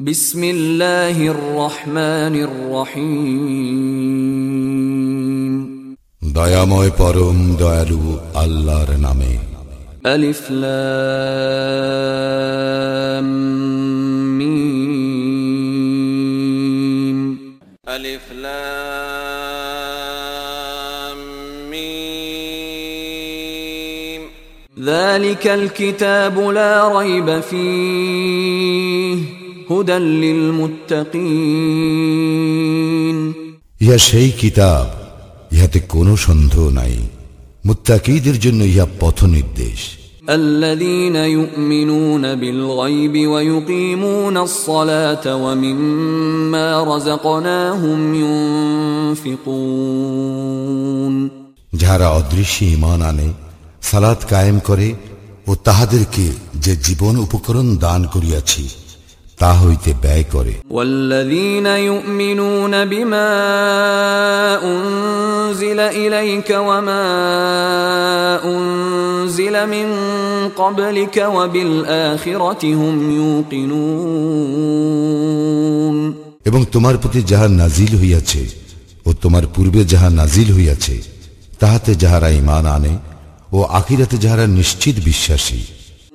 بسم الله الرحمن الرحيم দয়াময় পরম দয়ালু আল্লাহর নামে ألف لام ميم ألف لام ميم ذلك الكتاب لا ريب فيه هدى ইহা সেই কিতাব ইহাতে কোন সন্দেহ নাই। মুত্তাকিদের জন্য ইহা পথ নির্দেশ যারা অদৃশ্য ইমান আনে সালাত কায়েম করে ও তাহাদেরকে যে জীবন উপকরণ দান করিয়াছি তা হইতে ব্যয় করে والذين يؤمنون بما أنزل إليك وما أنزل من قبلك وبالآخرة هم يوقنون এবং তোমার প্রতি যাহা নাজিল হইয়াছে ও তোমার পূর্বে যাহা নাজিল হইয়াছে তাহাতে যাহারা ইমান আনে ও আখিরাতে যাহারা নিশ্চিত বিশ্বাসী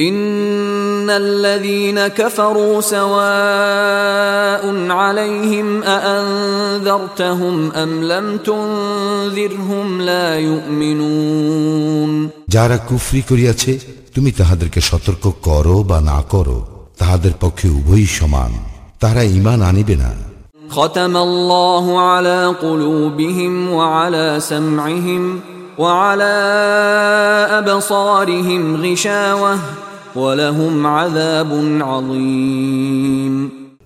إن الذين كفروا سواء عليهم أأنذرتهم أم لم تنذرهم لا يؤمنون যারা কুফরি করিয়াছে তুমি তাহাদেরকে সতর্ক করো বা না করো তাহাদের পক্ষে উভয়ই সমান তাহারা ইমান আনিবে না ختم الله على قلوبهم وعلى سمعهم وعلى أبصارهم غشاوة ولهم عذاب عظيم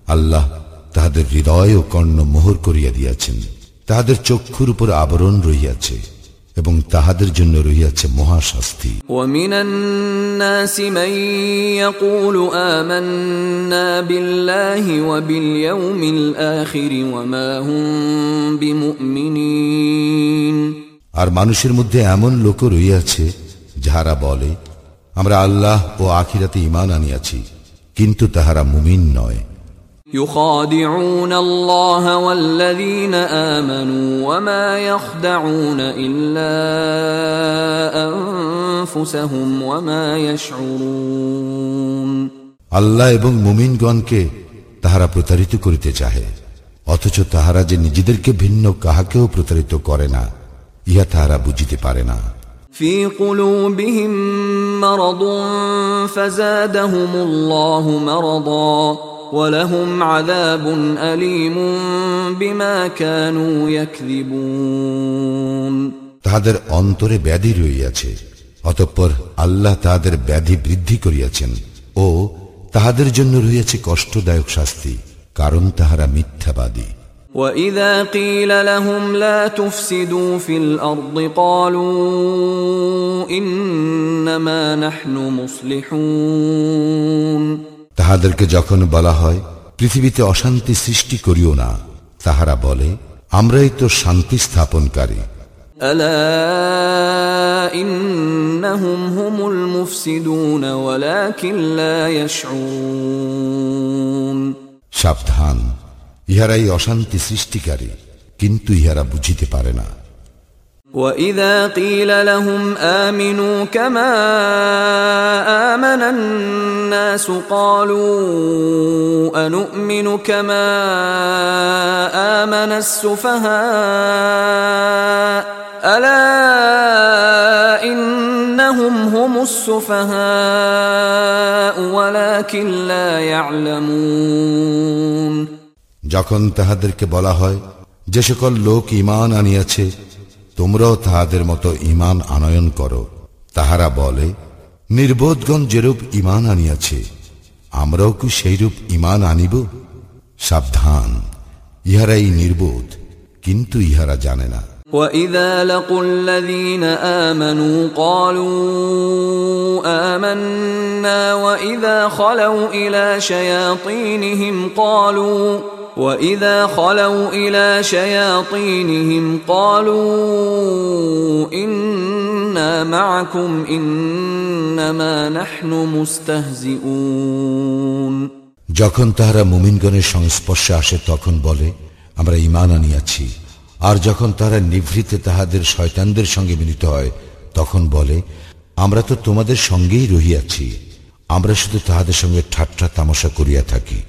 আল্লাহ তাহাদের হৃদয় ও কর্ণ মোহর করিয়া দিয়াছেন তাহাদের চক্ষুর উপর আবরণ রইয়াছে এবং তাহাদের জন্য রইয়াছে মহাশাস্তি ومن الناس من يقول آمنا بالله وباليوم الآخر وما هم بمؤمنين আর মানুষের মধ্যে এমন লোক রইয়াছে যাহারা বলে আমরা আল্লাহ ও আখিরাতে ইমান আনিয়াছি কিন্তু তাহারা মুমিন নয় يخادعون الله والذين آمنوا وما يخدعون إلا أنفسهم وما يشعرون আল্লাহ এবং মুমিনগণকে তাহারা প্রতারিত করিতে চাহে অথচ তাহারা যে নিজেদেরকে ভিন্ন কাহাকেও প্রতারিত করে না ইহা তাহারা বুঝিতে পারে না في قلوبهم مرض فزادهم الله مرضا ولهم عذاب أليم بما كانوا يكذبون তাহাদের অন্তরে ব্যাধি রইয়াছে অতঃপর আল্লাহ তাহাদের ব্যাধি বৃদ্ধি করিয়াছেন ও তাহাদের জন্য রইয়াছে কষ্টদায়ক শাস্তি কারণ তাহারা মিথ্যাবাদী وإذا قيل لهم لا تفسدوا في الأرض قالوا إنما نحن مصلحون তাহাদেরকে যখন বলা হয় পৃথিবীতে অশান্তি সৃষ্টি করিও না তাহারা বলে আমরাই তো শান্তি স্থাপনকারী ألا إنهم هم المفسدون ولكن لا يشعرون সাবধান ইহারাই অশান্তি সৃষ্টিকারী কিন্তু ইহারা বুঝিতে পারে না وإذا قيل لهم آمنوا كما آمن الناس قالوا أنؤمن كما آمن السفهاء ألا إنهم هم السفهاء ولكن لا يعلمون যখন তাহাদেরকে বলা হয় যে সকল লোক ইমান আনিয়াছে তোমরাও তাহাদের মতো ইমান আনয়ন করো তাহারা বলে নির্বোধগণ যেরূপ ইমান আনিয়াছে আমরাও কি সেইরূপ ইমান আনিব সাবধান ইহারাই নির্বোধ কিন্তু ইহারা জানে না واذا لقوا الذين امنوا قالوا امنا واذا خلوا الى شياطينهم قالوا واذا خلوا الى شياطينهم قالوا انا معكم انما نحن مستهزئون যখন তাহারা মুমিনগণের সংস্পর্শে আসে তখন বলে আমরা ইমান আনিয়াছি আর যখন তারা নিভৃতে তাহাদের শয়তানদের সঙ্গে মিলিত হয় তখন বলে আমরা তো তোমাদের সঙ্গেই রহিয়াছি আমরা শুধু তাহাদের সঙ্গে ঠাট্টা তামাশা করিয়া থাকি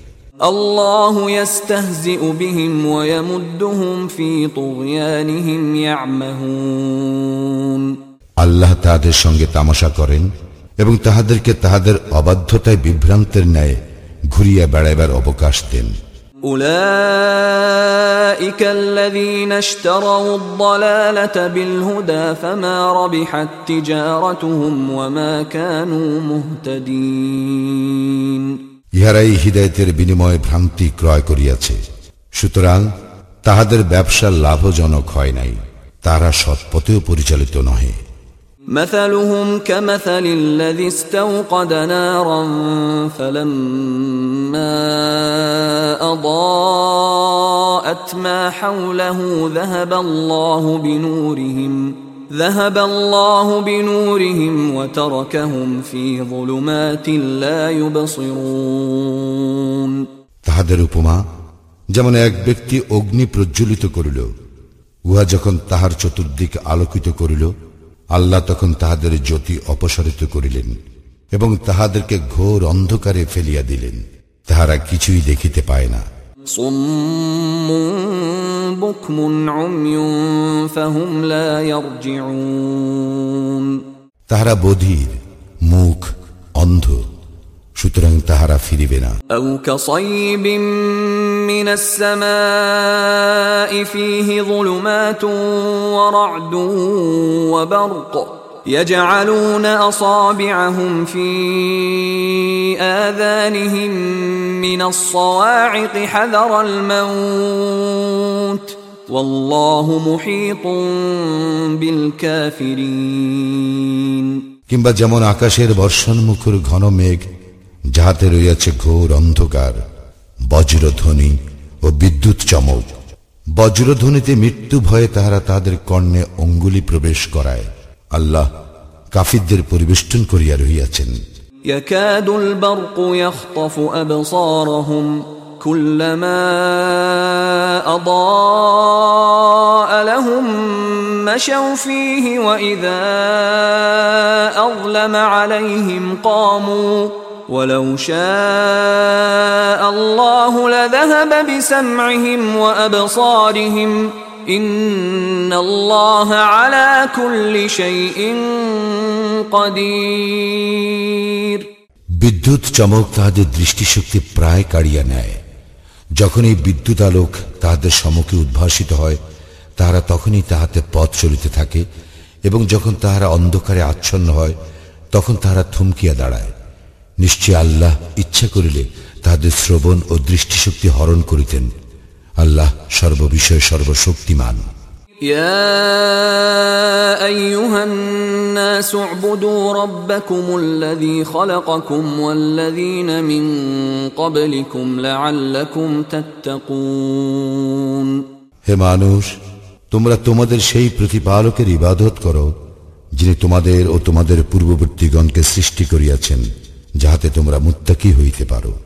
الله يستهزئ بهم ويمدهم في طغيانهم يعمهون আল্লাহ তাহাদের সঙ্গে তামাশা করেন এবং তাহাদেরকে তাহাদের অবাধ্যতায় বিভ্রান্তের ন্যায় ঘুরিয়া বেড়াইবার অবকাশ দেন أولئك الذين اشتروا الضلالة بالهدى فما ربحت تجارتهم وما كانوا مهتدين ইহারাই হৃদয়তের বিনিময়ে ভ্রান্তি ক্রয় করিয়াছে সুতরাং তাহাদের ব্যবসা লাভজনক হয় নাই তারা সৎপথেও পরিচালিত নহে مثلهم كمثل الذي استوقد نارا فلما أضاءت ما حوله ذهب الله بنورهم ذهب الله بنورهم وتركهم في ظلمات لا يبصرون তাহাদের উপমা যেমন এক ব্যক্তি অগ্নি প্রজ্বলিত করিল উহা যখন তাহার চতুর্দিক আলোকিত করিল আল্লাহ তখন তাহাদের জ্যোতি অপসারিত করিলেন এবং তাহাদেরকে ঘোর অন্ধকারে ফেলিয়া দিলেন তাহারা কিছুই দেখিতে পায় না صم بكم عمي فهم لا يرجعون তাহারা বধির মুখ অন্ধ সুতরাং তাহারা ফিরিবে না أو كصيب من السماء فيه ظلمات ورعد وبرق يجعلون أصابعهم في آذانهم من الصواعق حذر الموت والله محيط بالكافرين কিংবা যেমন আকাশের বর্ষণ মুখর ঘন মেঘ যাহাতে রইয়াছে ঘোর অন্ধকার বজ্রধ্বনি ও বিদ্যুৎ চমক বজ্রধ্বনিতে মৃত্যু ভয়ে তাহারা তাহাদের কর্ণে অঙ্গুলি প্রবেশ করায় আল্লাহ কাফিরদের পরিবেষ্টন করিয়া রহিয়াছেন يكاد البرق يخطف أبصارهم كلما أضاء لهم مشوا فيه وإذا أظلم عليهم قاموا ولو شاء الله لذهب بسمعهم وأبصارهم إن الله على كل شيء قدير বিদ্যুৎ চমক তাহাদের দৃষ্টিশক্তি প্রায় কাড়িয়া নেয় যখন এই বিদ্যুৎ আলোক তাহাদের সম্মুখে উদ্ভাসিত হয় তাহারা তখনই তাহাতে পথ চলিতে থাকে এবং যখন তাহারা অন্ধকারে আচ্ছন্ন হয় তখন তাহারা থমকিয়া দাঁড়ায় নিশ্চয় আল্লাহ ইচ্ছা করিলে তাহাদের শ্রবণ ও দৃষ্টিশক্তি হরণ করিতেন আল্লাহ সর্ববিষয়ে সর্বশক্তিমান يا ايها الناس اعبدوا ربكم الذي خلقكم والذين من قبلكم لعلكم تتقون হে মানুষ তোমরা তোমাদের সেই প্রতিপালকের ইবাদত করো যিনি তোমাদের ও তোমাদের পূর্ববর্তীগণকে সৃষ্টি করিয়াছেন যাহাতে তোমরা মুত্তাকি হইতে পারো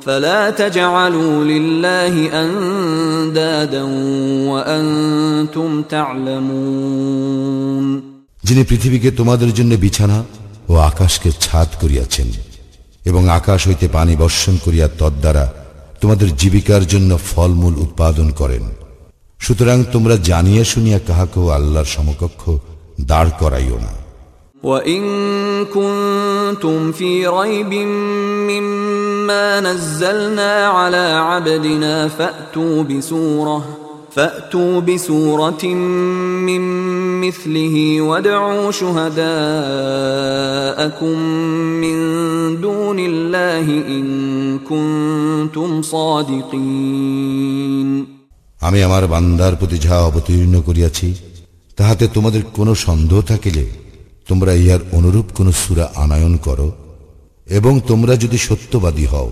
فلا تجعلوا لله اندادا وانتم تعلمون যিনি পৃথিবীকে তোমাদের জন্য বিছানা ও আকাশকে ছাদ করিয়াছেন এবং আকাশ হইতে পানি বর্ষণ করিয়া তদ্বারা তোমাদের জীবিকার জন্য ফলমূল উৎপাদন করেন সুতরাং তোমরা জানিয়া শুনিয়া কাহাকেও আল্লাহর সমকক্ষ দাঁড় করাইও না وإن كنتم في ريب مما نزلنا على عبدنا فأتوا بسورة فأتوا بسورة من مثله وادعوا شهداءكم من دون الله إن كنتم صادقين আমি আমার বান্দার প্রতি যাহা অবতীর্ণ করিয়াছি তাহাতে তোমাদের কোনো সন্দেহ থাকিলে তোমরা ইহার অনুরূপ কোন সুরা আনায়ন করো এবং তোমরা যদি সত্যবাদী হও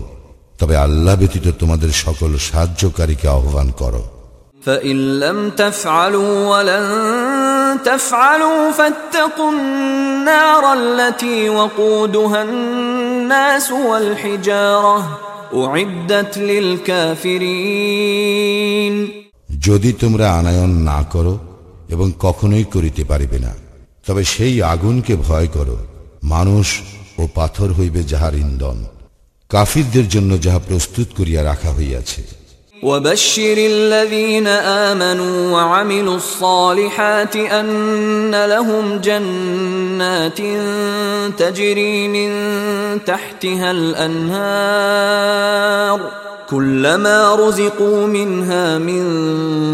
তবে আল্লাহ ব্যতীত তোমাদের সকল সাহায্যকারীকে আহ্বান করো فإن لم تفعلوا ولن تفعلوا فاتقوا النار التي وقودها الناس والحجارة أعدت للكافرين যদি তোমরা আনায়ন না করো এবং কখনোই করিতে পারিবে না তবে সেই আগুনকে ভয় করো মানুষ ও পাথর হইবে যাহার ইন্ধন কাফিরদের জন্য যাহা প্রস্তুত করিয়া রাখা হইয়াছে وبشر الذين آمنوا وعملوا الصالحات أن لهم جنات تجري من تحتها الأنهار كلما رزقوا منها من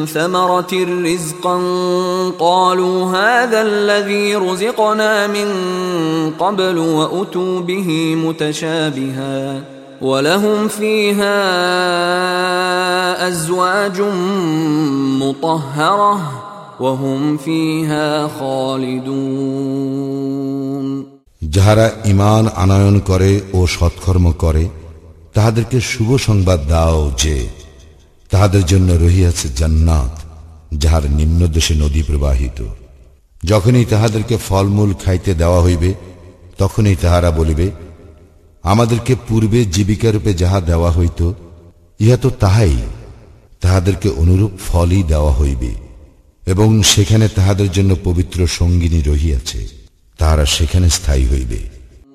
ثمرة رزقا قالوا هذا الذي رزقنا من قبل وأتوا به متشابها ولهم فيها أزواج مطهرة وهم فيها خالدون যাহারা ইমান আনয়ন করে ও সৎকর্ম করে তাহাদেরকে শুভ সংবাদ দাও যে তাহাদের জন্য রহিয়াছে জান্নাত, যাহার নিম্নদেশে নদী প্রবাহিত। যখনই তাহাদেরকে ফলমূল খাইতে দেওয়া হইবে, তখনই তাহারা বলিবে, আমাদেরকে পূর্বে জীবিকারূপে যাহা দেওয়া হইত, ইহা তো তাহাই। তাহাদেরকে অনুরূপ ফলই দেওয়া হইবে। এবং সেখানে তাহাদের জন্য পবিত্র সঙ্গিনী রহিয়াছে। তাহারা সেখানে স্থায়ী হইবে।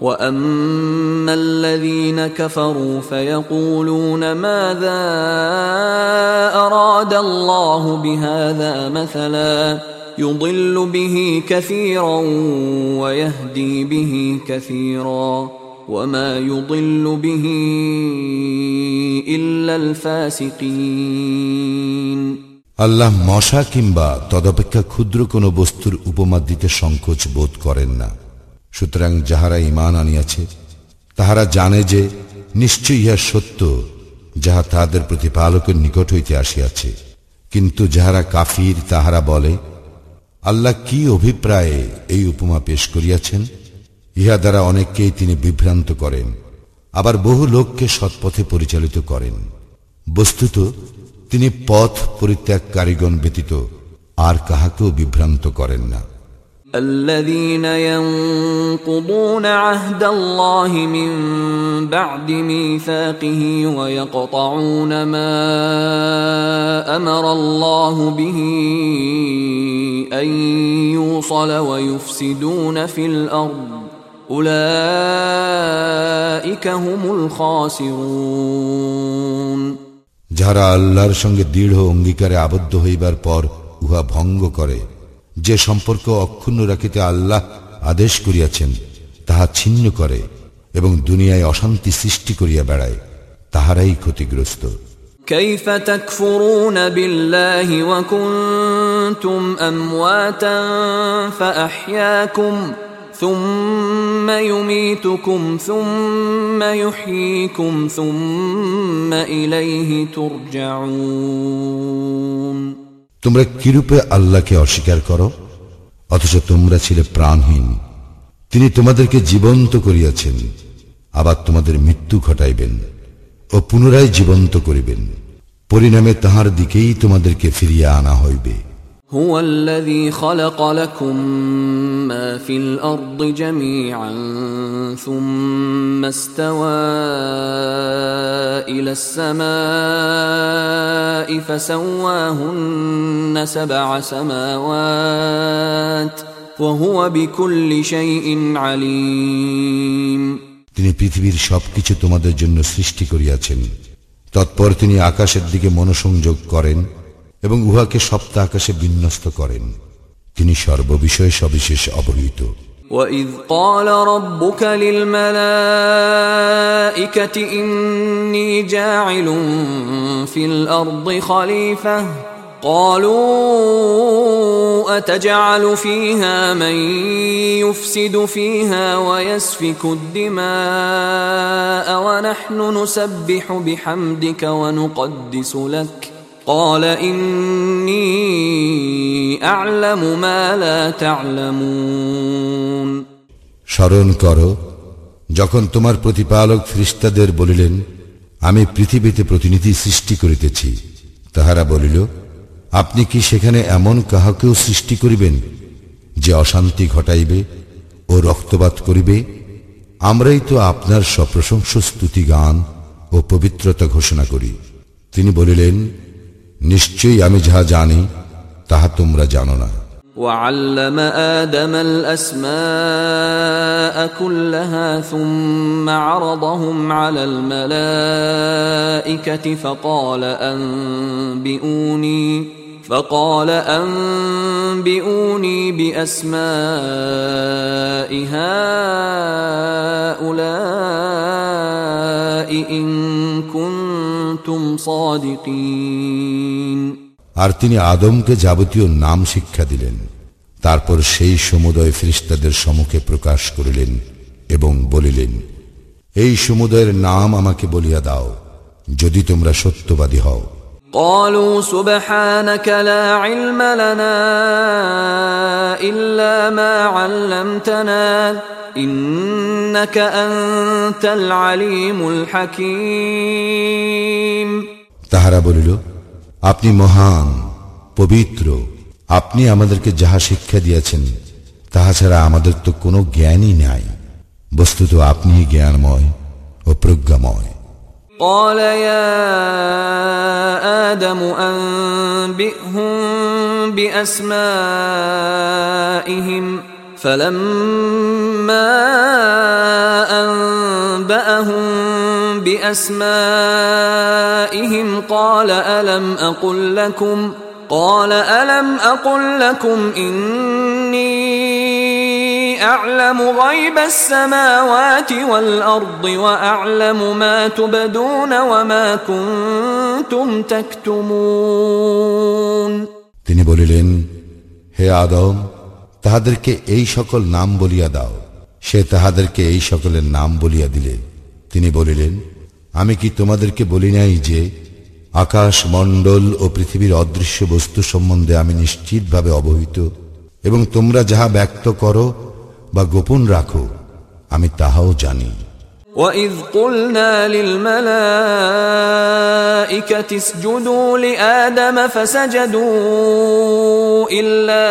وأما الذين كفروا فيقولون ماذا أراد الله بهذا مثلا يضل به كثيرا ويهدي به كثيرا وما يضل به إلا الفاسقين আল্লাহ মশা কিংবা তদপেক্ষা ক্ষুদ্র কোনো বস্তুর উপমা দিতে সংকোচ বোধ করেন না সুতরাং যাহারা ইমান আনিয়াছে, তাহারা জানে যে নিশ্চয় ইহা সত্য, যাহা তাহাদের প্রতিপালকের নিকট হইতে আসিয়াছে। কিন্তু যাহারা কাফির, তাহারা বলে, আল্লাহ কি অভিপ্রায়ে এই উপমা পেশ করিয়াছেন? ইহা দ্বারা অনেককেই তিনি বিভ্রান্ত করেন, আবার বহু লোককে সৎপথে পরিচালিত করেন। বস্তুত, তিনি পথ পরিত্যাগকারীগণ ব্যতীত আর কাহাকেও বিভ্রান্ত করেন না। الذين ينقضون عهد الله من بعد ميثاقه ويقطعون ما امر الله به ان يوصل ويفسدون في الارض اولئك هم الخاسرون যাহারা আল্লাহর সঙ্গে দৃঢ় অঙ্গীকারে আবদ্ধ হইবার পর উহা ভঙ্গ করে যে সম্পর্ক অক্ষুণ্ণ রাখিতে আল্লাহ আদেশ করিয়াছেন তাহা ছিন্ন করে এবং দুনিয়ায় অশান্তি সৃষ্টি করিয়া বেড়ায় তাহারাই ক্ষতিগ্রস্ত كيف تكفرون بالله وكنتم امواتا فاحياكم ثم يميتكم ثم يحييكم ثم اليه ترجعون তোমরা কিরূপে আল্লাহকে অস্বীকার করো? অথচ তোমরা ছিলে প্রাণহীন। তিনি তোমাদেরকে জীবন্ত করিয়াছেন, আবার তোমাদের মৃত্যু ঘটাইবেন ও পুনরায় জীবন্ত করিবেন। পরিণামে তাহার দিকেই তোমাদেরকে ফিরিয়া আনা হইবে। هو الذي خلق لكم ما في الارض جميعا ثم استوى الى السماء فسواهن سبع سماوات وهو بكل شيء عليم তিনি পৃথিবীর সবকিছু তোমাদের জন্য সৃষ্টি করিয়াছেন তৎপর তিনি আকাশের দিকে মনোসংযোগ করেন এবং উহাকে সপ্ত আকাশে বিন্যস্ত করেন তিনি সর্ববিষয়ে সবিশেষ অবহিত وإذ قال ربك للملائكة إني جاعل في الأرض خليفة قالوا أتجعل فيها من يفسد فيها ويسفك الدماء ونحن نسبح بحمدك ونقدس لك قال إني أعلم ما لا تعلمون স্মরণ করো যখন তোমার প্রতিপালক খ্রিস্টাদের বলিলেন আমি পৃথিবীতে প্রতিনিধি সৃষ্টি করিতেছি তাহারা বলিল আপনি কি সেখানে এমন কাহাকেও সৃষ্টি করিবেন যে অশান্তি ঘটাইবে ও রক্তপাত করিবে আমরাই তো আপনার সপ্রশংস স্তুতি গান ও পবিত্রতা ঘোষণা করি তিনি বলিলেন নিশ্চয়ই আমি যাহা জানি তাহা তোমরা জানো না وعلم آدم الأسماء كلها ثم عرضهم على الملائكة فقال أنبئوني فقال أنبئوني بأسماء هؤلاء إن كنتم صادقين আর তিনি আদমকে যাবতীয় নাম শিক্ষা দিলেন তারপর সেই সমুদয় ফিরিস্তাদের সম্মুখে প্রকাশ করিলেন এবং বলিলেন এই সমুদয়ের নাম আমাকে বলিয়া দাও যদি তোমরা সত্যবাদী হও قالوا سبحانك لا علم لنا إلا ما علمتنا إنك أنت العليم الحكيم তাহারা বলিল আপনি মহান পবিত্র আপনি আমাদেরকে যাহা শিক্ষা দিয়েছেন তাহা ছাড়া আমাদের তো কোনো জ্ঞানই নাই বস্তুত আপনি জ্ঞানময় ও প্রজ্ঞাময় قال يا آدم أنبئهم بأسمائهم. فلما أنبأهم بأسمائهم قال ألم أقل لكم قال ألم أقل لكم إني أعلم غيب السماوات والأرض وأعلم ما تبدون وما كنتم تكتمون তিনি বলিলেন হে আদম তাহাদেরকে এই সকল নাম বলিয়া দাও সে তাহাদেরকে এই সকলের নাম বলিয়া দিলে তিনি বলিলেন আমি কি তোমাদেরকে বলি নাই যে আকাশ মণ্ডল ও পৃথিবীর অদৃশ্য বস্তু সম্বন্ধে আমি নিশ্চিতভাবে অবহিত এবং তোমরা যাহা ব্যক্ত করো বা গোপন রাখো আমি তাহাও জানি وإذ قلنا للملائكة اسجدوا لآدم فسجدوا إلا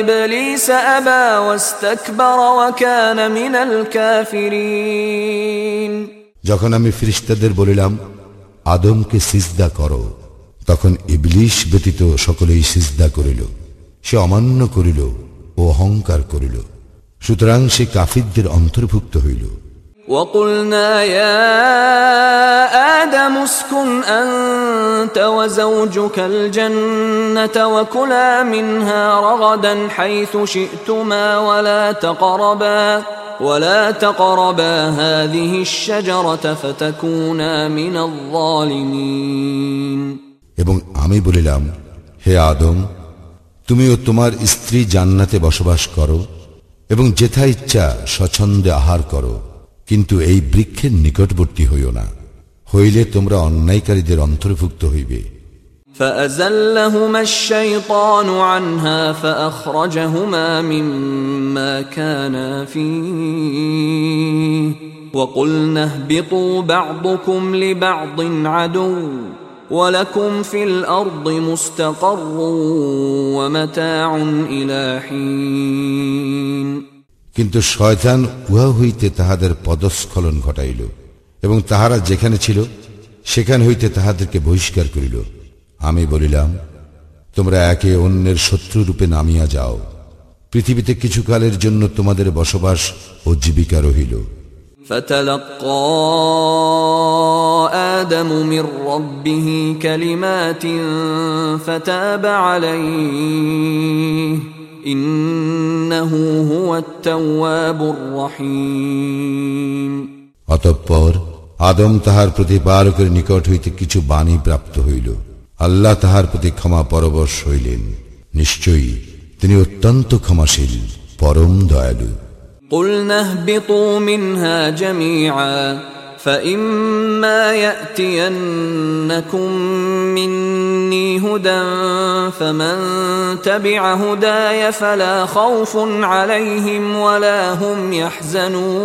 إبليس أبى واستكبر وكان من الكافرين যখন আমি ফিরিস্তাদের বলিলাম আদমকে সিজদা করো তখন ইবলিশ ব্যতীত সকলেই সিজদা করিল সে অমান্য করিল ও অহংকার করিল সুতরাং সে কাফিরদের অন্তর্ভুক্ত হইল وقلنا يا آدم اسكن أنت وزوجك الجنة وكلا منها رغدا حيث شئتما ولا تقربا ولا تقربا هذه الشجرة فتكونا من الظالمين এবং আমি বলিলাম হে আদম তুমিও তোমার স্ত্রী জান্নাতে বসবাস করো এবং যেথা ইচ্ছা স্বচ্ছন্দে আহার করো কিন্তু এই বৃক্ষের নিকটবর্তী হইও না হইলে তোমরা অন্যায়কারীদের অন্তর্ভুক্ত হইবে فأزلهما الشيطان عنها فأخرجهما مما كانا فيه وقلنا اهبطوا بعضكم لبعض عدو ولكم في الأرض مستقر ومتاع إلى حين কিন্তু শয়তান উহা হইতে তাহাদের পদস্খলন ঘটাইল এবং তাহারা যেখানে ছিল সেখান হইতে তাহাদেরকে বহিষ্কার করিল আমি বলিলাম তোমরা একে অন্যের শত্রুরূপে নামিয়া যাও পৃথিবীতে কিছুকালের জন্য তোমাদের বসবাস ও জীবিকা রহিল فتلقى آدم من ربه كلمات فتاب عليه إنه هو التواب الرحيم অতঃপর আদম তাহার প্রতিপালকের নিকট হইতে কিছু বাণী প্রাপ্ত হইল আল্লাহ তাহার প্রতি ক্ষমা পরবশ হইলেন নিশ্চয়ই তিনি অত্যন্ত ক্ষমাশীল পরম দয়ালু قلنا اهبطوا منها جميعا فإما يأتينكم مني هدى فمن تبع هداي فلا خوف عليهم ولا هم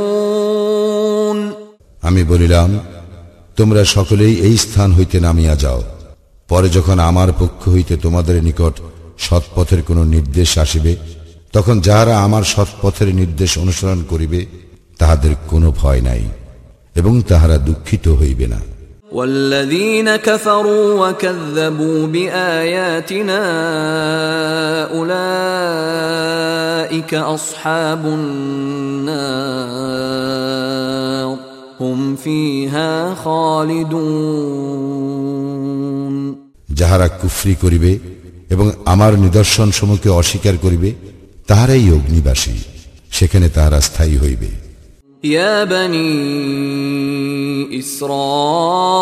يحزنون আমি বলিলাম তোমরা সকলেই এই স্থান হইতে নামিয়া যাও পরে যখন আমার পক্ষ হইতে তোমাদের নিকট সৎপথের কোনো নির্দেশ আসিবে তখন যাহারা আমার সৎপথের নির্দেশ অনুসরণ করিবে তাহাদের কোনো ভয় নাই এবং তাহারা দুঃখিত হইবে না والذين كفروا وكذبوا بآياتنا أولئك أصحاب النار هم فيها خالدون যাহারা কুফরি করিবে এবং আমার নিদর্শন সমূহকে অস্বীকার করিবে তাহারাই অগ্নিবাসী সেখানে তাহারা স্থায়ী হইবে يا بني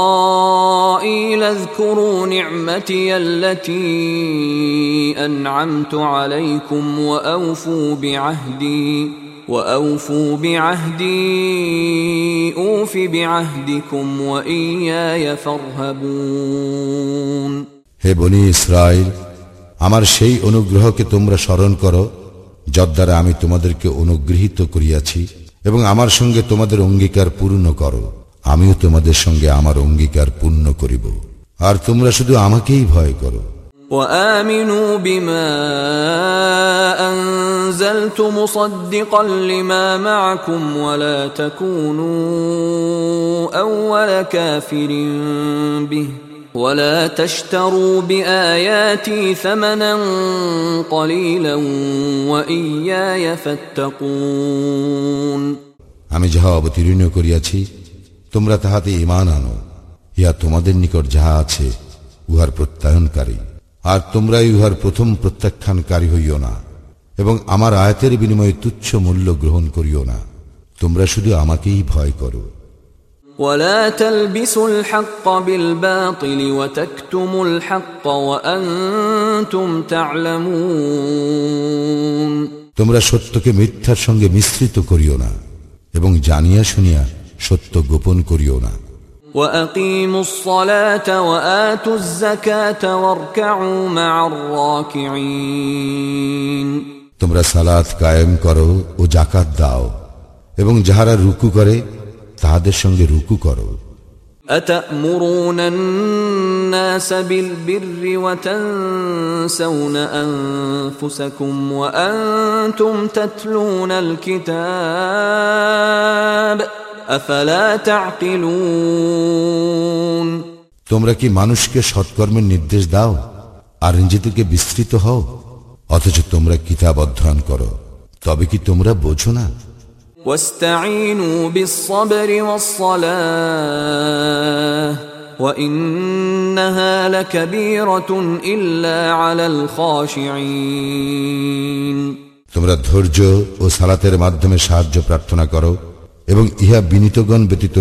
إسرائيل اذكروا نعمتي التي أنعمت عليكم وأوفوا بعهدي وأوفوا بعهدي أوف بعهدكم وإياي فارهبون হে বনি ইসরায়েল আমার সেই অনুগ্রহকে তোমরা স্মরণ করো যদ্বারা আমি তোমাদেরকে অনুগৃহীত করিয়াছি এবং আমার সঙ্গে তোমাদের অঙ্গীকার পূর্ণ করো আমিও তোমাদের সঙ্গে আমার অঙ্গীকার পূর্ণ করিব আর তোমরা শুধু আমাকেই ভয় করো وآمنوا بما أنزلت مصدقا لما معكم ولا تكونوا أول كافر به ولا تشتروا بآياتي ثمنا قليلا وإياي فاتقون আমি যাহা অবতীর্ণ করিয়াছি তোমরা তাহাতে ইমান আনো ইহা তোমাদের নিকট যাহা আছে উহার প্রত্যায়নকারী আর তোমরাই উহার প্রথম প্রত্যাখ্যানকারী হইও না এবং আমার আয়াতের বিনিময়ে তুচ্ছ মূল্য গ্রহণ করিও না তোমরা শুধু আমাকেই ভয় করো ولا تلبسوا الحق بالباطل وتكتموا الحق وأنتم تعلمون তোমরা সত্যকে মিথ্যার সঙ্গে মিশ্রিত করিও না এবং জানিয়া শুনিয়া সত্য গোপন করিও না وأقيموا الصلاة وآتوا الزكاة واركعوا مع الراكعين তোমরা সালাত কায়েম করো ও জাকাত দাও এবং যাহারা রুকু করে তাহাদের সঙ্গে রুকু করো أتأمرون الناس بالبر وتنسون أنفسكم وأنتم تتلون الكتاب أفلا تعقلون তোমরা কি মানুষকে সৎকর্মের নির্দেশ দাও আর নিজেদেরকে বিস্তৃত হও অথচ তোমরা কিতাব অধ্যয়ন করো তবে কি তোমরা বোঝো না واستعينوا بالصبر والصلاة وإنها لكبيرة إلا على الخاشعين তোমরা ধৈর্য ও সালাতের মাধ্যমে সাহায্য প্রার্থনা করো এবং ইহা বিনীতগণ ব্যতীত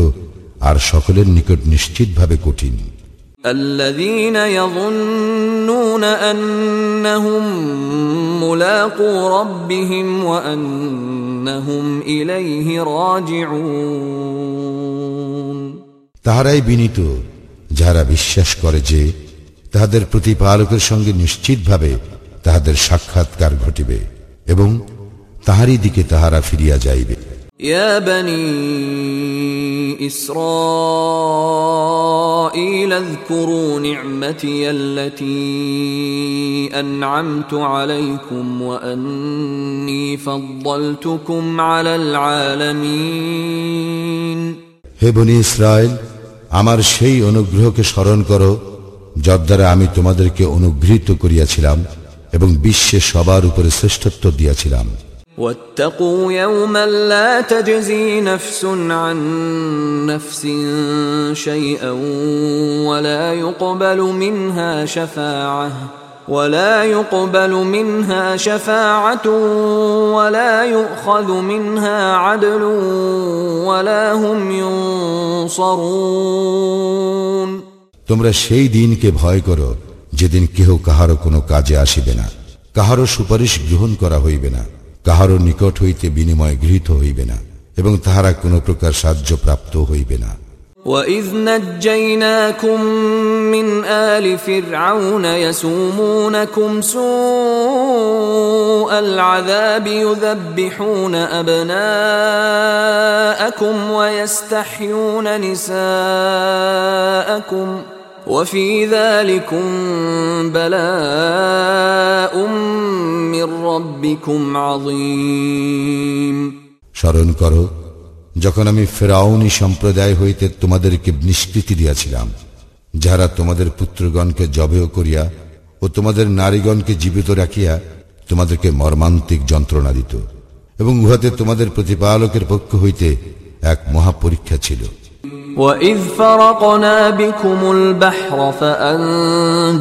আর সকলের নিকট নিশ্চিতভাবে কঠিন الذين يظنون أنهم ملاقو ربهم وأنهم إليه راجعون তাহারাই বিনীত যাহারা বিশ্বাস করে যে তাহাদের প্রতিপালকের সঙ্গে নিশ্চিতভাবে তাহাদের সাক্ষাৎকার ঘটিবে এবং তাহারই দিকে তাহারা ফিরিয়া যাইবে يا بني إسرائيل اذكروا نعمتي التي أنعمت عليكم وأني فضلتكم على العالمين হে বনি ইসরায়েল আমার সেই অনুগ্রহকে স্মরণ করো যার দ্বারা আমি তোমাদেরকে অনুগৃহীত করিয়াছিলাম এবং বিশ্বে সবার উপরে শ্রেষ্ঠত্ব দিয়াছিলাম واتقوا يوما لا تجزي نفس عن نفس شيئا ولا يقبل منها شفاعة ولا يقبل منها شفاعة ولا يؤخذ منها عدل ولا هم ينصرون তোমরা সেই দিনকে ভয় করো যেদিন কেহ কাহারও কোনো কাজে আসিবে না কাহারও সুপারিশ গ্রহণ করা হইবে না কাহারও নিকট হইতে বিনিময় গৃহীত হইবে না এবং তাহারা কোনো প্রকার সাহায্য প্রাপ্ত হইবে না وإذ نجيناكم من آل فرعون يسومونكم سوء العذاب يذبحون أبناءكم ويستحيون نساءكم وفي ذلكم بلاء من ربكم عظيم স্মরণ করো যখন আমি ফেরাউনি সম্প্রদায় হইতে তোমাদেরকে নিষ্কৃতি দিয়াছিলাম যাহারা তোমাদের পুত্রগণকে জবেহ করিয়া ও তোমাদের নারীগণকে জীবিত রাখিয়া তোমাদেরকে মর্মান্তিক যন্ত্রণা দিত এবং উহাতে তোমাদের প্রতিপালকের পক্ষ হইতে এক মহাপরীক্ষা ছিল وإذ فرقنا بكم البحر فأنجيناكم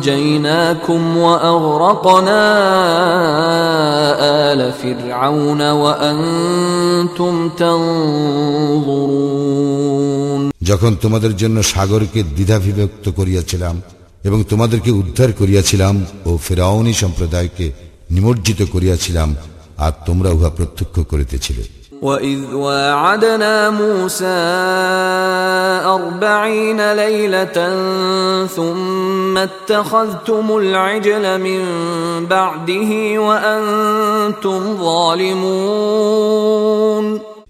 وأغرقنا آل فرعون وأنتم تنظرون যখন তোমাদের জন্য সাগরকে দ্বিধাবিভক্ত করিয়াছিলাম এবং তোমাদেরকে উদ্ধার করিয়াছিলাম ও ফেরাউনি সম্প্রদায়কে নিমজ্জিত করিয়াছিলাম আর তোমরা উহা প্রত্যক্ষ করিতেছিলে وإذ واعدنا موسى أربعين ليلة ثم اتخذتم العجل من بعده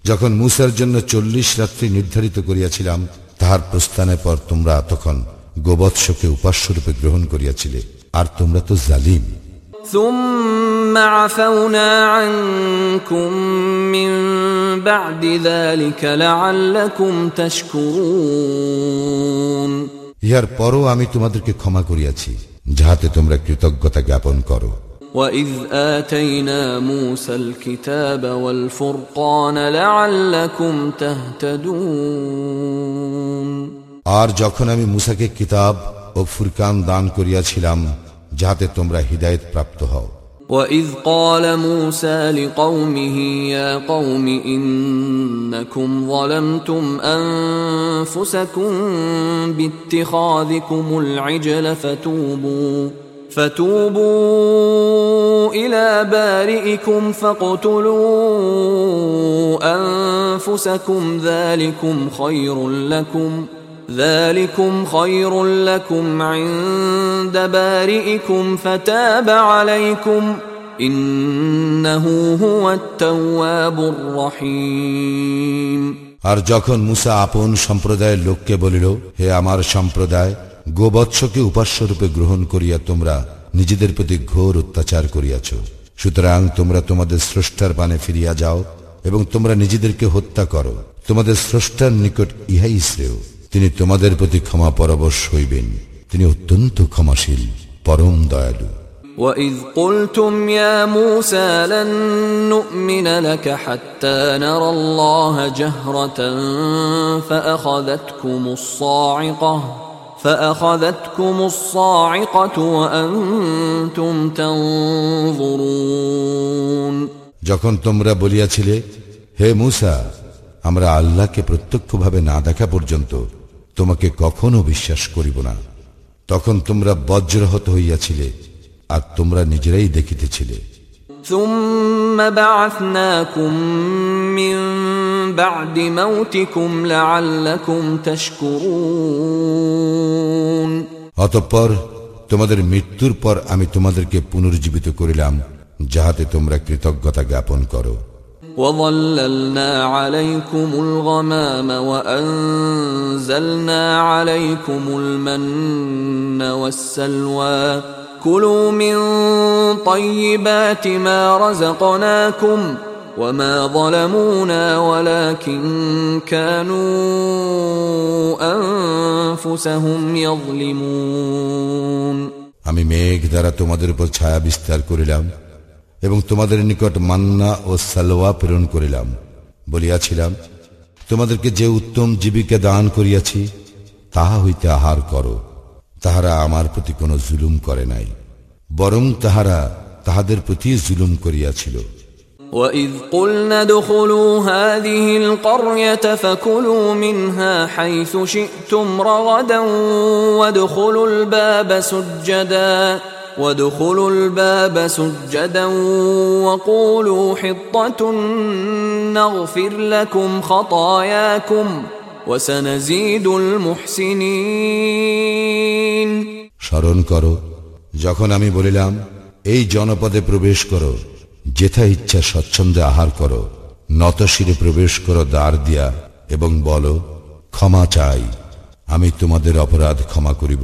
যখন মুসার জন্য চল্লিশ রাত্রি নির্ধারিত করিয়াছিলাম, তাহার প্রস্থানের পর তোমরা তখন গোবৎসকে উপাস্যরূপে গ্রহণ করিয়াছিলে, আর তোমরা তো জালিম। ثم عفونا عنكم من بعد ذلك لعلكم تشكرون ইহার পরও আমি তোমাদেরকে ক্ষমা করিয়াছি যাহাতে তোমরা কৃতজ্ঞতা জ্ঞাপন করো وإذ آتينا موسى الكتاب والفرقان لعلكم تهتدون আর যখন আমি মুসাকে কিতাব ও ফুরকান দান করিয়াছিলাম যাহাতে তোমরা হৃদায়ত প্রাপ্ত হও وإذ قال موسى لقومه يا قوم إنكم ظلمتم أنفسكم باتخاذكم العجل فتوبوا فتوبوا إلى بارئكم فاقتلوا أنفسكم ذلكم خير لكم ذلكم خير لكم عند بارئكم فتاب عليكم إنه هو التواب الرحيم আর যখন মুসা আপন সম্প্রদায়ের লোককে বলিল হে আমার সম্প্রদায় গোবৎসকে উপাস্যরূপে গ্রহণ করিয়া তোমরা নিজেদের প্রতি ঘোর অত্যাচার করিয়াছ সুতরাং তোমরা তোমাদের স্রষ্টার পানে ফিরিয়া যাও এবং তোমরা নিজেদেরকে হত্যা করো তোমাদের স্রষ্টার নিকট ইহাই শ্রেয় তিনি তোমাদের প্রতি ক্ষমা পরবশ হইবেন তিনি অত্যন্ত ক্ষমাশীল পরম দয়ালু وإذ قلتم يا موسى لن نؤمن لك حتى نرى الله جهرة فأخذتكم الصاعقة فأخذتكم الصاعقة وأنتم تنظرون যখন তোমরা বলিয়াছিলে হে মুসা আমরা আল্লাহকে প্রত্যক্ষভাবে না দেখা পর্যন্ত তোমাকে কখনো বিশ্বাস করিব না তখন তোমরা বজ্রহত হইয়াছিলে আর তোমরা নিজেরাই দেখিতেছিলে ثم بعثناكم من بعد موتكم لعلكم تشكرون অতঃপর তোমাদের মৃত্যুর পর আমি তোমাদেরকে পুনর্জীবিত করিলাম যাহাতে তোমরা কৃতজ্ঞতা জ্ঞাপন করো وظللنا عليكم الغمام وأنزلنا عليكم المن والسلوى كلوا من طيبات ما رزقناكم وما ظلمونا ولكن كانوا أنفسهم يظلمون আমি মেঘ দ্বারা তোমাদের উপর ছায়া বিস্তার করিলাম এবং তোমাদের নিকট মান্না ও সালোয়া প্রেরণ করিলাম বলিয়াছিলাম তোমাদেরকে যে উত্তম জীবিকা দান করিয়াছি তাহা হইতে আহার করো তাহারা আমার প্রতি কোনো জুলুম করে নাই বরং তাহারা তাহাদের প্রতি জুলুম করিয়াছিল وإذ قلنا ادخلوا هذه القرية فكلوا منها حيث شئتم رغدا وادخلوا الباب سجدا وادخلوا الباب سجدا وقولوا حطة نغفر لكم خطاياكم وسنزيد المحسنين স্মরণ করো যখন আমি বলিলাম এই জনপদে প্রবেশ করো যেথা ইচ্ছা স্বচ্ছন্দে আহার করো নতশিরে প্রবেশ করো দ্বার দিয়া এবং বলো ক্ষমা চাই আমি তোমাদের অপরাধ ক্ষমা করিব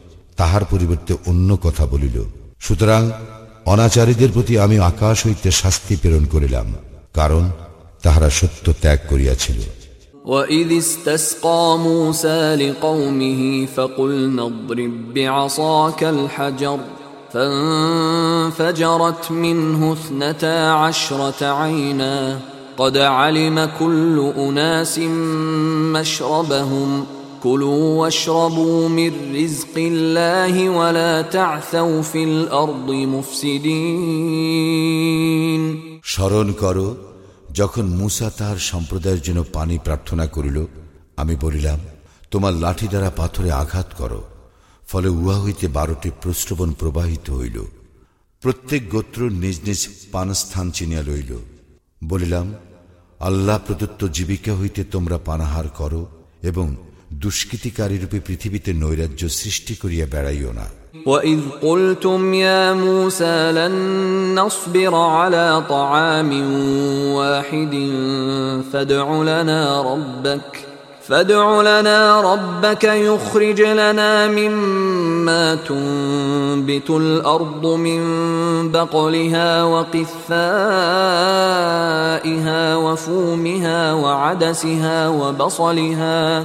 তাহার পরিবর্তে অন্য কথা বলিল সুতরাং অনাচারীদের প্রতি আমি আকাশ হইতে শাস্তি প্রেরণ করিলাম কারণ তাহারা সত্য ত্যাগ করিয়াছিল وإذ استسقى موسى لقومه فقلنا اضرب بعصاك الحجر فانفجرت منه اثنتا عشرة عينا قد علم كل أناس مشربهم كلوا واشربوا من رزق الله ولا تعثوا في الأرض مفسدين স্মরণ করো যখন মুসা তাহার সম্প্রদায়ের জন্য পানি প্রার্থনা করিল আমি বলিলাম তোমার লাঠি দ্বারা পাথরে আঘাত করো ফলে উহা হইতে বারোটি প্রশ্রবণ প্রবাহিত হইল প্রত্যেক গোত্র নিজ নিজ পানস্থান চিনিয়া লইল বলিলাম আল্লাহ প্রদত্ত জীবিকা হইতে তোমরা পানাহার করো এবং দুষ্কৃতিকারী রূপে পৃথিবীতে নৈরাজ্য সৃষ্টি করিয়া বেড়াইও না وإذ قلتم يا موسى لن نصبر على طعام واحد فادع لنا ربك فادع لنا ربك يخرج لنا مما تنبت الأرض من بقلها وقثائها وفومها وعدسها وبصلها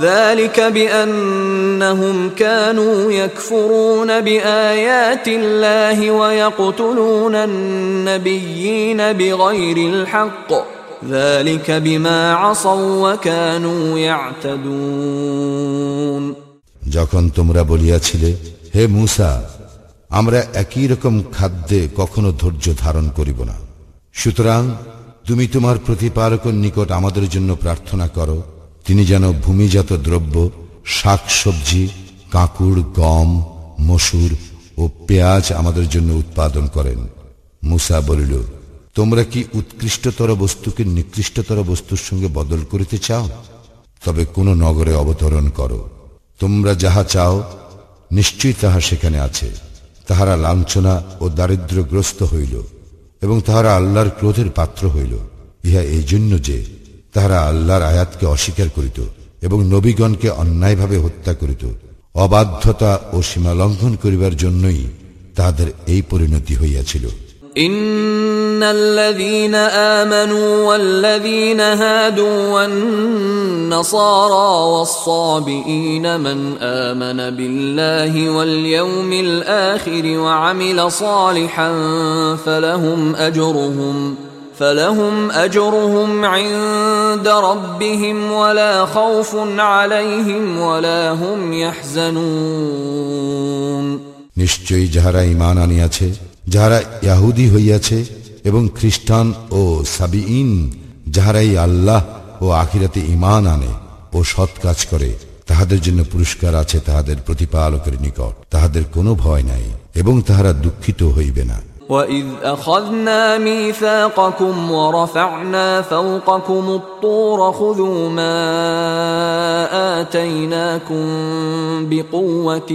ذلك بأنهم كانوا يكفرون بآيات الله ويقتلون النبيين بغير الحق ذلك بما عصوا وكانوا يعتدون যখন তোমরা বলিয়াছিলে হে মূসা আমরা একই রকম খাদ্যে কখনো ধৈর্য ধারণ করিব না সুতরাং তুমি তোমার প্রতিপালকের নিকট আমাদের জন্য প্রার্থনা করো তিনি যেন ভূমিজাত দ্রব্য শাক সবজি কাঁকুড়, গম, মসুর ও পেঁয়াজ আমাদের জন্য উৎপাদন করেন। মুসা বলিল, তোমরা কি উৎকৃষ্টতর বস্তুকে নিকৃষ্টতর বস্তুর সঙ্গে বদল করিতে চাও? তবে কোন নগরে অবতরণ করো। তোমরা যাহা চাও, নিশ্চয়ই তাহা সেখানে আছে। তাহারা লাঞ্ছনা ও দারিদ্র্যগ্রস্ত হইল এবং তাহারা আল্লাহর ক্রোধের পাত্র হইল। ইহা এই জন্য যে তাহারা আল্লাহর আয়াতকে অস্বীকার করিত এবং নবীগণকে অন্যায়ভাবে হত্যা করিত অবাধ্যতা ও সীমালঙ্ঘন করিবার জন্যই তাহাদের এই পরিণতি হইয়াছিল إن الذين آمنوا والذين هادوا والنصارى والصابئين من آمن بالله واليوم الآخر وعمل صالحا فلهم أجرهم فلهم اجرهم عند ربهم ولا خوف عليهم ولا هم يحزنون নিশ্চয়ই যাহারা ইমান আনিয়াছে যাহারা ইয়াহুদি হইয়াছে এবং খ্রিস্টান ও সাবিইন যাহারাই আল্লাহ ও আখিরাতে ইমান আনে ও সৎ কাজ করে তাহাদের জন্য পুরস্কার আছে তাহাদের প্রতিপালকের নিকট তাহাদের কোনো ভয় নাই এবং তাহারা দুঃখিত হইবে না وَإِذْ أَخَذْنَا مِيثَاقَكُمْ وَرَفَعْنَا فَوْقَكُمُ الطُّورَ خُذُوا مَا آتَيْنَاكُمْ بِقُوَّةٍ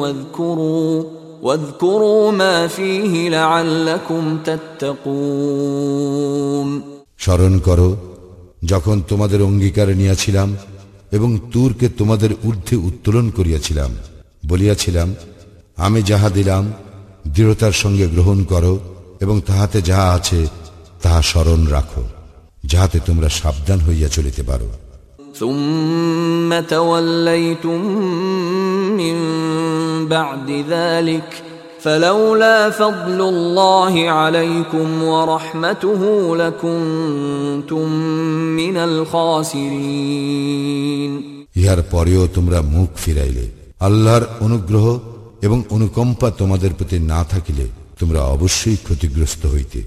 وَاذْكُرُوا واذكروا ما فيه لعلكم تتقون স্মরণ করো যখন তোমাদের অঙ্গীকার নিয়াছিলাম এবং তুরকে তোমাদের ঊর্ধ্বে উত্তোলন করিয়াছিলাম বলিয়াছিলাম আমি যাহা দিলাম দৃঢ়তার সঙ্গে গ্রহণ করো এবং তাহাতে যাহা আছে তাহা স্মরণ রাখো যাহাতে তোমরা সাবধান হইয়া চলিতে পারো ثم توليتم من بعد ذلك فلولا فضل الله عليكم ورحمته لكنتم من الخاسرين ইহার পরেও তোমরা মুখ ফিরাইলে আল্লাহর অনুগ্রহ এবং অনুকম্পা তোমাদের প্রতি না থাকিলে তোমরা অবশ্যই ক্ষতিগ্রস্ত হইতে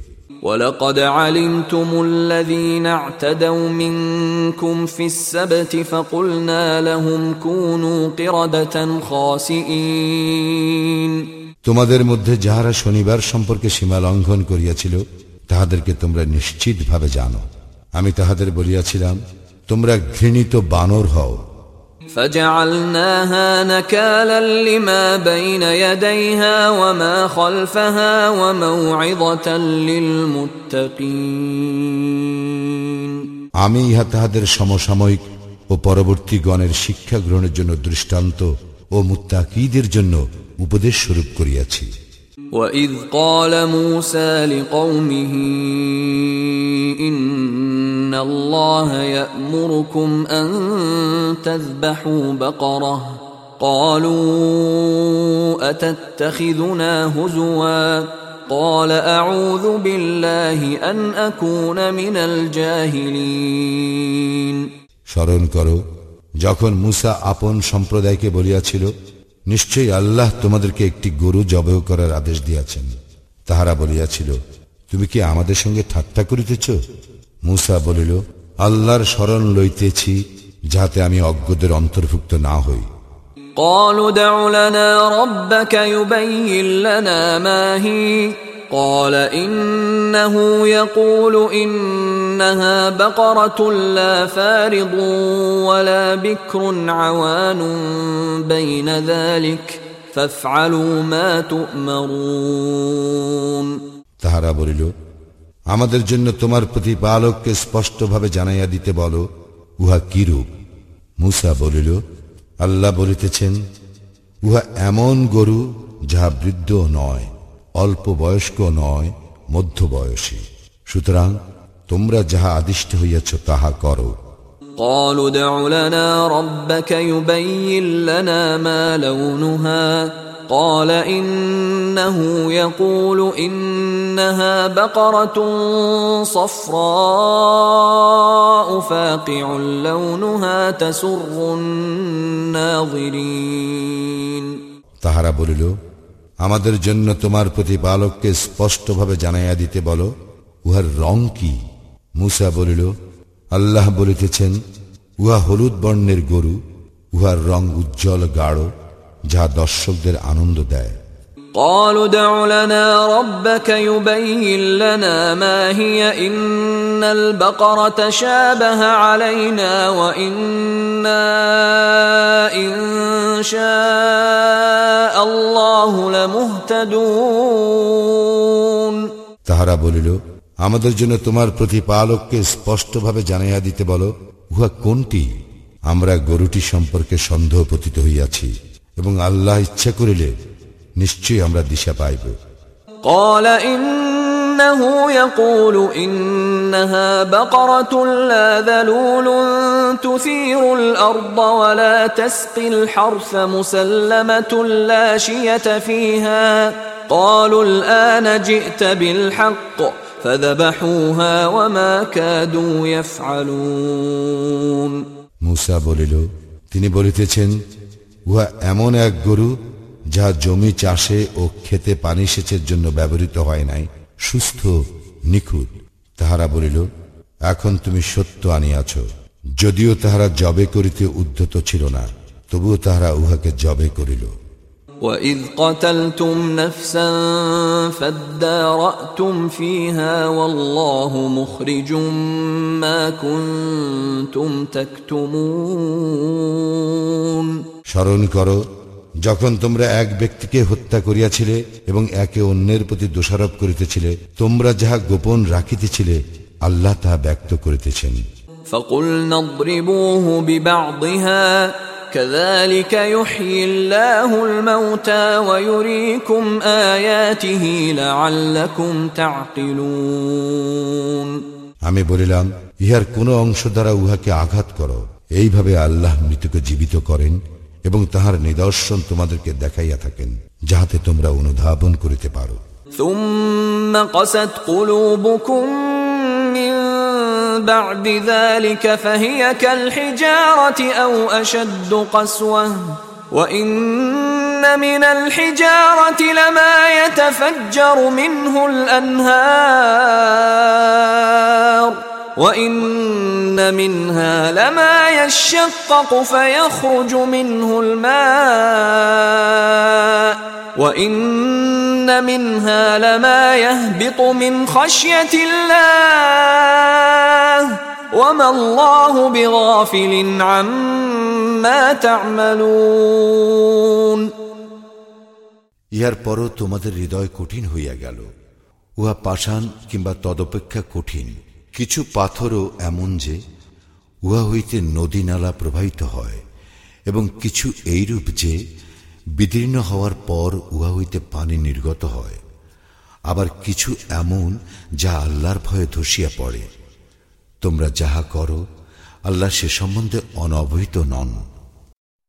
ولقد علمتم الذين اعتدوا منكم في السبت فقلنا لهم كونوا قردة خاسئين তোমাদের মধ্যে যাহারা শনিবার সম্পর্কে সীমা লঙ্ঘন করিয়াছিল তাহাদেরকে তোমরা নিশ্চিতভাবে জানো আমি তাহাদের বলিয়াছিলাম তোমরা ঘৃণিত বানর হও فجعلناها نكالا لما بين يديها وما خلفها وموعظة للمتقين আমি ইহা তাহাদের সমসাময়িক ও পরবর্তী গণের শিক্ষা গ্রহণের জন্য দৃষ্টান্ত ও মুত্তাকিদের জন্য উপদেশ স্বরূপ করিয়াছি وإذ قال موسى لقومه إن الله يأمركم أن تذبحوا بقرة قالوا أتتخذنا هزوا قال أعوذ بالله أن أكون من الجاهلين স্মরণ করো যখন মুসা আপন সম্প্রদায়কে বলিয়াছিল নিশ্চয়ই আল্লাহ তোমাদেরকে একটি গরু জবহ করার আদেশ দিয়াছেন তাহারা বলিয়াছিল তুমি কি আমাদের সঙ্গে ঠাট্টা করিতেছ মুসা বলিল আল্লাহর স্মরণ লইতেছি যাহাতে আমি অজ্ঞদের অন্তর্ভুক্ত না হই قالوا دع لنا ربك يبين لنا ما هي قال إنه يقول إنها بقرة لا فارض ولا بكر عوان بين ذلك فافعلوا ما تؤمرون তাহারা বলিল আমাদের জন্য তোমার প্রতিপালককে স্পষ্টভাবে জানাইয়া দিতে বলো উহা কিরূপ মুসা বলিল আল্লাহ বলিতেছেন উহা এমন গরু যাহা বৃদ্ধ নয় অল্প বয়স্ক নয় মধ্য বয়সী সুতরাং তোমরা যাহা আদিষ্ট হইয়াছ তাহা করো قالوا ادع لنا ربك يبين لنا ما لونها قال إنه يقول إنها بقرة صفراء فاقع لونها تسر الناظرين তাহারা বলিল আমাদের জন্য তোমার প্রতি প্রতিপালককে স্পষ্টভাবে জানাইয়া দিতে বলো, উহার রং কি? মুসা বলিল, আল্লাহ বলিতেছেন, উহা হলুদ বর্ণের গরু, উহার রং উজ্জ্বল গাঢ়, যা দর্শকদের আনন্দ দেয়। قالوا ادع لنا ربك يبين لنا ما هي إن البقرة شابه علينا وإنا إن شاء الله لمهتدون তাহারা বলিল আমাদের জন্য তোমার প্রতিপালককে স্পষ্টভাবে জানাইয়া দিতে বলো উহা কোনটি আমরা গরুটি সম্পর্কে সন্দেহ পতিত হইয়াছি এবং আল্লাহ ইচ্ছা করিলে নিশ্চয়ই আমরা দিশা পাইব قال إنه يقول إنها بقرة لا ذلول تثير الأرض ولا تسقي الحرث مسلمة لا شية فيها قالوا الآن جئت بالحق فذبحوها وما كادوا يفعلون মুসা বলিল তিনি বলিতেছেন উহা এমন এক গরু যা জমি চাষে ও খেতে পানি সেচের জন্য ব্যবহৃত হয় নাই সুস্থ নিখুঁত তাহারা বলিল এখন তুমি সত্য আনিয়াছ যদিও তাহারা জবে করিতে উদ্ধত ছিল না তবুও তাহারা উহাকে জবে করিল وإذ قتلتم نفسا فادارأتم فيها والله مخرج ما كنتم تكتمون স্মরণ করো যখন তোমরা এক ব্যক্তিকে হত্যা করিয়াছিলে এবং একে অন্যের প্রতি দোষারোপ করিতেছিলে তোমরা যাহা গোপন রাখিতেছিলে আল্লাহ তাহা ব্যক্ত করিতেছেন فقلنا اضربوه ببعضها كذلك يحيي الله الموتى ويريكم آياته لعلكم تعقلون আমি বলিলাম ইহার কোন অংশ দ্বারা উহাকে আঘাত করো এইভাবে আল্লাহ মৃতকে জীবিত করেন এবং তাহার নিদর্শন তোমাদেরকে দেখাইয়া থাকেন যাহাতে তোমরা অনুধাবন করিতে পারো ثم قست قلوبكم من بعد ذلك فهي كالحجارة أو أشد قسوة وإن من الحجارة لما يتفجر منه الأنهار وإن منها لما يشقق فيخرج منه الماء وإن منها لما يهبط من خشية الله وما الله بغافل عما تعملون ইহার পরও তোমাদের হৃদয় কঠিন হইয়া গেল উহা পাষাণ কিংবা তদপেক্ষা কঠিন কিছু পাথরও এমন যে, উহা হইতে নদী নালা প্রবাহিত হয়, এবং কিছু এইরূপ যে, বিদীর্ণ হওয়ার পর উহা হইতে পানি নির্গত হয়। আবার কিছু এমন যা আল্লাহর ভয়ে ধসিয়া পড়ে। তোমরা যাহা করো, আল্লাহ সে সম্বন্ধে অনবহিত নন।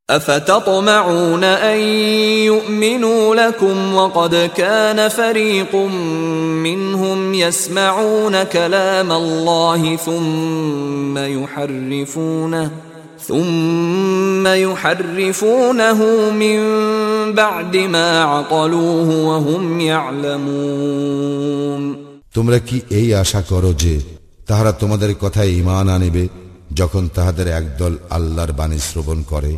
أفتطمعون أن يؤمنوا لكم وقد كان فريق منهم يسمعون كلام الله ثم يحرفونه ثم يحرفونه من بعد ما عقلوه وهم يعلمون তোমরা কি এই আশা করো যে তাহারা তোমাদের কথায় ইমান আনিবে যখন তাহাদের একদল আল্লাহর বাণী শ্রবণ করে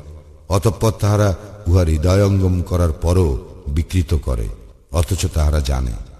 অতঃপর তাহারা উহার হৃদয়ঙ্গম করার পরও বিকৃত করে অথচ তাহারা জানে।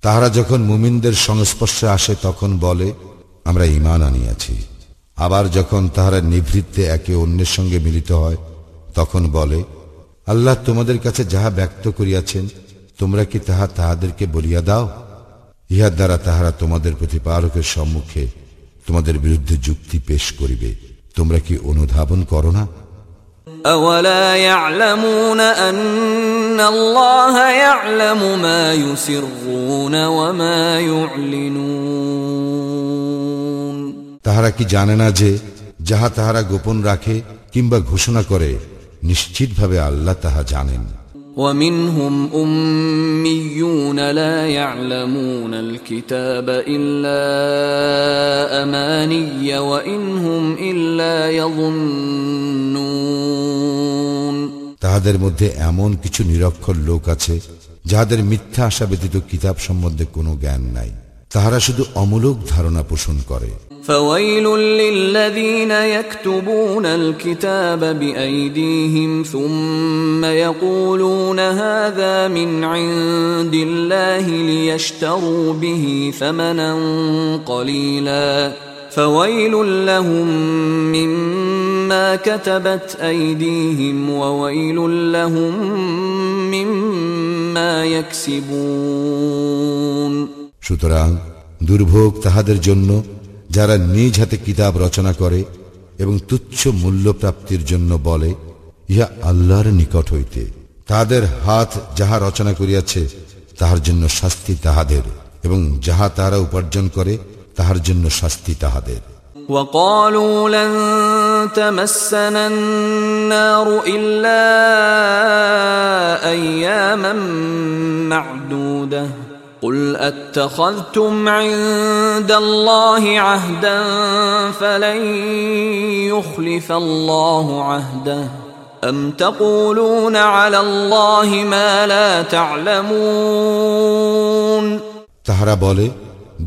তাহারা যখন মুমিনদের সংস্পর্শে আসে, তখন বলে, আমরা ইমান আনিয়াছি। আবার যখন তাহারা নিভৃত্তে একে অন্যের সঙ্গে মিলিত হয়, তখন বলে, আল্লাহ তোমাদের কাছে যাহা ব্যক্ত করিয়াছেন, তোমরা কি তাহা তাহাদেরকে বলিয়া দাও? ইহার দ্বারা তাহারা তোমাদের প্রতিপালকের সম্মুখে তোমাদের বিরুদ্ধে যুক্তি পেশ করিবে। তোমরা কি অনুধাবন করো না? أولا يعلمون أن الله يعلم ما يسرون وما يعلنون তাহারা কি জানে না যে যাহা তাহারা গোপন রাখে কিংবা ঘোষণা করে নিশ্চিতভাবে আল্লাহ তাহা জানেন ومنهم أميون لا يعلمون الكتاب إلا أماني وإن هم إلا يظنون তাহাদের মধ্যে এমন কিছু নিরক্ষর লোক আছে যাহাদের মিথ্যা আশা ব্যতীত কিতাব সম্বন্ধে কোনো জ্ঞান নাই তাহারা শুধু অমূলক ধারণা পোষণ করে فويل للذين يكتبون الكتاب بأيديهم ثم يقولون هذا من عند الله ليشتروا به ثمنا قليلا فويل لهم مما كتبت أيديهم وويل لهم مما يكسبون সুতরাং দুর্ভোগ তাহাদের জন্য যারা নিজ হাতে কিতাব রচনা করে এবং তুচ্ছ মূল্য প্রাপ্তির জন্য বলে ইহা আল্লাহর নিকট হইতে তাহাদের হাত যাহা রচনা করিয়াছে তাহার জন্য শাস্তি তাহাদের এবং যাহা তাহারা উপার্জন করে তাহার জন্য শাস্তি তাহাদের وقالوا لن تمسنا النار إلا أياما معدودة قل أتخذتم عند الله عهدا فلن يخلف الله عهده أم تقولون على الله ما لا تعلمون তাহারা বলে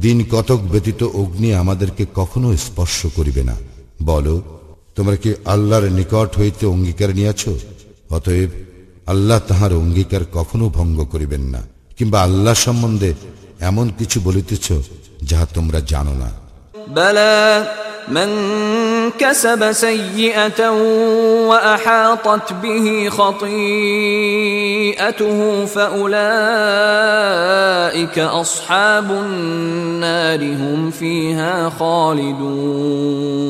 দিন কতক ব্যতীত অগ্নি আমাদেরকে কখনো স্পর্শ করিবে না বলো তোমরা কি আল্লাহর নিকট হইতে অঙ্গীকার নিয়াছ অতএব আল্লাহ তাহার অঙ্গীকার কখনো ভঙ্গ করিবেন না কিংবা আল্লাহ সম্বন্ধে এমন কিছু বলিতেছ যাহা তোমরা জানো না بلى من كسب سيئة وأحاطت به خطيئته فأولئك أصحاب النار هم فيها خالدون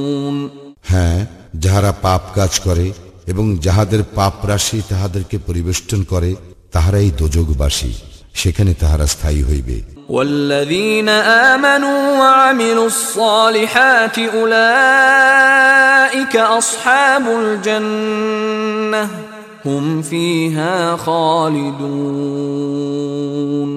হ্যাঁ যাহারা পাপ কাজ করে এবং যাহাদের পাপ রাশি তাহাদেরকে পরিবেষ্টন করে তাহারাই দোজগবাসী সেখানে তাহারা স্থায়ী হইবে والذين آمنوا وعملوا الصالحات أولئك أصحاب الجنة هم فيها خالدون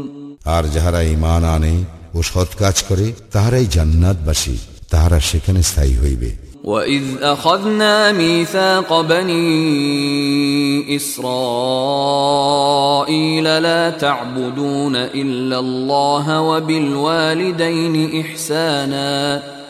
আর যাহারা ইমান আনে ও সৎ কাজ করে তাহারাই জান্নাতবাসী তাহারা সেখানে স্থায়ী হইবে واذ اخذنا ميثاق بني اسرائيل لا تعبدون الا الله وبالوالدين احسانا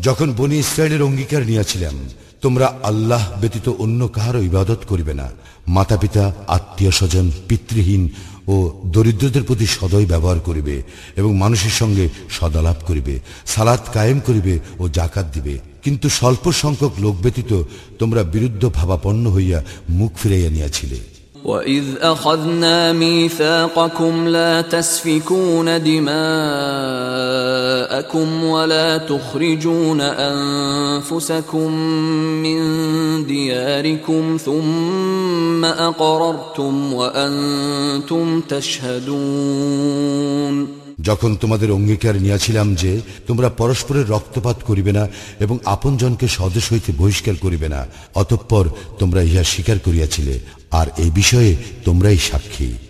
যখন বনি ইসরায়েলের অঙ্গীকার নিয়েছিলাম তোমরা আল্লাহ ব্যতীত অন্য কাহারও ইবাদত করিবে না। মাতা পিতা আত্মীয় স্বজন পিতৃহীন ও দরিদ্রদের প্রতি সদয় ব্যবহার করিবে এবং মানুষের সঙ্গে সদালাপ করিবে, সালাত কায়েম করিবে ও জাকাত দিবে। কিন্তু স্বল্প সংখ্যক লোক ব্যতীত তোমরা বিরুদ্ধ ভাবাপন্ন হইয়া মুখ ফিরাইয়া নিয়াছিলে। وإذ أخذنا ميثاقكم لا تسفكون دماءكم ولا تخرجون أنفسكم من دياركم ثم أقررتم وأنتم تشهدون যখন তোমাদের অঙ্গীকার নিয়াছিলাম যে তোমরা পরস্পরের রক্তপাত করিবে না এবং আপনজনকে স্বদেশ হইতে বহিষ্কার করিবে না অতঃপর তোমরা ইহা স্বীকার করিয়াছিলে আর এ বিষয়ে তোমরাই সাক্ষী।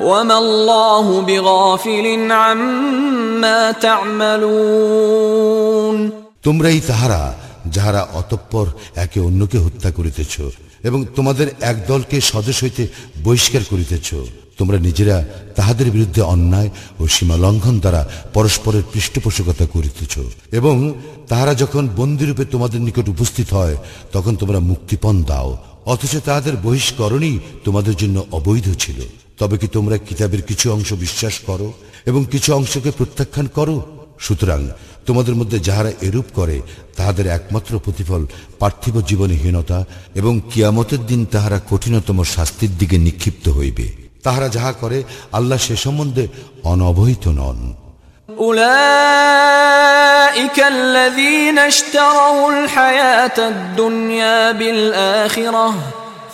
وما الله بغافل عما تعملون তোমরাই তাহারা যাহারা অতঃপর একে অন্যকে হত্যা করিতেছ এবং তোমাদের এক দলকে স্বদেশ হইতে বহিষ্কার করিতেছ তোমরা নিজেরা তাহাদের বিরুদ্ধে অন্যায় ও সীমা লঙ্ঘন দ্বারা পরস্পরের পৃষ্ঠপোষকতা করিতেছ এবং তাহারা যখন বন্দিরূপে তোমাদের নিকট উপস্থিত হয় তখন তোমরা মুক্তিপণ দাও অথচ তাহাদের বহিষ্করণই তোমাদের জন্য অবৈধ ছিল তবে কি তোমরা কিতাবের কিছু অংশ বিশ্বাস করো এবং কিছু অংশকে প্রত্যাখ্যান করো সুতরাং তোমাদের মধ্যে যাহারা এরূপ করে তাহাদের একমাত্র প্রতিফল পার্থিব জীবনহীনতা এবং কিয়ামতের দিন তাহারা কঠিনতম শাস্তির দিকে নিক্ষিপ্ত হইবে তাহারা যাহা করে আল্লাহ সে সম্বন্ধে অনবহিত নন أولئك الذين اشتروا الحياة الدنيا بالآخرة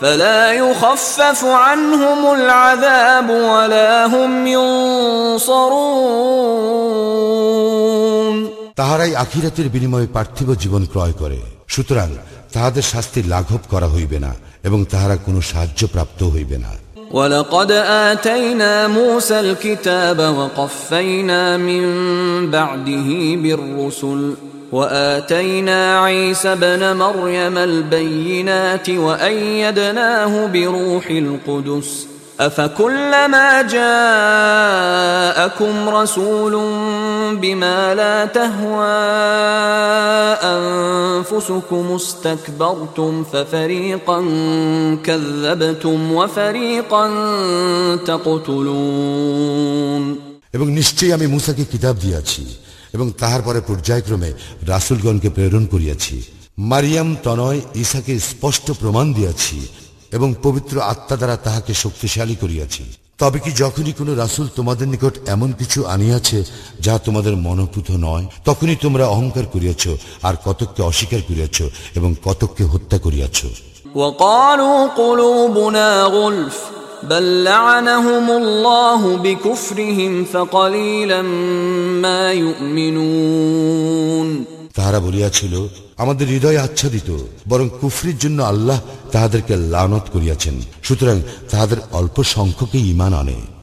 فلا يخفف عنهم العذاب ولا هم ينصرون তাহারাই আখিরাতের বিনিময়ে পার্থিব জীবন ক্রয় করে সুতরাং তাহাদের শাস্তি লাঘব করা হইবে না এবং তাহারা কোনো সাহায্য প্রাপ্ত হইবে না ولقد آتينا موسى الكتاب وقفينا من بعده بالرسل وآتينا عيسى ابن مريم البينات وأيدناه بروح القدس أفكلما جاءكم رسول بما لا تهوى أنفسكم استكبرتم ففريقا كذبتم وفريقا تقتلون এবং নিশ্চয়ই আমি মুসাকে কিতাব দিয়াছি এবং তাহার পরে পর্যায়ক্রমে রাসুলগণকে প্রেরণ করিয়াছি মারিয়াম তনয় ঈসাকে স্পষ্ট প্রমাণ দিয়াছি এবং পবিত্র আত্মা দ্বারা তাহাকে শক্তিশালী করিয়াছি তবে কি যখনই কোনো রাসুল তোমাদের নিকট এমন কিছু আনিয়াছে যা তোমাদের মনোপুত নয় তখনই তোমরা অহংকার করিয়াছ আর কতককে অস্বীকার করিয়াছ এবং কতককে হত্যা করিয়াছ وقالوا قلوبنا غلف بل لعنهم الله بكفرهم فقليلا ما يؤمنون তাহারা বলিয়াছিল আমাদের হৃদয় আচ্ছাদিত বরং কুফরির জন্য আল্লাহ তাহাদেরকে লানত করিয়াছেন সুতরাং তাহাদের অল্প সংখ্যকে ইমান আনে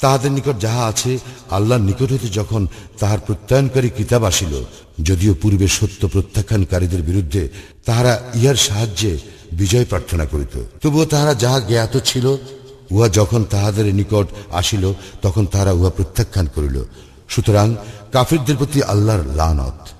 তাহাদের নিকট যাহা আছে, আল্লাহর নিকট হইতে যখন তাহার প্রত্যয়নকারী কিতাব আসিল, যদিও পূর্বে সত্য প্রত্যাখ্যানকারীদের বিরুদ্ধে তাহারা ইহার সাহায্যে বিজয় প্রার্থনা করিত। তবুও তাহারা যাহা জ্ঞাত ছিল, উহা যখন তাহাদের নিকট আসিল, তখন তাহারা উহা প্রত্যাখ্যান করিল। সুতরাং কাফিরদের প্রতি আল্লাহর লানত।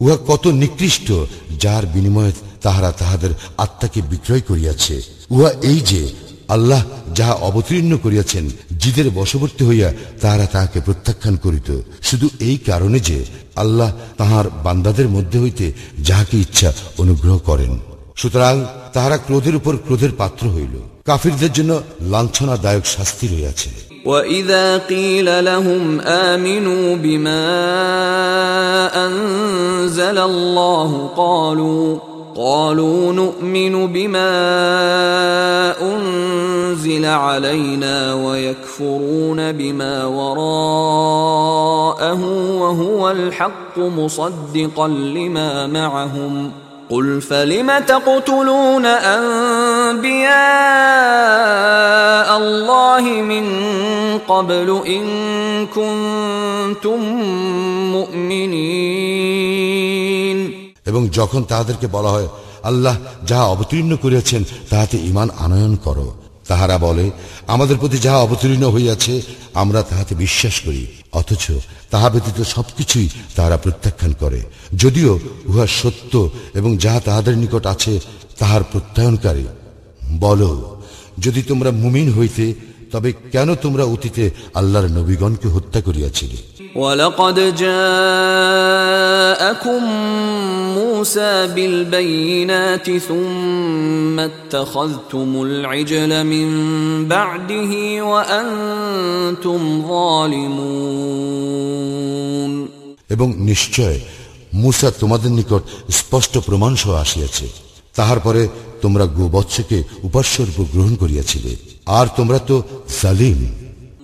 উহা কত নিকৃষ্ট, যার বিনিময়ে তাহারা তাহাদের আত্মাকে বিক্রয় করিয়াছে। উহা এই যে, আল্লাহ যাহা অবতীর্ণ করিয়াছেন, জিদের বশবর্তী হইয়া তাহারা তাহাকে প্রত্যাখ্যান করিত। শুধু এই কারণে যে, আল্লাহ তাহার বান্দাদের মধ্যে হইতে যাহাকে ইচ্ছা অনুগ্রহ করেন। সুতরাং তাহারা ক্রোধের উপর ক্রোধের পাত্র হইল। কাফিরদের জন্য লাঞ্ছনাদায়ক শাস্তি রইয়াছে واذا قيل لهم امنوا بما انزل الله قالوا قالوا نؤمن بما انزل علينا ويكفرون بما وراءه وهو الحق مصدقا لما معهم قل فلم تقتلون انبياء الله من قبل ان كنتم مؤمنين এবং যখন তাহাদেরকে বলা হয় আল্লাহ যাহা অবতীর্ণ করিয়াছেন তাহাতে ইমান আনয়ন করো তাহারা বলে, আমাদের প্রতি যাহা অবতীর্ণ হইয়াছে, আমরা তাহাতে বিশ্বাস করি, অথচ তাহা ব্যতীত সবকিছুই তাহারা প্রত্যাখ্যান করে। যদিও উহা সত্য এবং যাহা তাহাদের নিকট আছে, তাহার প্রত্যয়নকারী। বলো, যদি তোমরা মুমিন হইতে, তবে কেন তোমরা অতীতে আল্লাহর নবীগণকে হত্যা করিয়াছিলে? ولقد جاءكم موسى بالبينات ثم اتخذتم العجل من بعده وانتم ظالمون এবং নিশ্চয় মুসা তোমাদের নিকট স্পষ্ট প্রমাণ সহ আসিয়াছে তাহার পরে তোমরা গোবৎসকে উপাস্যরূপ গ্রহণ করিয়াছিলে আর তোমরা তো জালিম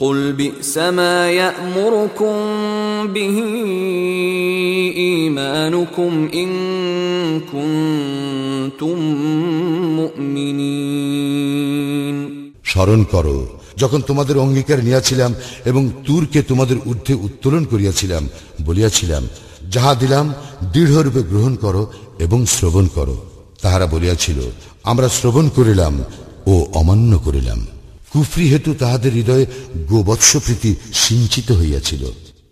قل بئس ما يأمركم به إيمانكم إن كنتم مؤمنين স্মরণ করো যখন তোমাদের অঙ্গীকার নিয়াছিলাম এবং তুরকে তোমাদের ঊর্ধ্বে উত্তোলন করিয়াছিলাম বলিয়াছিলাম যাহা দিলাম দৃঢ়রূপে গ্রহণ করো এবং শ্রবণ করো তাহারা বলিয়াছিল আমরা শ্রবণ করিলাম ও অমান্য করিলাম কুফরি হেতু তাহাদের হৃদয়ে গোবৎসপ্রীতি সিঞ্চিত হইয়াছিল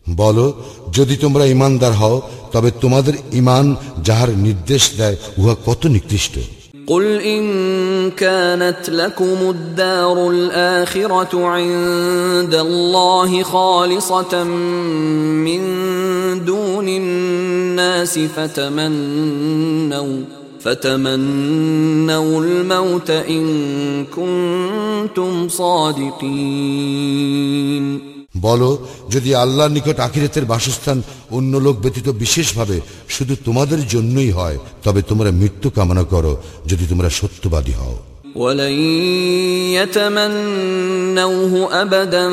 বলো যদি তোমরা ইমানদার হও তবে তোমাদের ইমান যাহার নির্দেশ দেয় উহা কত নিকৃষ্ট قل إن كانت لكم الدار الآخرة عند الله خالصة من دون الناس فتمنوا فتمنوا الموت إن كنتم صادقين বলো যদি আল্লাহর নিকট আখিরাতের বাসস্থান অন্য লোক ব্যতীত বিশেষভাবে শুধু তোমাদের জন্যই হয় তবে তোমরা মৃত্যু কামনা করো যদি তোমরা সত্যবাদী হও ولن يتمنوه ابدا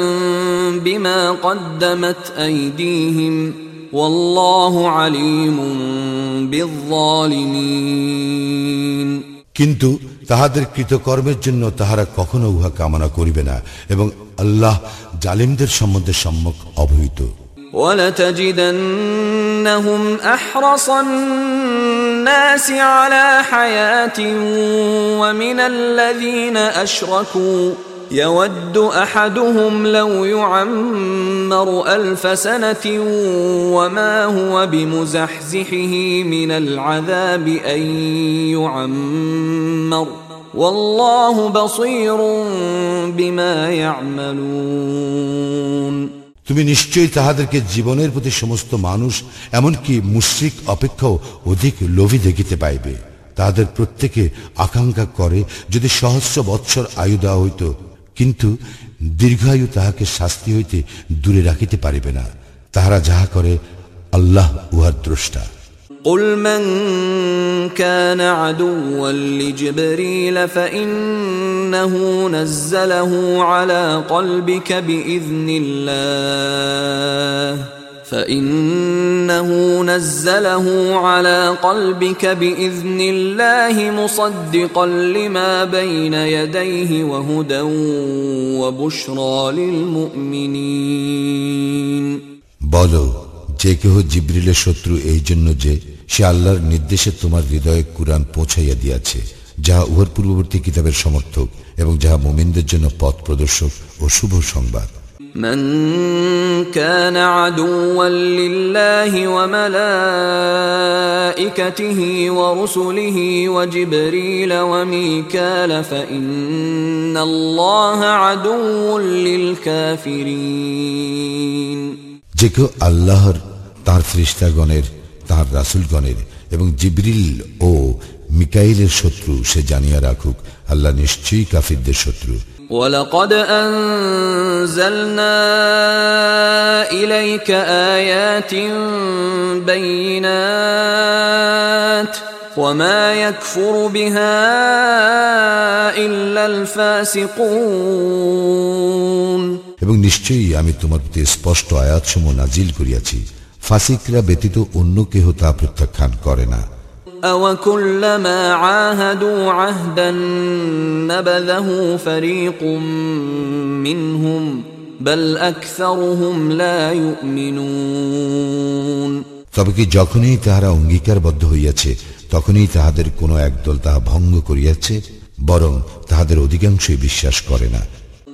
بما قدمت ايديهم والله عليم بالظالمين কিন্তু তাহাদের কৃতকর্মের জন্য তাহারা কখনো উহা কামনা করিবে না এবং আল্লাহ জালিমদের সম্বন্ধে সম্মুখ অবহিত ولتجدنهم احرص الناس على حياه ومن الذين اشركوا يود احدهم لو يعمر الف سنه وما هو بمزحزحه من العذاب ان يعمر والله بصير بما يعملون তুমি নিশ্চয়ই তাহাদেরকে জীবনের প্রতি সমস্ত মানুষ এমনকি মুশ্রিক অপেক্ষাও অধিক লোভী দেখিতে পাইবে তাহাদের প্রত্যেকে আকাঙ্ক্ষা করে যদি সহস্র বৎসর আয়ু দেওয়া হইত কিন্তু দীর্ঘায়ু তাহাকে শাস্তি হইতে দূরে রাখিতে পারিবে না তাহারা যাহা করে আল্লাহ উহার দ্রষ্টা قل من كان عدوا لجبريل فإنه نزله على قلبك بإذن الله فإنه نزله على قلبك بإذن الله مصدقا لما بين يديه وهدى وبشرى للمؤمنين বলো যে কেহ জিব্রিলের শত্রু এই জন্য যে সে আল্লাহর নির্দেশে তোমার হৃদয়ে কুরআন পৌঁছাইয়া দিয়াছে যাহা উহার পূর্ববর্তী কিতাবের সমর্থক এবং যাহা মোমিনদের জন্য পথ প্রদর্শক ও শুভ সংবাদ من كان عدوا لله وملائكته ورسله وجبريل وميكال فإن الله عدو للكافرين যে কেউ আল্লাহর তাঁর ফ্রিস্তাগণের তাঁর রাসুলগণের এবং জিবরিল ও মিকাইলের শত্রু সে জানিয়া রাখুক আল্লাহ নিশ্চয়ই কাফিরদের শত্রু ولقد أنزلنا إليك آيات بينات وما يكفر بها إلا الفاسقون এবং নিশ্চয়ই আমি তোমার প্রতি স্পষ্ট আয়াতসমূহ নাজিল করিয়াছি ফাসিকরা ব্যতীত অন্য কেহ তা প্রত্যাখ্যান করে না أوكلما عاهدوا عهدا نبذه فريق منهم بل أكثرهم لا يؤمنون তবে কি যখনই তাহারা অঙ্গীকারবদ্ধ হইয়াছে তখনই তাহাদের কোনো একদল তাহা ভঙ্গ করিয়াছে বরং তাহাদের অধিকাংশই বিশ্বাস করে না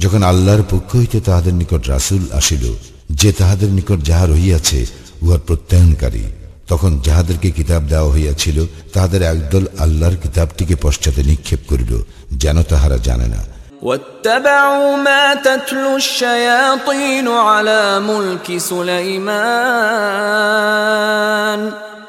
যখন আল্লাহর পক্ষ হইতে তাহাদের নিকট রাসূল আসিল যে তাহাদের নিকট যাহা রহিয়াছে উহার প্রত্যয়নকারী তখন যাহাদেরকে কিতাব দেওয়া হইয়াছিল তাহাদের একদল আল্লাহর কিতাবটিকে পশ্চাতে নিক্ষেপ করিল যেন তাহারা জানে না واتبعوا ما تتلو الشياطين على ملك سليمان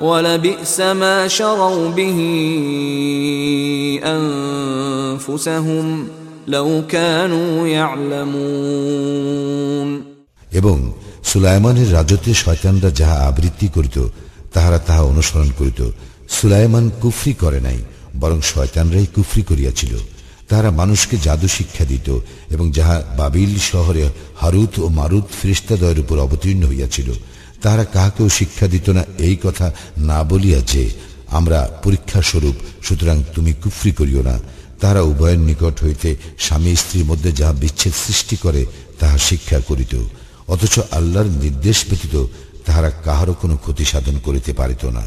ولبئس ما شروا به انفسهم لو كانوا يعلمون এবং সুলাইমানের রাজত্বে শয়তানরা যাহা আবৃত্তি করিত তাহারা তাহা অনুসরণ করিত সুলাইমান কুফরি করে নাই বরং শয়তানরাই কুফরি করিয়াছিল তাহারা মানুষকে জাদু শিক্ষা দিত এবং যাহা বাবিল শহরে হারুত ও মারুত ফ্রিস্তাদয়ের উপর অবতীর্ণ হইয়াছিল তাহারা কাহাকেও শিক্ষা দিত না এই কথা না বলিয়া যে, আমরা পরীক্ষা স্বরূপ সুতরাং তুমি কুফরি করিও না। তাহারা উভয়ের নিকট হইতে স্বামী স্ত্রীর মধ্যে যাহা বিচ্ছেদ সৃষ্টি করে, তাহা শিক্ষা করিত। অথচ আল্লাহর নির্দেশ ব্যতীত তাহারা কাহারও কোনো ক্ষতি সাধন করিতে পারিত না।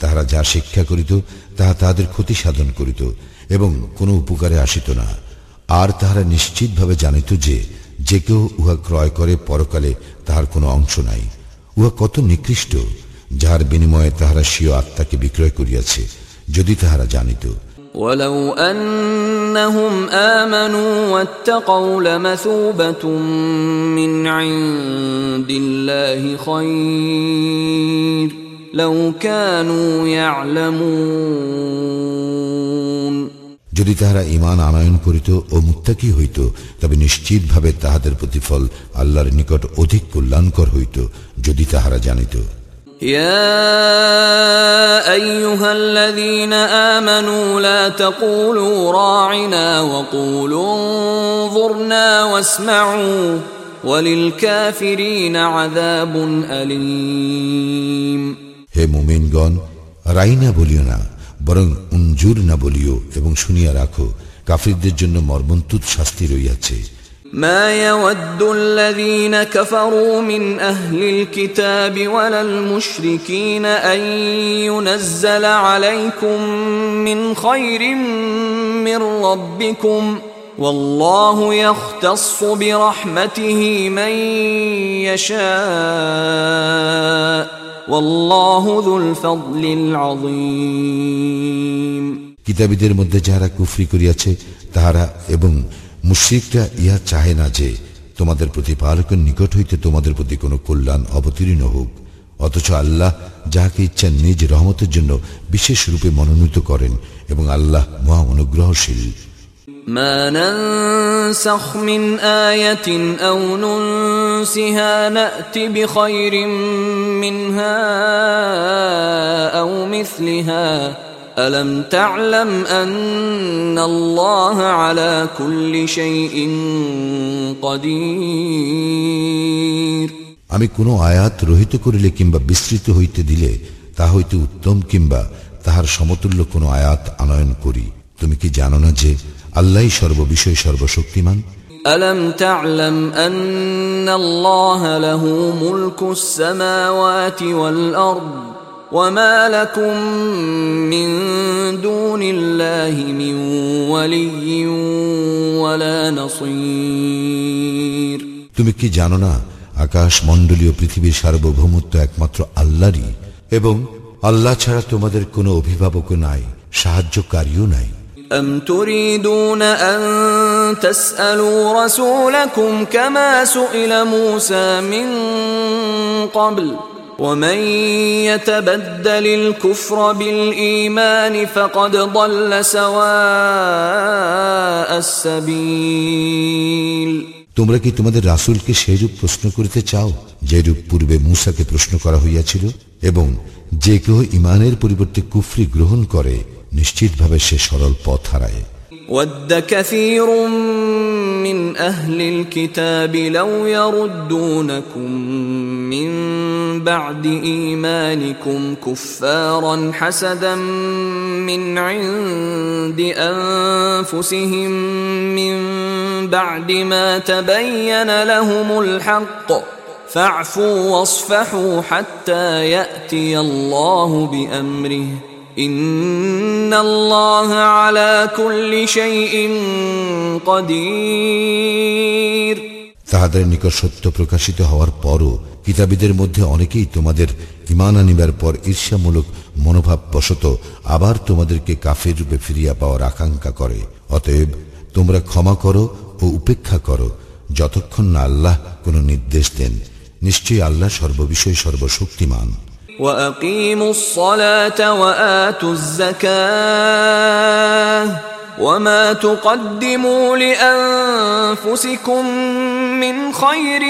তাহারা যা শিক্ষা করিত, তাহা তাহাদের ক্ষতি সাধন করিত এবং কোনো উপকারে আসিত না। আর তাহারা নিশ্চিতভাবে জানিত যে যে কেউ উহা ক্রয় করে পরকালে, তাহার কোনো অংশ নাই। উহা কত নিকৃষ্ট যাহার বিনিময়ে তাহারা স্বীয় আত্মাকে বিক্রয় করিয়াছে যদি তাহারা জানিত ولو أنهم آمنوا واتقوا لمثوبة من عند الله خير لو كانوا يعلمون যদি তাহারা ইমান আনয়ন করিত ও মুত্তাকি হইত তবে নিশ্চিতভাবে তাহাদের প্রতিফল আল্লাহর নিকট অধিক কল্যাণকর হইত যদি তাহারা জানিত يا ايها الذين امنوا لا تقولوا راعنا وقولوا انظرنا واسمعوا وللكافرين عذاب اليم হে মুমিনগণ রাইনা বলিও না বরং উঞ্জুর না বলিও এবং শুনিয়া রাখো কাফিরদের জন্য মর্মন্তুদ শাস্তি রইয়াছে ما يود الذين كفروا من اهل الكتاب ولا المشركين ان ينزل عليكم من خير من ربكم والله يختص برحمته من يشاء কিতাবীদের মধ্যে যাহারা কুফরি করিয়াছে, তাহারা এবং মুশ্রিকরা ইহা চাহে না যে, তোমাদের প্রতি প্রতিপালকের নিকট হইতে তোমাদের প্রতি কোনো কল্যাণ অবতীর্ণ হোক। অথচ আল্লাহ যাহাকে ইচ্ছা নিজ রহমতের জন্য বিশেষ রূপে মনোনীত করেন এবং আল্লাহ মহা অনুগ্রহশীল। ما ننسخ من آية أو ننسها نأت بخير منها أو مثلها ألم تعلم أن الله على كل شيء قدير আমি কোনো আয়াত রহিত করিলে কিংবা বিস্তৃত হইতে দিলে তা হইতে উত্তম কিংবা তাহার সমতুল্য কোনো আয়াত আনয়ন করি তুমি কি জানো না যে আল্লাহ সর্ববিষয় সর্বশক্তিমান ألم تعلم أن الله له ملك السماوات والأرض وما لكم من دون الله من ولي ولا نصير তুমি কি জানো না আকাশ মণ্ডলীয় পৃথিবীর সার্বভৌমত্ব একমাত্র আল্লাহরই এবং আল্লাহ ছাড়া তোমাদের কোনো অভিভাবকও নাই সাহায্যকারীও নাই أم تريدون أن تسألوا رسولكم كما سئل موسى من قبل ومن يتبدل الكفر بالإيمان فقد ضل سواء السبيل তোমরা কি তোমাদের রাসূলকে সেইরূপ প্রশ্ন করিতে চাও যেরূপ পূর্বে মূসাকে প্রশ্ন করা হইয়াছিল এবং যে কেহ ইমানের পরিবর্তে কুফরি গ্রহণ করে নিশ্চিতভাবে সে সরল পথ হারায় ود كثير من أهل الكتاب لو يردونكم من بعد إيمانكم كفارا حسدا من عند أنفسهم من بعد ما تبين لهم الحق فاعفوا واصفحوا حتى يأتي الله بأمره তাহাদের নিকট সত্য প্রকাশিত হওয়ার পরও কিতাবীদের মধ্যে অনেকেই তোমাদের ইমান আনিবার পর ঈর্ষামূলক মনোভাব বশত আবার তোমাদেরকে কাফের রূপে ফিরিয়া পাওয়ার আকাঙ্ক্ষা করে। অতএব তোমরা ক্ষমা করো ও উপেক্ষা করো। যতক্ষণ না আল্লাহ কোনো নির্দেশ দেন, নিশ্চয়ই আল্লাহ সর্ববিষয়ে সর্বশক্তিমান। وأقيموا الصلاة وآتوا الزكاة وما تقدموا لأنفسكم من خير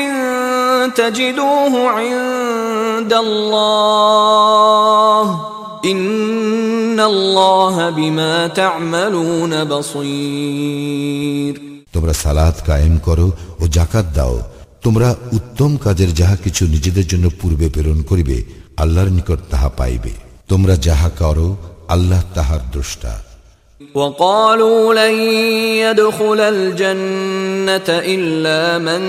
تجدوه عند الله إن الله بما تعملون بصير তোমরা সালাত কায়েম করো ও জাকাত দাও তোমরা উত্তম কাজের যাহা কিছু নিজেদের জন্য পূর্বে প্রেরণ করিবে আল্লাহর নিকট তাহা পাইবে তোমরা যাহা করো আল্লাহ তাহার দ্রষ্টা وقالوا لن يدخل الجنة إلا من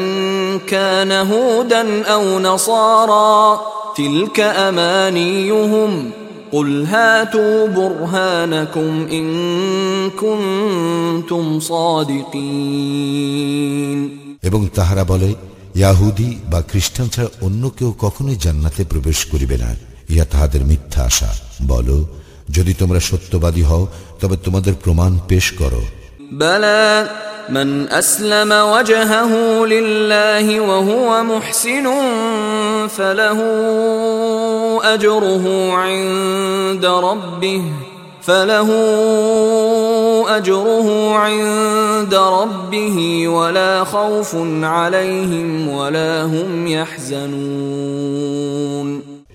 كان هودا أو نصارى تلك أمانيهم قل هاتوا برهانكم إن كنتم صادقين এবং তাহারা বলে ইয়াহুদি বা খ্রিস্টান ছাড়া অন্য কেউ কখনোই জান্নাতে প্রবেশ করিবে না ইহা তাহাদের মিথ্যা আশা বলো যদি তোমরা সত্যবাদী হও তবে তোমাদের প্রমাণ পেশ করো بلى من أسلم وجهه لله وهو محسن فله أجره عند ربه فله أجره عند ربه ولا خوف عليهم ولا هم يحزنون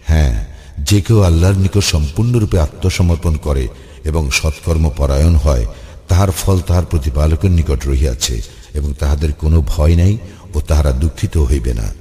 হ্যাঁ যে কেউ আল্লাহর নিকট সম্পূর্ণরূপে আত্মসমর্পণ করে এবং সৎকর্ম পরায়ণ হয় তাহার ফল তাহার প্রতিপালকের নিকট রহিয়াছে এবং তাহাদের কোনো ভয় নাই ও তাহারা দুঃখিত হইবে না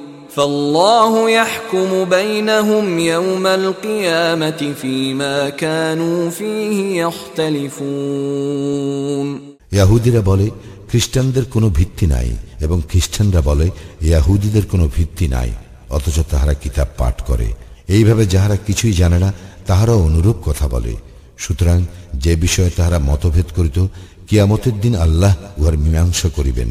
فالله يحكم بينهم يوم القيامة فيما كانوا فيه يختلفون ইয়াহুদিরা বলে খ্রিস্টানদের কোনো ভিত্তি নাই এবং খ্রিস্টানরা বলে ইয়াহুদিদের কোনো ভিত্তি নাই অথচ তাহারা কিতাব পাঠ করে এইভাবে যাহারা কিছুই জানে না তাহারা অনুরূপ কথা বলে সুতরাং যে বিষয়ে তাহারা মতভেদ করিত কিয়ামতের দিন আল্লাহ উহার মীমাংসা করিবেন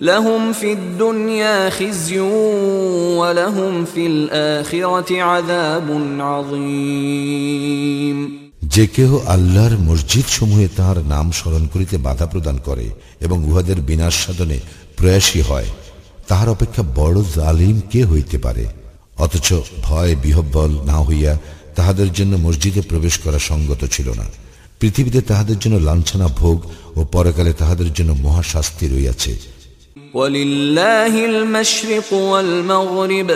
লাহুম ফিদ দুনিয়া খিজিউ ওয়া লাহুম ফিল আখিরাতি আযাবুন যে কেহ আল্লাহর মসজিদ সমূহে তাহার নাম স্মরণ করিতে বাধা প্রদান করে এবং উহাদের বিনাশ সাধনে প্রয়াসী হয়, তাহার অপেক্ষা বড় জালিম কে হইতে পারে? অথচ ভয় বিহব্বল না হইয়া তাহাদের জন্য মসজিদে প্রবেশ করা সঙ্গত ছিল না। পৃথিবীতে তাহাদের জন্য লাঞ্ছনা ভোগ ও পরকালে তাহাদের জন্য মহাশাস্তি রইয়াছে। ولله المشرق والمغرب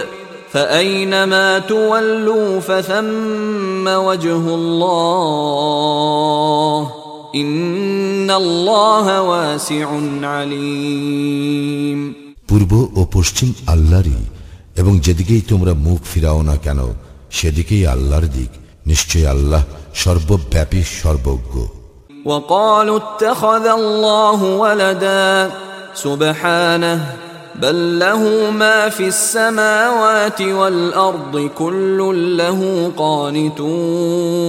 فأينما تولوا فثم وجه الله إن الله واسع عليم পূর্ব ও পশ্চিম আল্লাহরই এবং যেদিকেই তোমরা মুখ ফিরাও না কেন সেদিকেই আল্লাহর দিক নিশ্চয় আল্লাহ সর্বব্যাপী সর্বজ্ঞ وقالوا اتخذ الله ولدا سبحانه بل له ما في السماوات والأرض كل له قانتون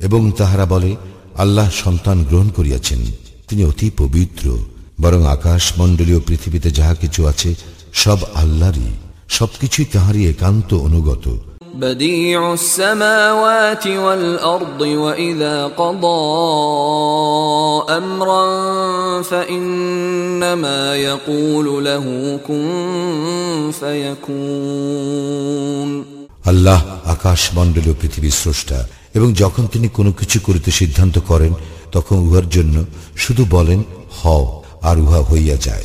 এবং তাহারা বলে আল্লাহ সন্তান গ্রহণ করিয়াছেন তিনি অতি পবিত্র বরং আকাশ মণ্ডলীয় পৃথিবীতে যাহা কিছু আছে সব আল্লাহরই সবকিছুই তাহারই একান্ত অনুগত بديع السماوات والأرض وإذا قضى أمرا فإنما يقول له كن فيكون আল্লাহ আকাশ মণ্ডলীয় পৃথিবীর স্রষ্টা এবং যখন তিনি কোনো কিছু করিতে সিদ্ধান্ত করেন তখন উহার জন্য শুধু বলেন হও আর উহা হইয়া যায়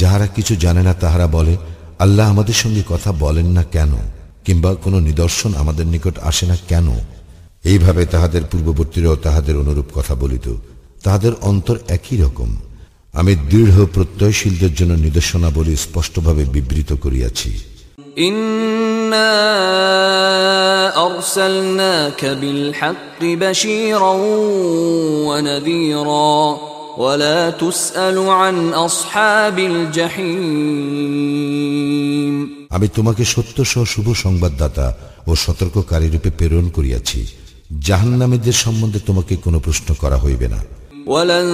যাহারা কিছু জানে না তাহারা বলে আল্লাহ আমাদের সঙ্গে কথা বলেন না কেন কিংবা কোনো নিদর্শন আমাদের নিকট আসে না কেন এইভাবে তাহাদের পূর্ববর্তীরাও তাহাদের অনুরূপ কথা বলিত তাহাদের অন্তর একই রকম আমি দৃঢ় প্রত্যয়শীলদের জন্য নিদর্শনাবলী স্পষ্টভাবে বিবৃত করিয়াছি إنا أرسلناك بالحق بشيرا ونذيرا ولا تسأل عن أصحاب الجحيم আমি তোমাকে সত্য সহ শুভ সংবাদদাতা ও সতর্ককারী রূপে প্রেরণ করিয়াছি জাহান্নামীদের সম্বন্ধে তোমাকে কোনো প্রশ্ন করা হইবে না ولن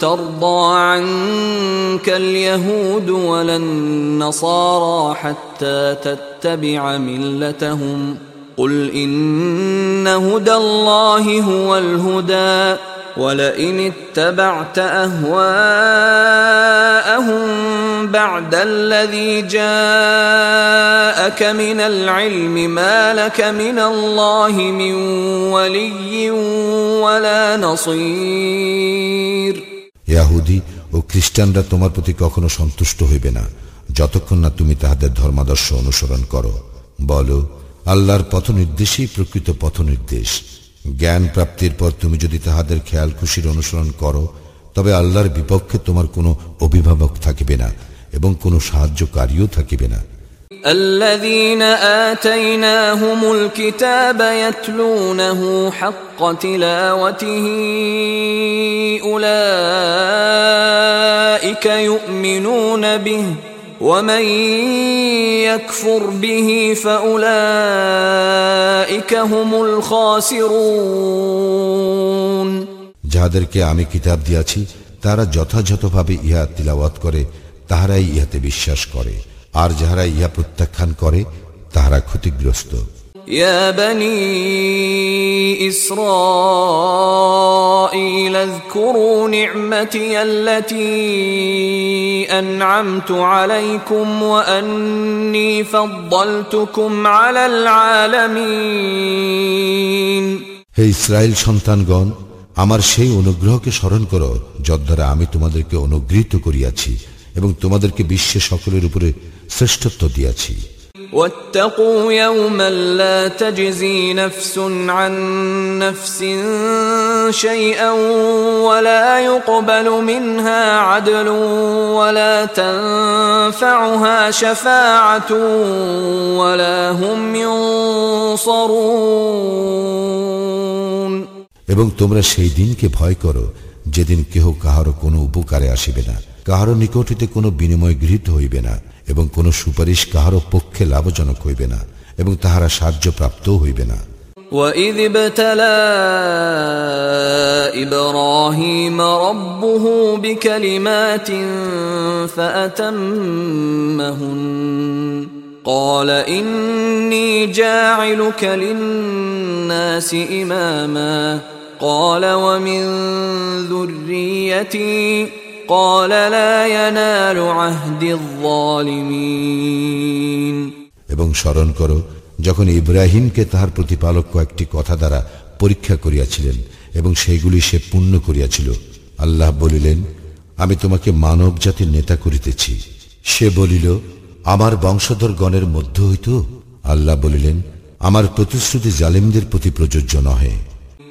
ترضى عنك اليهود ولا النصارى حتى تتبع ملتهم قل إن هدى الله هو الهدى ولئن اتبعت أهواءهم بعد الذي جاءك من العلم ما لك من الله من ولي ولا نصير ইয়াহুদি ও খ্রিস্টানরা তোমার প্রতি কখনো সন্তুষ্ট হইবে না যতক্ষণ না তুমি তাহাদের ধর্মাদর্শ অনুসরণ করো বলো আল্লাহর পথ নির্দেশই প্রকৃত পথ নির্দেশ জ্ঞান প্রাপ্তির পর তুমি যদি তাহাদের খেয়াল খুশির অনুসরণ করো তবে আল্লাহর বিপক্ষে তোমার কোনো অভিভাবক থাকিবে না এবং কোনো সাহায্যকারীও থাকিবে না الذين آتيناهم الكتاب يتلونه حق تلاوته أولئك يؤمنون به ومن يكفر به فأولئك هم الخاسرون যাহাদেরকে আমি কিতাব দিয়াছি তারা যথাযথভাবে ইহা তিলাওয়াত করে তাহারাই ইহাতে বিশ্বাস করে আর যাহারা ইহা প্রত্যাখ্যান করে তাহারা ক্ষতিগ্রস্ত يا بني إسرائيل اذكروا نعمتي التي أنعمت عليكم وأني فضلتكم على العالمين হে ইসরায়েল সন্তানগণ আমার সেই অনুগ্রহকে স্মরণ করো যদ্বারা আমি তোমাদেরকে অনুগৃহীত করিয়াছি এবং তোমাদেরকে বিশ্বে সকলের উপরে শ্রেষ্ঠত্ব দিয়াছি واتقوا يوما لا تجزي نفس عن نفس شيئا ولا يقبل منها عدل ولا تنفعها شفاعة ولا هم ينصرون এবং তোমরা সেই দিনকে ভয় করো যেদিন কেহ কাহারও কোনো উপকারে আসিবে না কাহারও নিকটিতে কোনো বিনিময় গৃহীত হইবে না এবং কোনো সুপারিশ কাহারও পক্ষে লাভজনক হইবে না এবং তাহারা সাহায্যপ্রাপ্তও হইবে না وإذ ابتلى إبراهيم ربه بكلمات فأتمهن قال إني جاعلك للناس إماما قال ومن ذريتي এবং স্মরণ করো, যখন ইব্রাহিমকে তাহার প্রতিপালক কয়েকটি কথা দ্বারা পরীক্ষা করিয়াছিলেন এবং সেইগুলি সে পূর্ণ করিয়াছিল, আল্লাহ বলিলেন, আমি তোমাকে মানব জাতির নেতা করিতেছি। সে বলিল, আমার বংশধরগণের মধ্য হইত? আল্লাহ বলিলেন, আমার প্রতিশ্রুতি জালিমদের প্রতি প্রযোজ্য নহে।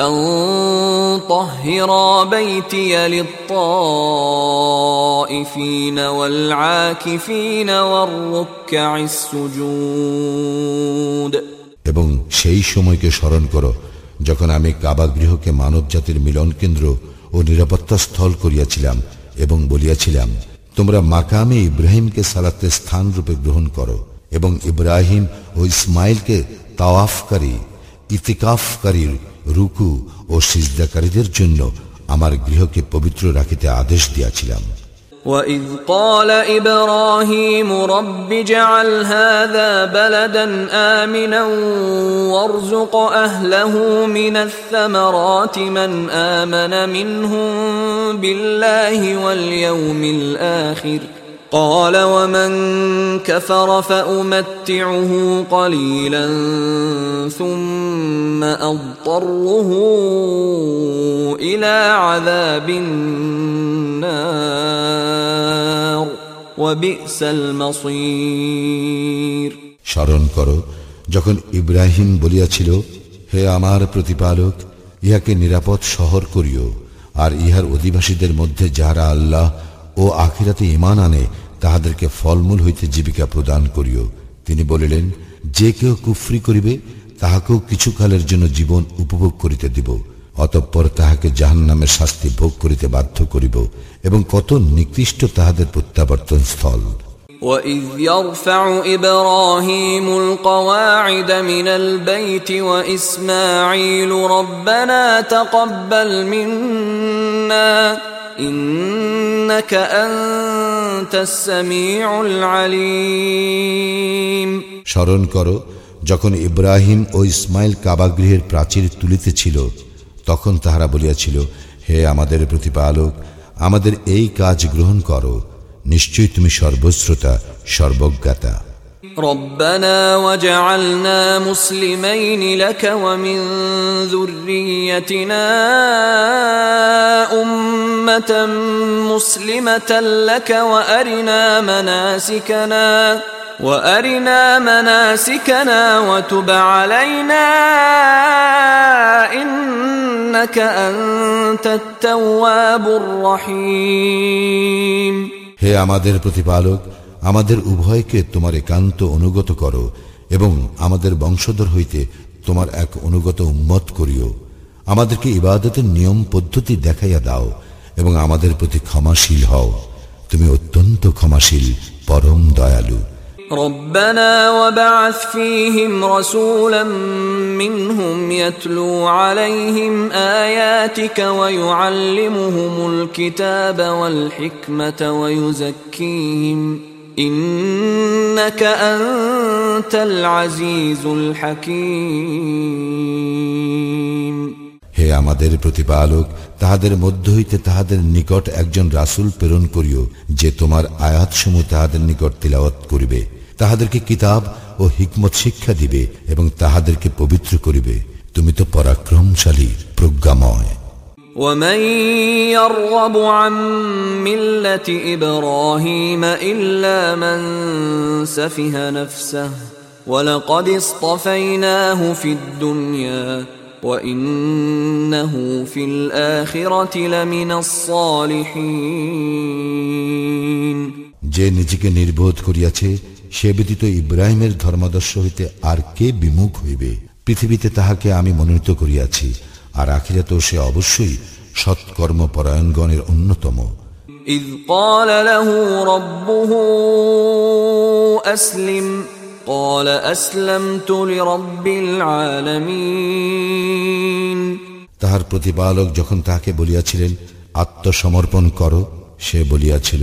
أن طهرا بيتي للطائفين والعاكفين والركع السجود এবং সেই সময়কে স্মরণ করো যখন আমি কাবা গৃহকে মানব জাতির মিলন কেন্দ্র ও নিরাপত্তা স্থল করিয়াছিলাম এবং বলিয়াছিলাম তোমরা মাকামে ইব্রাহিমকে সালাতের স্থান রূপে গ্রহণ করো এবং ইব্রাহিম ও ইসমাইলকে তাওয়াফকারী ইতিকাফকারীর রুকু ও সিজদাকারীদের জন্য আমার গৃহকে পবিত্র রাখিতে আদেশ দিয়াছিলাম وإذ قال إبراهيم رب اجعل هذا بلدا آمنا وارزق أهله من الثمرات من آمن منهم بالله واليوم الآخر قال ومن كفر فأمتعه قليلا ثم أضطره إلى عذاب النار وبئس المصير স্মরণ করো যখন ইব্রাহিম বলিয়াছিল হে আমার প্রতিপালক ইহাকে নিরাপদ শহর করিও আর ইহার অধিবাসীদের মধ্যে যাহারা আল্লাহ ও আখিরাতে ইমান আনে, তাহাদেরকে ফলমূল হইতে জীবিকা প্রদান করিও। তিনি বলিলেন, যে কেউ কুফরি করিবে, তাহাকেও কিছুকালের জন্য জীবন উপভোগ করিতে দিব, অতঃপর তাহাকে জাহান নামের শাস্তি ভোগ করিতে বাধ্য করিব, এবং কত নিকৃষ্ট তাহাদের প্রত্যাবর্তন স্থল وإذ يرفع إبراهيم القواعد من البيت وإسماعيل ربنا تقبل منا إنك أنت السميع العليم স্মরণ করো যখন ইব্রাহিম ও ইসমাইল কাবাগৃহের প্রাচীর তুলিতেছিল তখন তাহারা বলিয়াছিল হে আমাদের প্রতিপালক আমাদের এই কাজ গ্রহণ করো নিশ্চয়ই তুমি সর্বশ্রোতা সর্বজ্ঞাতা ربنا وجعلنا مسلمين لك ومن ذريتنا أمة مسلمة لك وأرنا مناسكنا وأرنا مناسكنا وتب علينا إنك أنت التواب الرحيم হে আমাদের প্রতিপালক, আমাদের উভয়কে তোমার একান্ত অনুগত করো এবং আমাদের বংশধর হইতে তোমার এক অনুগত উম্মত করিও। আমাদেরকে ইবাদতের নিয়ম পদ্ধতি দেখাইয়া দাও এবং আমাদের প্রতি ক্ষমাশীল হও। তুমি অত্যন্ত ক্ষমাশীল, পরম দয়ালু। ربنا وبعث فيهم رسولا منهم يتلو عليهم آياتك ويعلمهم الكتاب والحكمة ويزكيهم إنك أنت العزيز الحكيم হে আমাদের প্রতিপালক তাহাদের মধ্য হইতে তাহাদের নিকট একজন রাসূল প্রেরণ করিও যে তোমার আয়াতসমূহ তাহাদের নিকট তিলাওয়াত করিবে তাহাদেরকে কিতাব ও হিকমত শিক্ষা দিবে এবং তাহাদেরকে পবিত্র করিবে তুমি তো পরাক্রমশালী প্রজ্ঞাময় ومن يرغب عن مله ابراهيم الا من سفه نفسه ولقد اصطفيناه في الدنيا وانه في الاخره لمن الصالحين যে নিজেকে নির্বোধ করিয়াছে সে ব্যতীত ইব্রাহিমের ধর্মাদর্শ হইতে আর কে বিমুখ হইবে পৃথিবীতে তাহাকে আমি মনোনীত করিয়াছি আর আখিরাতেও সে অবশ্যই সৎকর্ম পরায়ণগণের অন্যতম إذ قال له ربه أسلم قال أسلمت لرب العالمين তাহার প্রতিপালক যখন তাহাকে বলিয়াছিলেন আত্মসমর্পণ করো সে বলিয়াছিল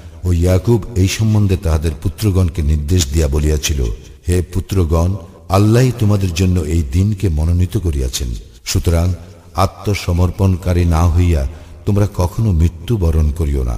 ও ইয়াকুব এই সম্বন্ধে তাহাদের পুত্রগণকে নির্দেশ দিয়া বলিয়াছিল, হে পুত্রগণ, আল্লাহ তোমাদের জন্য এই দিনকে মনোনীত করিয়াছেন। সুতরাং আত্মসমর্পণকারী না হইয়া তোমরা কখনো মৃত্যুবরণ করিও না।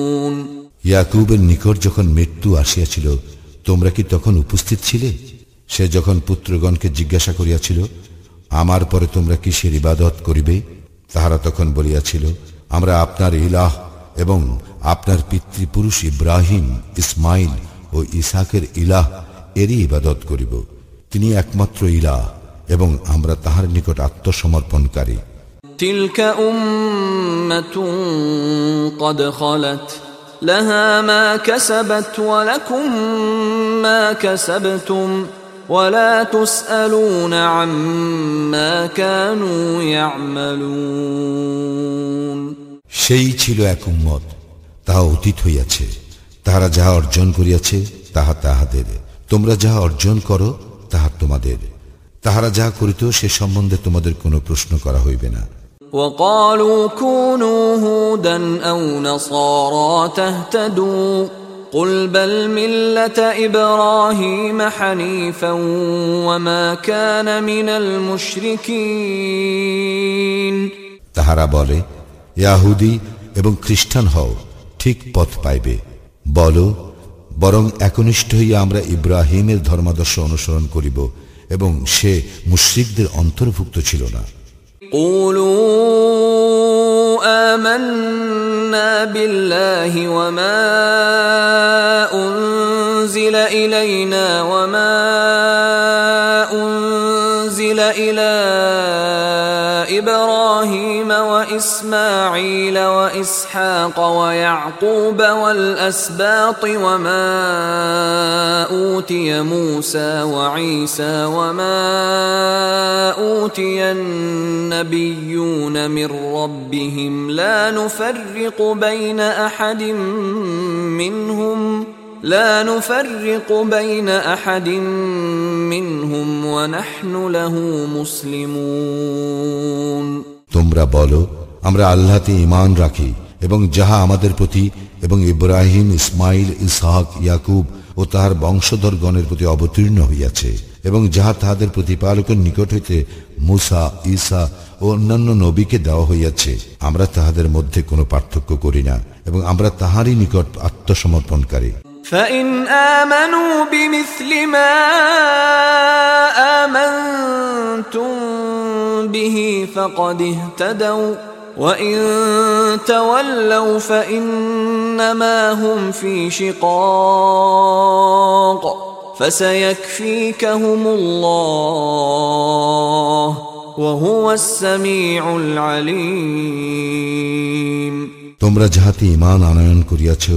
ইয়াকুবের নিকট যখন মৃত্যু আসিয়াছিল, তোমরা কি তখন উপস্থিত ছিলে? সে যখন পুত্রগণকে জিজ্ঞাসা করিয়াছিল, আমার পরে তোমরা কিসের ইবাদত করিবে? তাহারা তখন বলিয়াছিল, আমরা আপনার ইলাহ এবং আপনার পিতৃপুরুষ ইব্রাহিম, ইসমাইল ও ইসাকের ইলাহ, এরই ইবাদত করিব। তিনি একমাত্র ইলাহ এবং আমরা তাহার নিকট আত্মসমর্পণকারী। تلك أمة قد خلت لها ما كسبت ولكم ما كسبتم ولا تسألون عما كانوا يعملون সেই ছিল এক উম্মত তাহা অতীত হইয়াছে তাহারা যাহা অর্জন করিয়াছে তাহা তাহাদের তোমরা যাহা অর্জন করো তাহা তোমাদের তাহারা যাহা করিত সে সম্বন্ধে তোমাদের কোনো প্রশ্ন করা হইবে না وقالوا كونوا هودا أو نصارى تهتدوا قل بل ملة إبراهيم حنيفا وما كان من المشركين তাহারা বলে ইয়াহুদি এবং খ্রিস্টান হও ঠিক পথ পাইবে বলো বরং একনিষ্ঠ হইয়া আমরা ইব্রাহিমের ধর্মাদর্শ অনুসরণ করিব এবং সে মুশ্রিকদের অন্তর্ভুক্ত ছিল না قولوا آمنا بالله وما أنزل إلينا وما أنزل إلى إبراهيم وإسماعيل وإسحاق ويعقوب والأسباط وما أوتي موسى وعيسى وما أوتي النبيون من ربهم لا نفرق بين أحد منهم لا نفرق بين أحد منهم ونحن له مسلمون তোমরা বলো আমরা আল্লাহতে ইমান রাখি এবং যাহা আমাদের প্রতি এবং ইব্রাহিম ইসমাইল ইসহাক ইয়াকুব ও তাহার বংশধরগণের প্রতি অবতীর্ণ হইয়াছে এবং যাহা তাহাদের প্রতিপালকের নিকট হইতে মুসা ঈসা ও অন্যান্য নবীকে দেওয়া হইয়াছে আমরা তাহাদের মধ্যে কোনো পার্থক্য করি না এবং আমরা তাহারই নিকট আত্মসমর্পণকারী فإن آمنوا بمثل ما آمنتم به فقد اهتدوا وإن تولوا فإنما هم في شقاق فسيكفيكهم الله وهو السميع العليم তোমরা যাহাতে ইমান আনয়ন করিয়াছ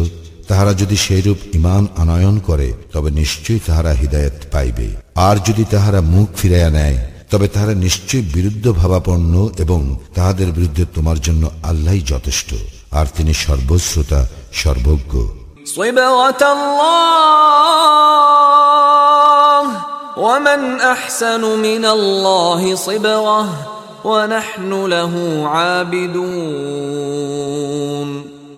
তাহারা যদি সেইরূপ ইমান আনয়ন করে তবে নিশ্চয়ই তাহারা হৃদায়ত পাইবে। আর যদি তাহারা মুখ ফিরাইয়া নেয় তবে তাহারা নিশ্চয়ই বিরুদ্ধ ভাবাপন্ন এবং তাহাদের বিরুদ্ধে তোমার জন্য আল্লাহ যথেষ্ট। আর তিনি সর্বশ্রোতা সর্বজ্ঞ। ومن أحسن من الله صبغة ونحن له عابدون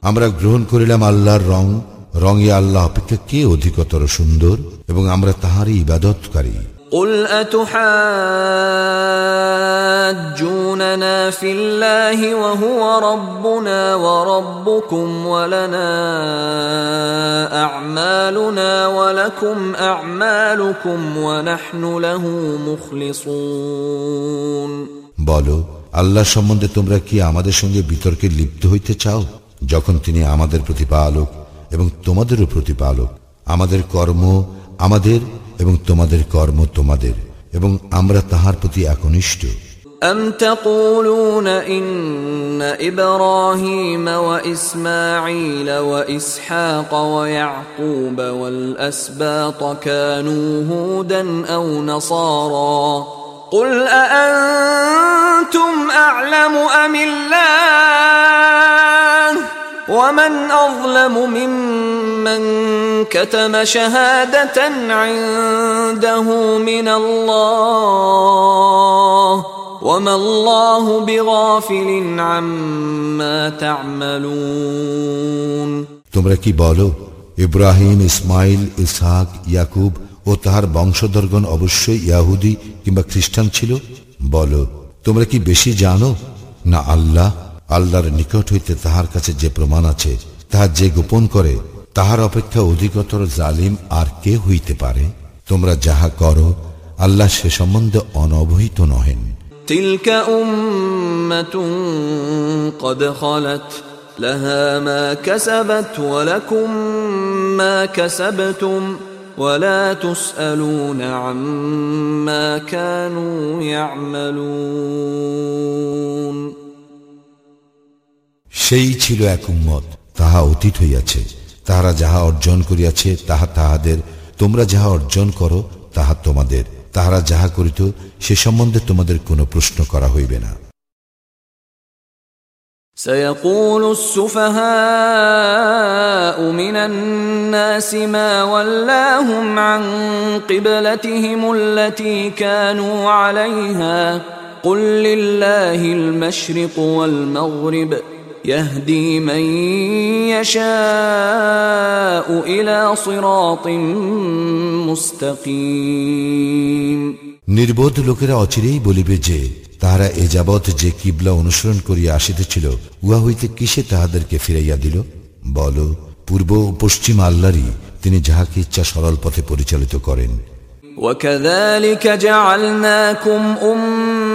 আমরা গ্রহণ করিলাম আল্লাহর রং রঙে আল্লাহ অপেক্ষা কে অধিকতর সুন্দর এবং আমরা তাহারই ইবাদতকারী قل أتحاجوننا في الله وهو ربنا وربكم ولنا أعمالنا ولكم أعمالكم ونحن له مخلصون বলো আল্লাহ সম্বন্ধে তোমরা কি আমাদের সঙ্গে বিতর্কে লিপ্ত হইতে চাও যখন তিনি আমাদের প্রতিপালক এবং তোমাদেরও প্রতিপালক আমাদের কর্ম আমাদের এবং তোমাদের কর্ম তোমাদের এবং আমরা তাহার প্রতি একনিষ্ঠ أم تقولون إن إبراهيم وإسماعيل وإسحاق ويعقوب والأسباط كانوا هودا أو نصارا قل أأنتم أعلم أم الله ومن أظلم ممن كتم شهادة عنده من الله وما الله بغافل عما تعملون তোমরা কি বলো ইব্রাহিম ইসমাইল ইসহাক ইয়াকুব ও তাহার বংশধরগণ অবশ্যই ইয়াহুদি কিংবা খ্রিস্টান ছিল বলো তোমরা কি বেশি জানো না আল্লাহ আল্লাহর নিকট হইতে তাহার কাছে যে প্রমাণ আছে তাহা যে গোপন করে তাহার অপেক্ষা অধিকতর জালিম আর কে হইতে পারে তোমরা যাহা করো আল্লাহ সে সম্বন্ধে অনবহিত নহেন تلك أمة قد خلت لها ما كسبت ولكم ما كسبتم ولا تسألون عما كانوا يعملون সেই ছিল এক উম্মত তাহা অতীত হইয়াছে তাহারা যাহা অর্জন করিয়াছে তাহা তাহাদের তোমরা যাহা অর্জন করো তাহা তোমাদের তাহারা যাহা করিত সে সম্বন্ধে তোমাদের কোনো প্রশ্ন করা হইবে না سيقول السفهاء من الناس ما ولاهم عن قبلتهم التي كانوا عليها قل لله المشرق والمغرب يهدي من يشاء الى صراط مستقيم নির্বোধ লোকেরা অচিরেই বলিবে যে তাহারা এ যাবৎ যে কিবলা অনুসরণ করিয়া আসিতেছিল উহা হইতে কিসে তাহাদেরকে ফিরাইয়া দিল বল পূর্ব ও পশ্চিম আল্লাহরই তিনি যাহাকে ইচ্ছা সরল পথে পরিচালিত করেন وكذلك جعلناكم أمة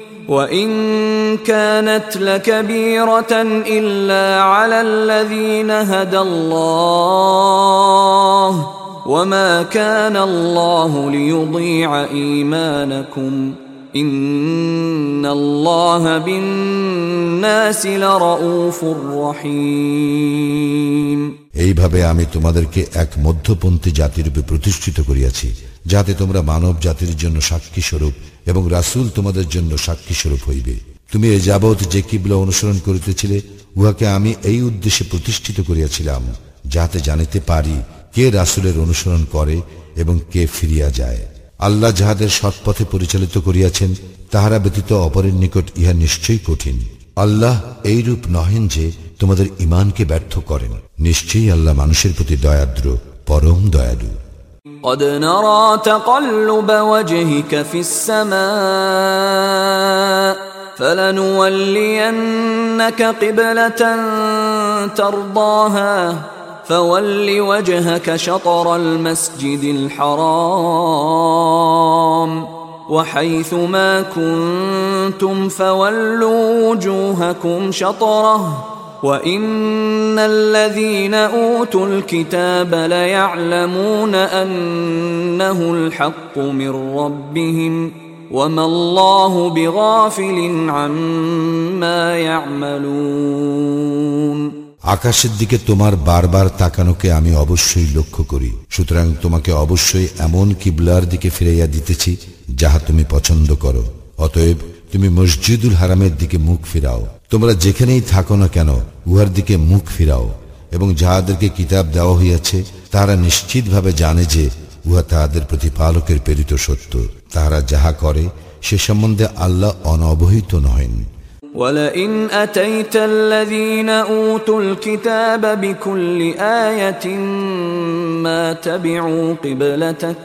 وإن كانت لكبيرة إلا على الذين هدى الله وما كان الله ليضيع إيمانكم إن الله بالناس لرؤوف رحيم এইভাবে আমি তোমাদেরকে এক মধ্যপন্থী জাতিরূপে প্রতিষ্ঠিত করিয়াছি, যাতে তোমরা মানব জাতির জন্য সাক্ষী স্বরূপ এবং রাসূল তোমাদের জন্য সাক্ষী স্বরূপ হইবে। তুমি এ যাবৎ যে কিবলা অনুসরণ করিতেছিলে, উহাকে আমি এই উদ্দেশ্যে প্রতিষ্ঠিত করিয়াছিলাম, যাতে জানিতে পারি কে রাসূলের অনুসরণ করে এবং কে ফিরিয়া যায়। আল্লাহ যাহাদের সৎপথে পরিচালিত করিয়াছেন, তাহারা ব্যতীত অপরের নিকট ইহা নিশ্চয়ই কঠিন। আল্লাহ এইরূপ নহেন যে তোমাদের ইমানকে ব্যর্থ করেন নিশ্চয়ই আল্লাহ মানুষের প্রতি দয়াদ্র পরম দয়ালু قد نرى تقلب وجهك في السماء فلنولينك قبلة ترضاها فول وجهك شطر المسجد الحرام وحيث ما كنتم فولوا وجوهكم شطره وان الذين اوتوا الكتاب ليعلمون انه الحق من ربهم وما الله بغافل عما يعملون আকাশের দিকে তোমার বারবার তাকানোকে আমি অবশ্যই লক্ষ্য করি সুতরাং তোমাকে অবশ্যই এমন কিবলার দিকে ফিরাইয়া দিতেছি যাহা তুমি পছন্দ করো অতএব তুমি মসজিদুল হারামের দিকে মুখ ফিরাও তোমরা যেখানেই থাকো না কেন উহার দিকে মুখ ফিরাও এবং যাহাদেরকে কিতাব দেওয়া হইয়াছে তাহারা নিশ্চিতভাবে জানে যে উহা তাহাদের প্রতিপালকের প্রেরিত সত্য তাহারা যাহা করে সে সম্বন্ধে আল্লাহ অনবহিত নহেন ولئن اتيت الذين اوتوا الكتاب بكل ايه ما تبعوا قبلتك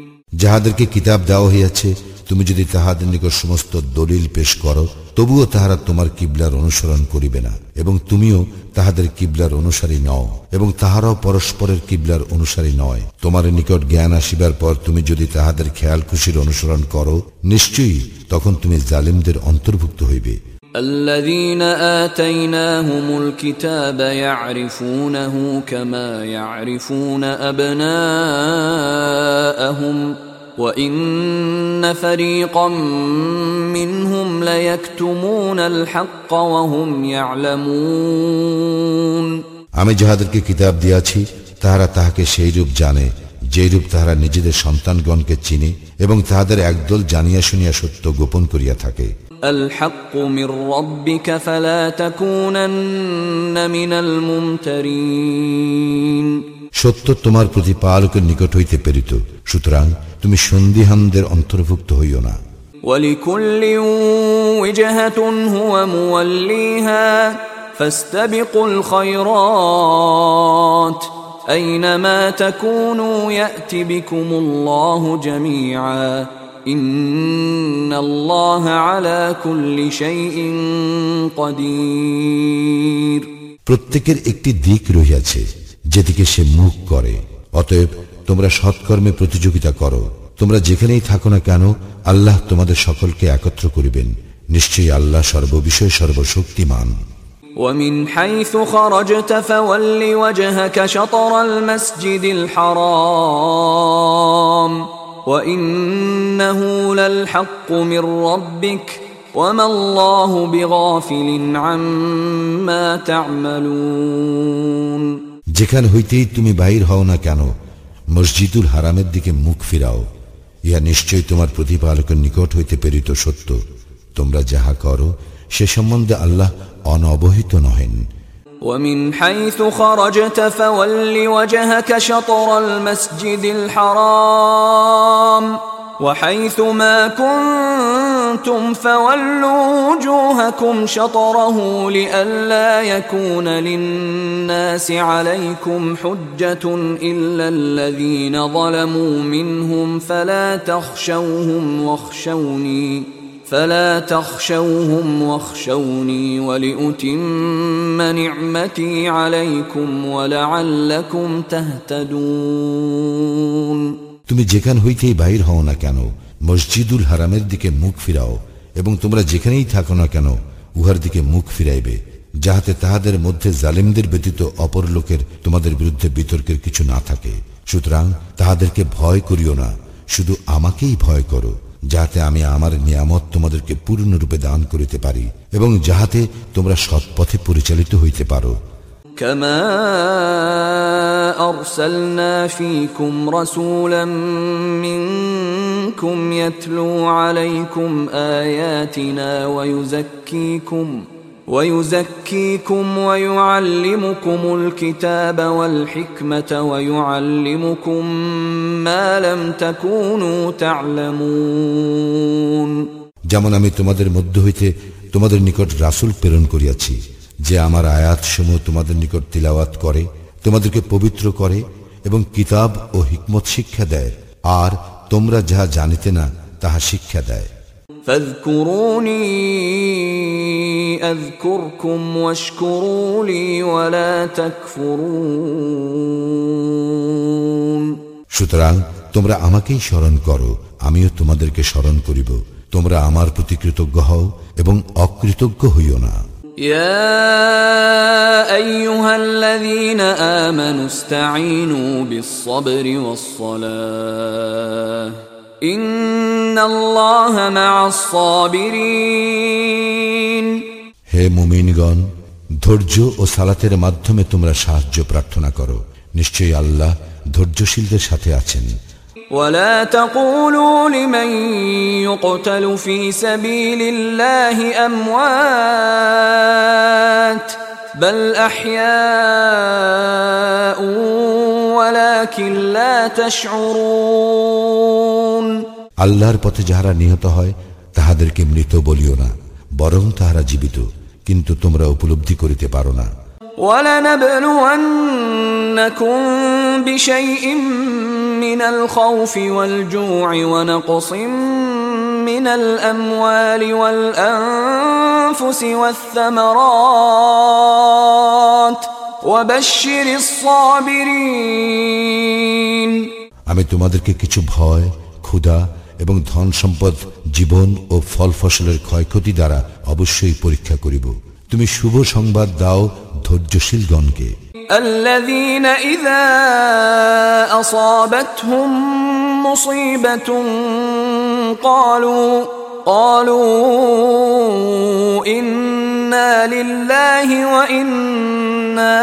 যাহাদেরকে কিতাব দেওয়া হইয়াছে তুমি যদি তাহাদের নিকট সমস্ত দলিল পেশ করো তবুও তাহারা তোমার কিবলার অনুসরণ করিবে না এবং তুমিও তাহাদের কিবলার অনুসারী নও এবং তাহারাও পরস্পরের কিবলার অনুসারী নয় তোমার নিকট জ্ঞান আসিবার পর তুমি যদি তাহাদের খেয়াল খুশির অনুসরণ করো নিশ্চয়ই তখন তুমি জালিমদের অন্তর্ভুক্ত হইবে الذين آتيناهم الكتاب يعرفونه كما يعرفون أبناءهم وإن فريقا منهم ليكتمون الحق وهم يعلمون আমি যাহাদেরকে কিতাব দিয়াছি তাহারা তাহাকে সেই রূপ জানে যে রূপ তাহারা নিজেদের সন্তানগণকে চিনে এবং তাহাদের একদল জানিয়া শুনিয়া সত্য গোপন করিয়া থাকে الحق من ربك فلا تكونن من الممترين সত্য তোমার প্রতিপালকের নিকট হইতে প্রেরিত সুতরাং তুমি সন্দিহানদের অন্তর্ভুক্ত হইও না ولكل وجهة هو موليها فاستبقوا الخيرات أينما تكونوا يأت بكم الله جميعا إن الله على كل شيء قدير প্রত্যেকের একটি দিক রহিয়াছে যেদিকে সে মুখ করে অতএব তোমরা সৎকর্মে প্রতিযোগিতা করো তোমরা যেখানেই থাকো না কেন আল্লাহ তোমাদের সকলকে একত্র করিবেন নিশ্চয়ই আল্লাহ সর্ববিষয় সর্বশক্তিমান ومن حيث خرجت فول وجهك شطر المسجد الحرام وانه للحق من ربك وما الله بغافل عما تعملون যেখান হইতেই তুমি বাহির হও না কেন মসজিদুল হারামের দিকে মুখ ফিরাও ইহা নিশ্চয়ই তোমার প্রতিপালকের নিকট হইতে প্রেরিত সত্য তোমরা যাহা করো সে সম্বন্ধে আল্লাহ অনবহিত নহেন ومن حيث خرجت فول وجهك شطر المسجد الحرام وحيث ما كنتم فولوا وجوهكم شطره لئلا يكون للناس عليكم حجة إلا الذين ظلموا منهم فلا تخشوهم واخشوني فلا تخشوهم واخشوني ولأتم نعمتي عليكم ولعلكم تهتدون তুমি যেখান হইতেই বাহির হও না কেন মসজিদুল হারামের দিকে মুখ ফিরাও এবং তোমরা যেখানেই থাকো না কেন উহার দিকে মুখ ফিরাইবে যাহাতে তাহাদের মধ্যে জালিমদের ব্যতীত অপর লোকের তোমাদের বিরুদ্ধে বিতর্কের কিছু না থাকে সুতরাং তাহাদেরকে ভয় করিও না শুধু আমাকেই ভয় করো যাহাতে আমি আমার নিয়ামত তোমাদেরকে পূর্ণরূপে দান করিতে পারি এবং যাহাতে তোমরা সৎপথে পরিচালিত হইতে পারো كما ارسلنا فيكم رسولا منكم يتلو عليكم اياتنا ويزكيكم ويزكيكم ويعلمكم الكتاب والحكمة ويعلمكم ما لم تكونوا تعلمون যেমন আমি তোমাদের মধ্য হইতে তোমাদের নিকট রাসূল প্রেরণ করিয়াছি যে আমার আয়াতসমূহ তোমাদের নিকট তিলাওয়াত করে তোমাদেরকে পবিত্র করে এবং কিতাব ও হিকমত শিক্ষা দেয় আর তোমরা যাহা জানিতে না তাহা শিক্ষা দেয় فاذكروني اذكركم واشكروا لي ولا تكفرون সুতরাং তোমরা আমাকেই স্মরণ করো আমিও তোমাদেরকে স্মরণ করিব তোমরা আমার প্রতি কৃতজ্ঞ হও এবং অকৃতজ্ঞ হইও না يا ايها الذين امنوا استعينوا بالصبر والصلاه ان الله مع الصابرين হে মুমিনগণ ধৈর্য ও সালাতের মাধ্যমে তোমরা সাহায্য প্রার্থনা করো নিশ্চয়ই আল্লাহ ধৈর্যশীলদের সাথে আছেন ولا تقولوا لمن يقتل في سبيل الله اموات بل احياء ولكن لا تشعرون আল্লাহর পথে যাহারা নিহত হয় তাহাদেরকে মৃত বলিও না বরং তাহারা জীবিত কিন্তু তোমরা উপলব্ধি করিতে পারো না ولنبلونكم بشيء من الخوف والجوع ونقص من الاموال والانفس والثمرات وبشر الصابرين আমি তোমাদেরকে কিছু ভয় ক্ষুধা এবং ধন সম্পদ জীবন ও ফল ফসলের ক্ষয়ক্ষতি দ্বারা অবশ্যই পরীক্ষা করিব তুমি শুভ সংবাদ দাও ধৈর্যশীলগণকে الذين إذا أصابتهم مصيبة قالوا قالوا إنا لله وإنا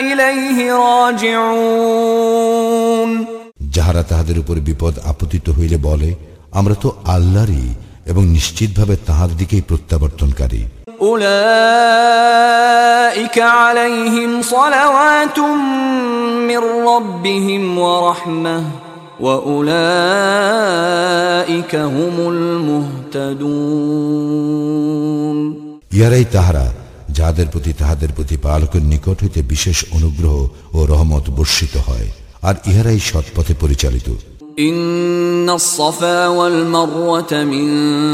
إليه راجعون যাহারা তাহাদের উপর বিপদ আপতিত হইলে বলে আমরা তো আল্লাহরই এবং নিশ্চিতভাবে তাহার দিকেই প্রত্যাবর্তনকারী أولئك عليهم صلوات من ربهم ورحمة وأولئك هم المهتدون ইহারাই তাহারা যাহাদের প্রতি তাহাদের প্রতি পালকের নিকট হইতে বিশেষ অনুগ্রহ ও রহমত বর্ষিত হয় আর ইহারাই সৎপথে পরিচালিত إن الصفا والمروة من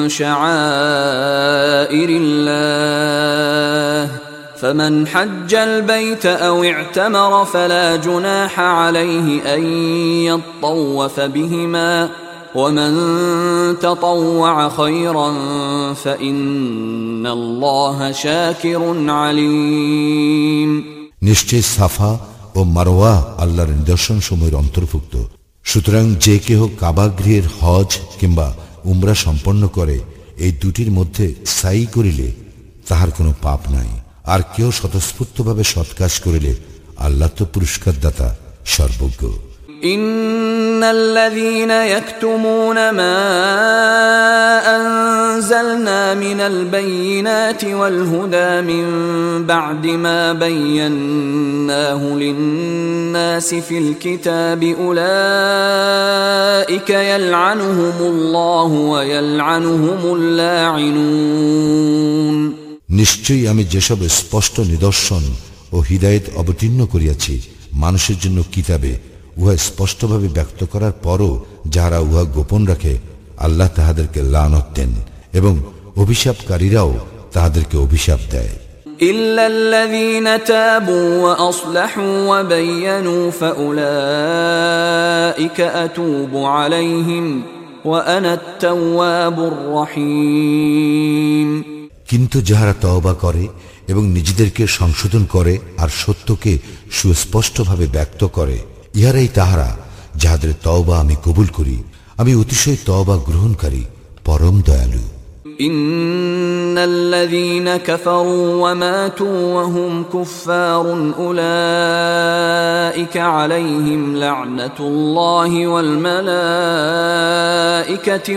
شعائر الله فمن حج البيت أو اعتمر فلا جناح عليه أن يطوف بهما ومن تطوع خيرا فإن الله شاكر عليم নিশ্চয় সাফা ও মারোয়া আল্লাহর নিদর্শন সময়ের অন্তর্ভুক্ত সুতরাং যে কেহ কাবাগৃহের হজ কিংবা উমরা সম্পন্ন করে, এই দুটির মধ্যে সাই করিলে তাহার কোনো পাপ নাই। আর কেউ স্বতঃস্ফূর্তভাবে সৎকাজ করিলে আল্লাহ তো পুরস্কারদাতা, সর্বজ্ঞ। إن الذين يكتمون ما أنزلنا من البينات والهدى من بعد ما بيناه للناس في الكتاب أولئك يلعنهم الله ويلعنهم اللاعنون নিশ্চয়ই আমি যেসব স্পষ্ট নিদর্শন ও হৃদায়ত অবতীর্ণ করিয়াছি মানুষের জন্য কিতাবে উহা স্পষ্টভাবে ব্যক্ত করার পরও যাহারা উহা গোপন রাখে আল্লাহ তাহাদেরকে লানত দেন এবং অভিশাপকারীরাও তাহাদেরকে অভিশাপ দেয় إلا الذين تابوا وأصلحوا وبينوا فأولئك أتوب عليهم وأنا التواب الرحيم কিন্তু যাহারা তওবা করে এবং নিজেদেরকে সংশোধন করে আর সত্যকে সুস্পষ্টভাবে ব্যক্ত করে ইহারাই তাহারা যাহাদের তওবা আমি কবুল করি আমি অতিশয় তওবা গ্রহণকারী পরম দয়ালু إن الذين كفروا وماتوا وهم كفار أولئك عليهم لعنة الله والملائكة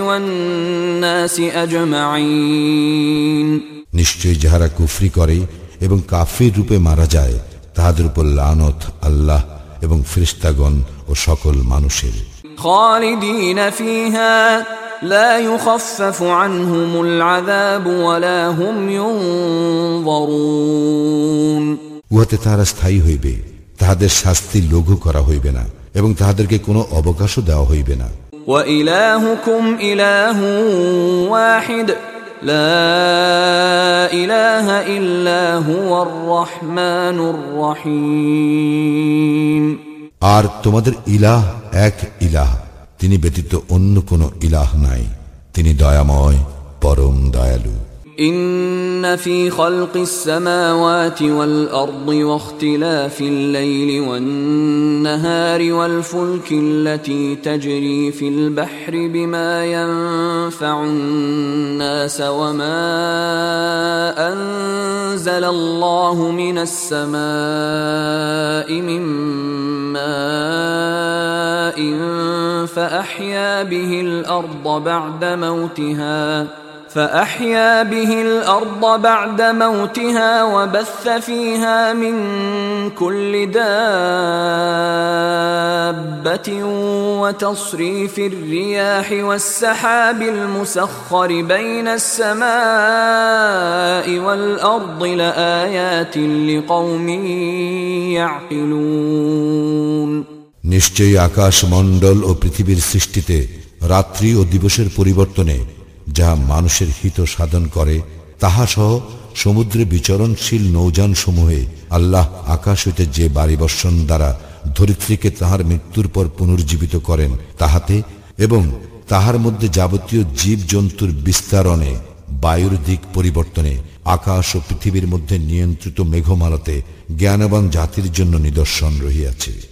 والناس أجمعين নিশ্চয়ই যাহারা কুফরি করে এবং কাফির রূপে মারা যায় তাহাদের উপর লানত আল্লাহ এবং ফ্রিস্তাগণ ও সকল মানুষের خالدين فيها لا يخفف عنهم العذاب ولا هم ينظرون উহাতে তাহারা স্থায়ী হইবে তাহাদের শাস্তি লঘু করা হইবে না এবং তাহাদেরকে কোনো অবকাশও দেওয়া হইবে না وإلهكم إله واحد لا إله إلا هو الرحمن الرحيم আর তোমাদের ইলাহ এক ইলাহ তিনি ব্যতীত অন্য কোনো ইলাহ নাই তিনি দয়াময় পরম দয়ালু إن في خلق السماوات والأرض واختلاف الليل والنهار والفلك التي تجري في البحر بما ينفع الناس وما أنزل الله من السماء من ماء فأحيا به الأرض بعد موتها فأحيا به الأرض بعد موتها وبث فيها من كل دابة وتصريف الرياح والسحاب المسخر بين السماء والأرض لآيات لقوم يعقلون নিশ্চয়ই আকাশ মণ্ডল ও পৃথিবীর সৃষ্টিতে রাত্রি ও দিবসের পরিবর্তনে যাহা মানুষের হিত সাধন করে, তাহা সহ সমুদ্রে বিচরণশীল নৌযান সমূহে আল্লাহ আকাশ হইতে যে বাড়ি বর্ষণ দ্বারা ধরিত্রীকে তাহার মৃত্যুর পর পুনর্জীবিত করেন, তাহাতে এবং তাহার মধ্যে যাবতীয় জীব জন্তুর বিস্তারণে, বায়ুর দিক পরিবর্তনে, আকাশ ও পৃথিবীর মধ্যে নিয়ন্ত্রিত মেঘমালাতে জ্ঞানবান জাতির জন্য নিদর্শন রহিয়াছে।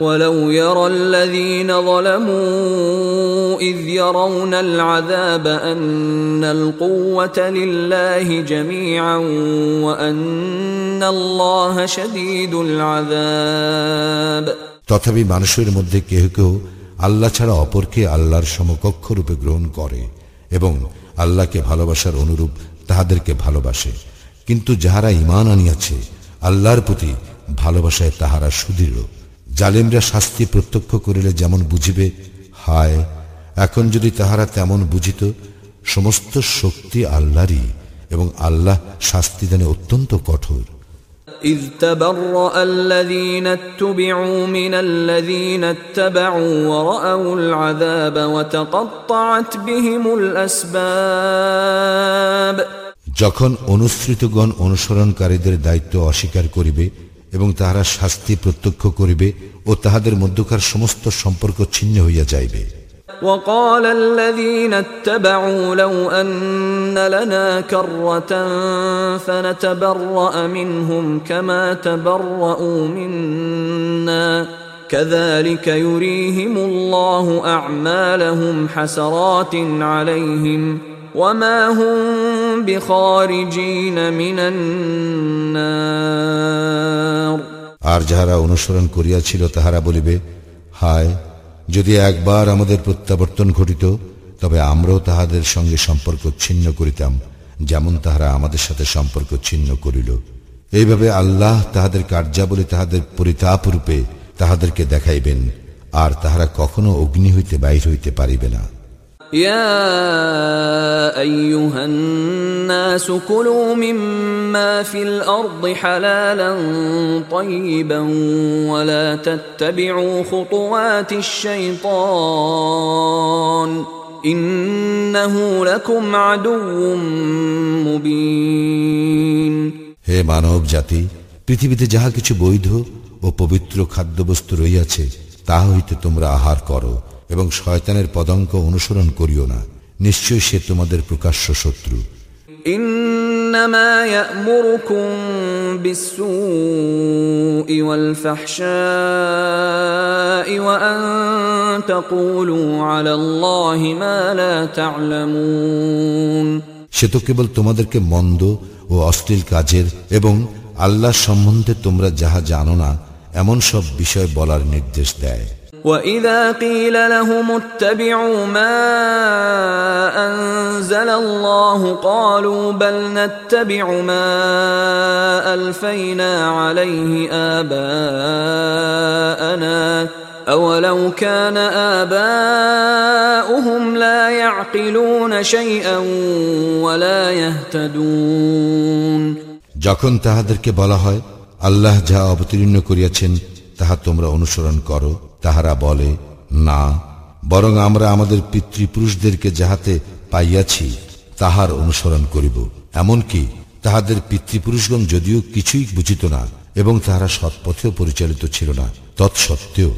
ولو يرى الذين ظلموا إذ يرون العذاب أن القوة لله جميعا وأن الله شديد العذاب তথাপি মানুষের মধ্যে কেহ কেউ আল্লাহ ছাড়া অপরকে আল্লাহর সমকক্ষ রূপে গ্রহণ করে এবং আল্লাহকে ভালোবাসার অনুরূপ তাহাদেরকে ভালোবাসে কিন্তু যাহারা ইমান আনিয়াছে আল্লাহর প্রতি ভালোবাসায় তাহারা সুদৃঢ় জালিমরা শাস্তি প্রত্যক্ষ করিলে যেমন বুঝিবে হায় এখন যদি তাহারা তেমন বুঝিত সমস্ত শক্তি আল্লাহরই এবং আল্লাহ শাস্তিদানে অত্যন্ত কঠোর إذ تبرأ الذين اتبعوا من الذين اتبعوا ورأوا العذاب وتقطعت بهم الأسباب যখন অনুসৃতগণ অনুসরণকারীদের দায়িত্ব অস্বীকার করিবে এবং তাহারা শাস্তি প্রত্যক্ষ করিবে ও তাহাদের মধ্যকার সমস্ত সম্পর্ক ছিন্ন হইয়া যাইবে وقال الذين اتبعوا لو أن لنا كرة فنتبرأ منهم كما تبرأوا منا كذلك يريهم الله أعمالهم حسرات عليهم وما هم بخارجين من النار আর যাহারা অনুসরণ করিয়াছিল তাহারা বলিবে হায় যদি একবার আমাদের প্রত্যাবর্তন ঘটিত তবে আমরাও তাহাদের সঙ্গে সম্পর্ক ছিন্ন করিতাম যেমন তাহারা আমাদের সাথে সম্পর্ক ছিন্ন করিল এইভাবে আল্লাহ তাহাদের কার্যাবলী তাহাদের পরিতাপ রূপে তাহাদেরকে দেখাইবেন আর তাহারা কখনো অগ্নি হইতে বাইর হইতে পারিবে না يا ايها الناس كلوا مما في الارض حلالا طيبا ولا تتبعوا خطوات الشيطان انه لكم عدو مبين হে মানব জাতি পৃথিবীতে যাহা কিছু বৈধ ও পবিত্র খাদ্যবস্তু রইয়াছে তাহা হইতে তোমরা আহার করো এবং শয়তানের পদঙ্ক অনুসরণ করিও না নিশ্চয় সে তোমাদের প্রকাশ্য শত্রু إن إنما يأمركم بالسوء والفحشاء وأن تقولوا على الله ما لا تعلمون সে তো কেবল তোমাদেরকে মন্দ ও অশ্লীল কাজের এবং আল্লাহ সম্বন্ধে তোমরা যাহা জানো না এমন সব বিষয় বলার নির্দেশ দেয় وإذا قيل لهم اتبعوا ما أنزل الله قالوا بل نتبع ما ألفينا عليه آباءنا أولو كان آباؤهم لا يعقلون شيئا ولا يهتدون যখন তাহাদেরকে বলা হয় আল্লাহ যাহা অবতীর্ণ করিয়াছেন তাহা তোমরা অনুসরণ করো তাহারা বলে না বরং আমরা আমাদের পিতৃপুরুষদেরকে যাহাতে পাইয়াছি তাহার অনুসরণ করিব এমনকি তাহাদের পিতৃপুরুষগণ যদিও কিছুই বুঝিত না এবং তাহারা সৎপথেও পরিচালিত ছিল না তৎসত্ত্বেও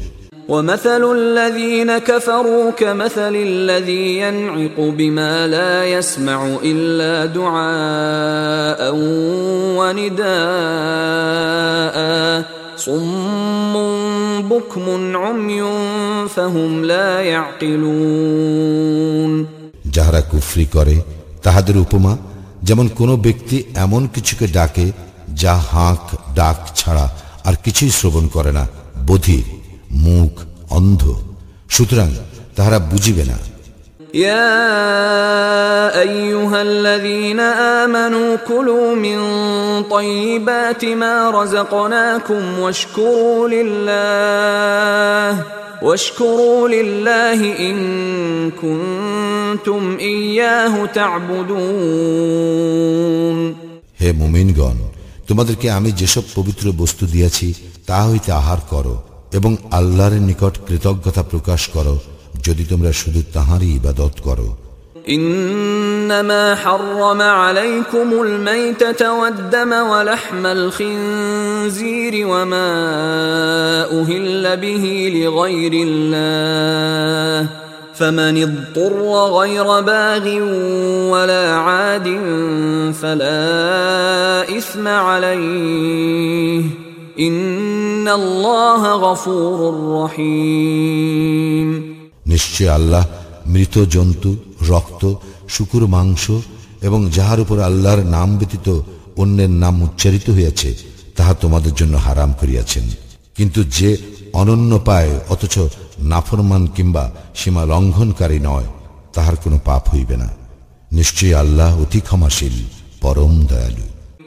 ومثل الذين كفروا كمثل الذي ينعق بما لا يسمع إلا دعاء ونداء যাহারা কুফরি করে, তাহাদের উপমা যেমন কোন ব্যক্তি এমন কিছুকে ডাকে যা হাঁক, ডাক ছাড়া আর কিছুই শ্রবণ করে না। বধির মুখ অন্ধ। সুতরাং তাহারা বুঝিবে না। يا ايها الذين امنوا كلوا من طيبات ما رزقناكم واشكروا لله واشكروا لله ان كنتم اياه تعبدون হে মুমিনগণ তোমাদেরকে আমি যেসব পবিত্র বস্তু দিয়াছি তা হইতে আহার করো এবং আল্লাহর নিকট কৃতজ্ঞতা প্রকাশ করো যদি তোমরা শুধু তাহারই ইবাদত করো انما حرم عليكم الميتة والدم ولحم الخنزير وما اهل به لغير الله فمن اضطر غير باغ ولا عاد فلا اثم عليه ان الله غفور رحيم নিশ্চয় আল্লাহ মৃত জন্তু, রক্ত, শুকুর মাংস এবং যাহার উপর আল্লাহর নাম ব্যতীত অন্যের নাম উচ্চারিত হইয়াছে, তাহা তোমাদের জন্য হারাম করিয়াছেন। কিন্তু যে অনন্য পায়, অথচ নাফরমান কিংবা সীমা লঙ্ঘনকারী নয়, তাহার কোনো পাপ হইবে না। নিশ্চয়ই আল্লাহ অতি ক্ষমাশীল, পরম দয়ালু।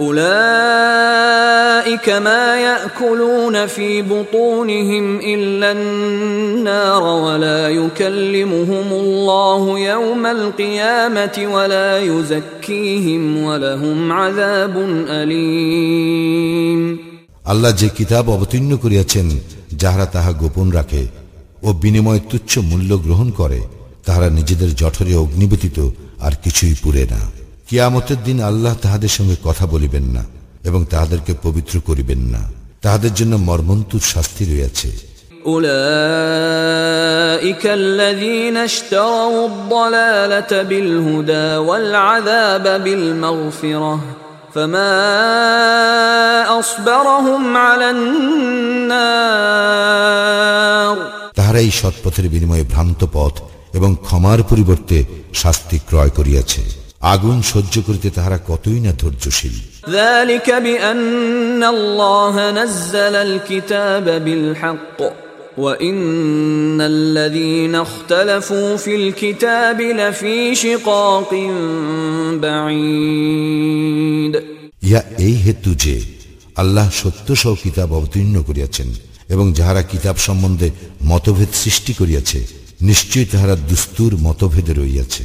اولئك ما ياكلون في بطونهم الا النار ولا يكلمهم الله يوم القيامه ولا يزكيهم ولهم عذاب اليم আল্লাহ যে কিতাব অবতীর্ণ করিয়াছেন যাহারা তাহা গোপন রাখে ও বিনিময় তুচ্ছ মূল্য গ্রহণ করে তাহারা নিজেদের জঠরে অগ্নি ব্যতীত আর কিছুই পুরে না কিয়ামতের দিন আল্লাহ তাহাদের সঙ্গে কথা বলিবেন না এবং তাহাদেরকে পবিত্র করিবেন না তাহাদের জন্য মর্মন্তুর শাস্তি রয়েছে أولئك الذين اشتروا الضلالة بالهدى والعذاب بالمغفرة فما أصبرهم على النار তাহারা এই সৎপথের বিনিময়ে ভ্রান্ত পথ এবং ক্ষমার পরিবর্তে শাস্তি ক্রয় করিয়াছে আগুন সহ্য করিতে তাহারা কতই না ধৈর্যশীল ذلك بأن الله نزل الكتاب بالحق وإن الذين اختلفوا في الكتاب لفي شقاق بعيد ইহা এই হেতু যে আল্লাহ সত্য সহ কিতাব অবতীর্ণ করিয়াছেন এবং যাহারা কিতাব সম্বন্ধে মতভেদ সৃষ্টি করিয়াছে নিশ্চয়ই তাহারা দুস্তুর মতভেদে রইয়াছে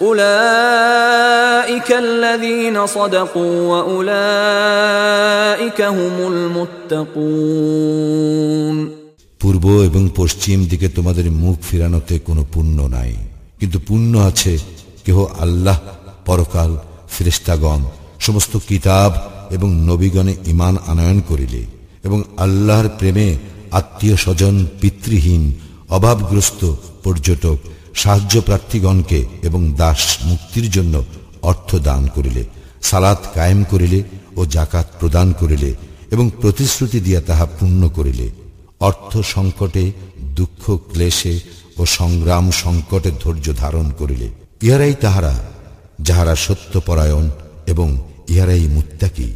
أولئك الذين صدقوا وأولئك هم المتقون পূর্ব এবং পশ্চিম দিকে তোমাদের মুখ ফিরানোতে কোনো পুণ্য নাই কিন্তু পুণ্য আছে কেহ আল্লাহ পরকাল ফিরেস্তাগণ সমস্ত কিতাব এবং নবীগণে ইমান আনয়ন করিলে এবং আল্লাহর প্রেমে আত্মীয় স্বজন পিতৃহীন অভাবগ্রস্ত পর্যটক সাহায্য প্রার্থীগণকে এবং দাস মুক্তির জন্য অর্থ দান করিলে, সালাত কায়েম করিলে ও জাকাত প্রদান করিলে এবং প্রতিশ্রুতি দিয়া তাহা পূর্ণ করিলে। অর্থ সংকটে, দুঃখ ক্লেশে ও সংগ্রাম সংকটে ধৈর্য ধারণ করিলে। ইহারাই তাহারা, যাহারা সত্যপরায়ণ এবং ইহারাই মুত্তাকি।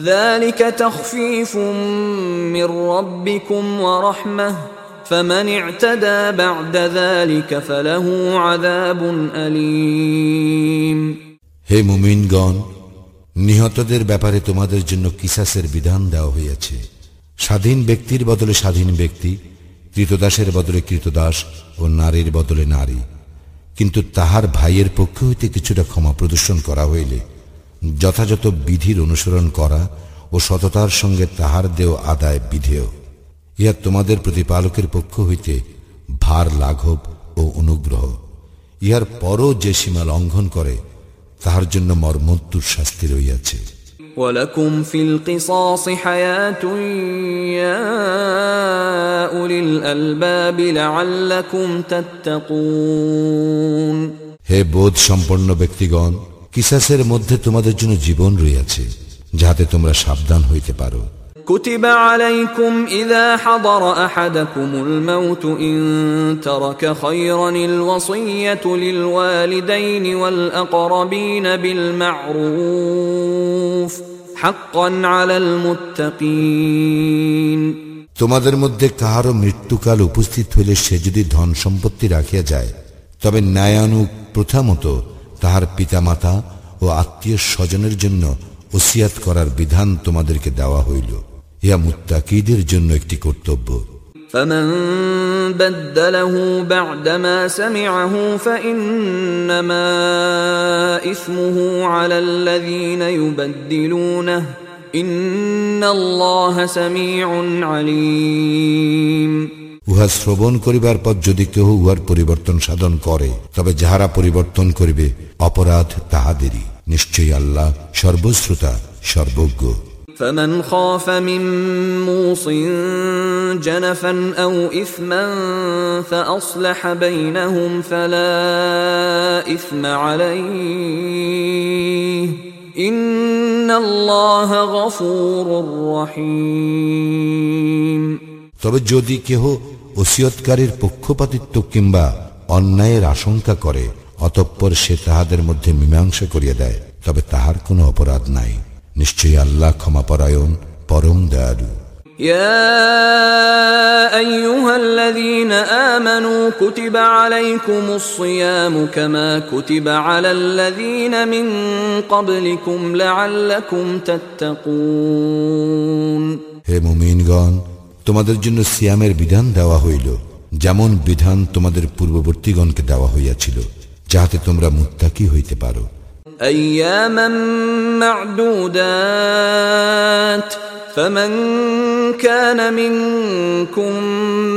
ذلك تخفيف من ربكم ورحمه فمن اعتدى بعد ذلك فله عذاب أليم হে মুমিনগণ নিহতদের ব্যাপারে তোমাদের জন্য কিসাসের বিধান দেওয়া হইয়াছে স্বাধীন ব্যক্তির বদলে স্বাধীন ব্যক্তি কৃতদাসের বদলে কৃতদাস ও নারীর বদলে নারী কিন্তু তাহার ভাইয়ের পক্ষ হইতে কিছুটা ক্ষমা প্রদর্শন করা হইলে যথাযথ বিধির অনুসরণ করা ও সততার সঙ্গে তাহার দেও আদায় বিধেয়। ইহা তোমাদের প্রতিপালকের পক্ষ হইতে ভার লাঘব ও অনুগ্রহ। ইহার পরও যে সীমা লঙ্ঘন করে তাহার জন্য মর্মন্তুর শাস্তি রইয়াছে ولكم في القصاص حياة يا أولي الألباب لعلكم تتقون হে বোধ সম্পন্ন ব্যক্তিগণ কিসাসের মধ্যে তোমাদের জন্য জীবন রইয়াছে যাহাতে তোমরা সাবধান হইতে পারো كتب عليكم إذا حضر أحدكم الموت إن ترك خيرا الوصية للوالدين والأقربين بالمعروف حقا على المتقين তোমাদের মধ্যে কাহারও মৃত্যুকাল উপস্থিত হইলে সে যদি ধন সম্পত্তি রাখিয়া যায় তবে ন্যায়ানুক প্রথা মতো তাহার পিতামাতা ও আত্মীয় স্বজনের জন্য ওসিয়াত করার বিধান তোমাদেরকে দেওয়া হইল ইহা মুত্তাকিদের জন্য একটি কর্তব্য فمن بدله بعدما سمعه فإنما إثمه على الذين يبدلونه إن الله سميع عليم উহা শ্রবণ করিবার পর যদি কেহ উহার পরিবর্তন সাধন করে তবে যাহারা পরিবর্তন করিবে অপরাধ তাহাদেরই নিশ্চয়ই আল্লাহ সর্বশ্রোতা সর্বজ্ঞ فمن خاف من موص جنفا أو إثما فأصلح بينهم فلا إثم عليه إن الله غفور رحيم তবে যদি কেহ ওসিয়তকারীর পক্ষপাতিত্ব কিংবা অন্যায়ের আশঙ্কা করে অতঃপর সে তাহাদের মধ্যে মীমাংসা করিয়া দেয় তবে তাহার কোনো অপরাধ নাই নিশ্চয়ই আল্লাহ ক্ষমাপরায়ণ পরম দয়ালু يا أيها الذين آمنوا كتب عليكم الصيام كما كتب على الذين من قبلكم لعلكم تتقون হে মুমিনগণ তোমাদের জন্য সিয়ামের বিধান দেওয়া হইল যেমন বিধান তোমাদের পূর্ববর্তীগণকে দেওয়া হইয়াছিল যাহাতে তোমরা মুত্তাকি হইতে পারো أياما معدودات فمن كان منكم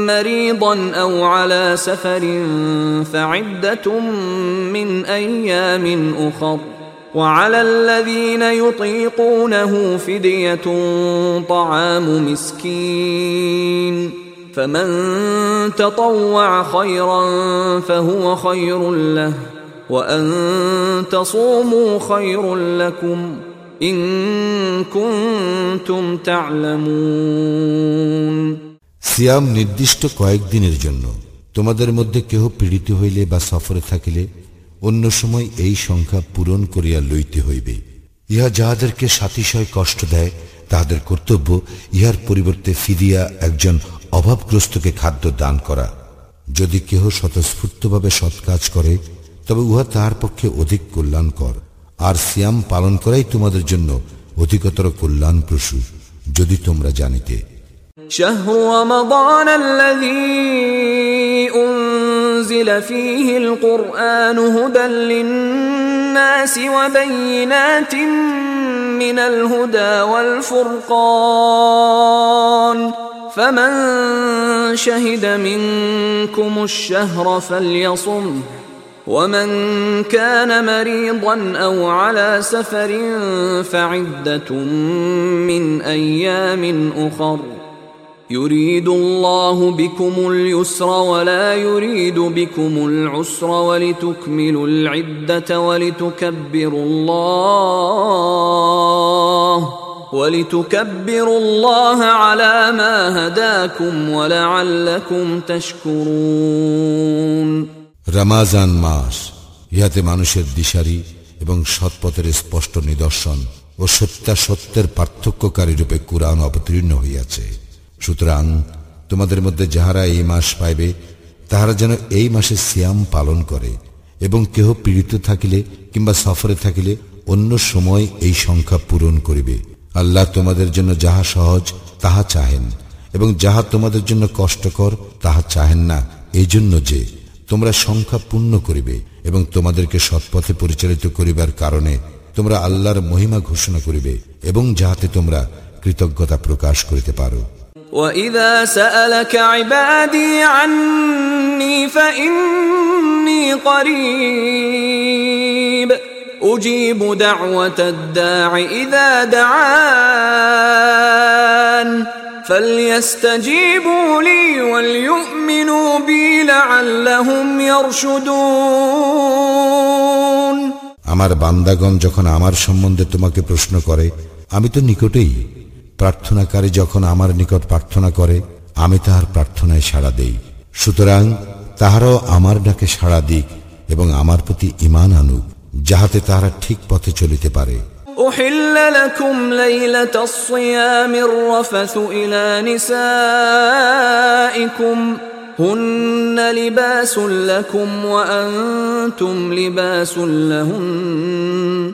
مريضا أو على سفر فعدة من أيام أخر وعلى الذين يطيقونه فدية طعام مسكين فمن تطوع خيرا فهو خير له وأن تصوموا خير لكم إن كنتم تعلمون সিয়াম নির্দিষ্ট কয়েকদিনের জন্য তোমাদের মধ্যে কেহ পীড়িত হইলে বা সফরে থাকিলে অন্য সময় এই সংখ্যা পূরণ করিয়া লইতে হইবে ইহা যাহাদেরকে সাতিশয় কষ্ট দেয় তাহাদের কর্তব্য ইহার পরিবর্তে ফিরিয়া একজন অভাবগ্রস্তকে খাদ্য দান করা যদি কেহ স্বতঃস্ফূর্তভাবে সৎ কাজ করে তবে উহা তাহার পক্ষে অধিক কল্যাণকর আর সিয়াম পালন করাই তোমাদের জন্য অধিকতর কল্যাণপ্রসূ যদি তোমরা জানিতে شهر رمضان الذي أنزل فيه القرآن هدى للناس وبينات من الهدى والفرقان فمن شهد منكم الشهر فليصمه ومن كان مريضا أو على سفر فعدة من أيام أخر يريد الله بكم اليسر ولا يريد بكم العسر ولتكملوا العده ولتكبروا الله ولتكبروا الله على ما هداكم ولعلكم تشكرون রামাজান মাস ইহাতে মানুষের দিশারি এবং সৎপথের স্পষ্ট নিদর্শন ও সত্যাসত্যের পার্থক্যকারী রূপে কোরআন অবতীর্ণ হইয়াছে সুতরাং তোমাদের মধ্যে যাহারা এই মাস পাইবে, তাহারা যেন এই মাসে সিয়াম পালন করে এবং কেহ পীড়িত থাকিলে কিংবা সফরে থাকিলে অন্য সময় এই সংখ্যা পূরণ করিবে। আল্লাহ তোমাদের জন্য যাহা সহজ, তাহা চাহেন এবং যাহা তোমাদের জন্য কষ্টকর, তাহা চাহেন না। এই জন্য যে তোমরা সংখ্যা পূর্ণ করিবে এবং তোমাদেরকে সৎপথে পরিচালিত করিবার কারণে তোমরা আল্লাহর মহিমা ঘোষণা করিবে এবং যাহাতে তোমরা কৃতজ্ঞতা প্রকাশ করিতে পারো। وإذا سألك عبادي عني فإني قريب أجيب دعوة الداع إذا دعان فليستجيبوا لي وليؤمنوا بي لعلهم يرشدون আমার বান্দাগণ যখন আমার সম্বন্ধে তোমাকে প্রশ্ন করে আমি তো নিকটেই প্রার্থনাকারী যখন আমার নিকট প্রার্থনা করে আমি তাহার প্রার্থনায় সাড়া দেই সুতরাং তাহারাও আমার ডাকে সাড়া দিক এবং আমার প্রতি ইমান আনুক যাহাতে তাহারা ঠিক পথে চলিতে পারে أحل لكم ليلة الصيام الرفث إلى نسائكم هن لباس لكم وأنتم لباس لهن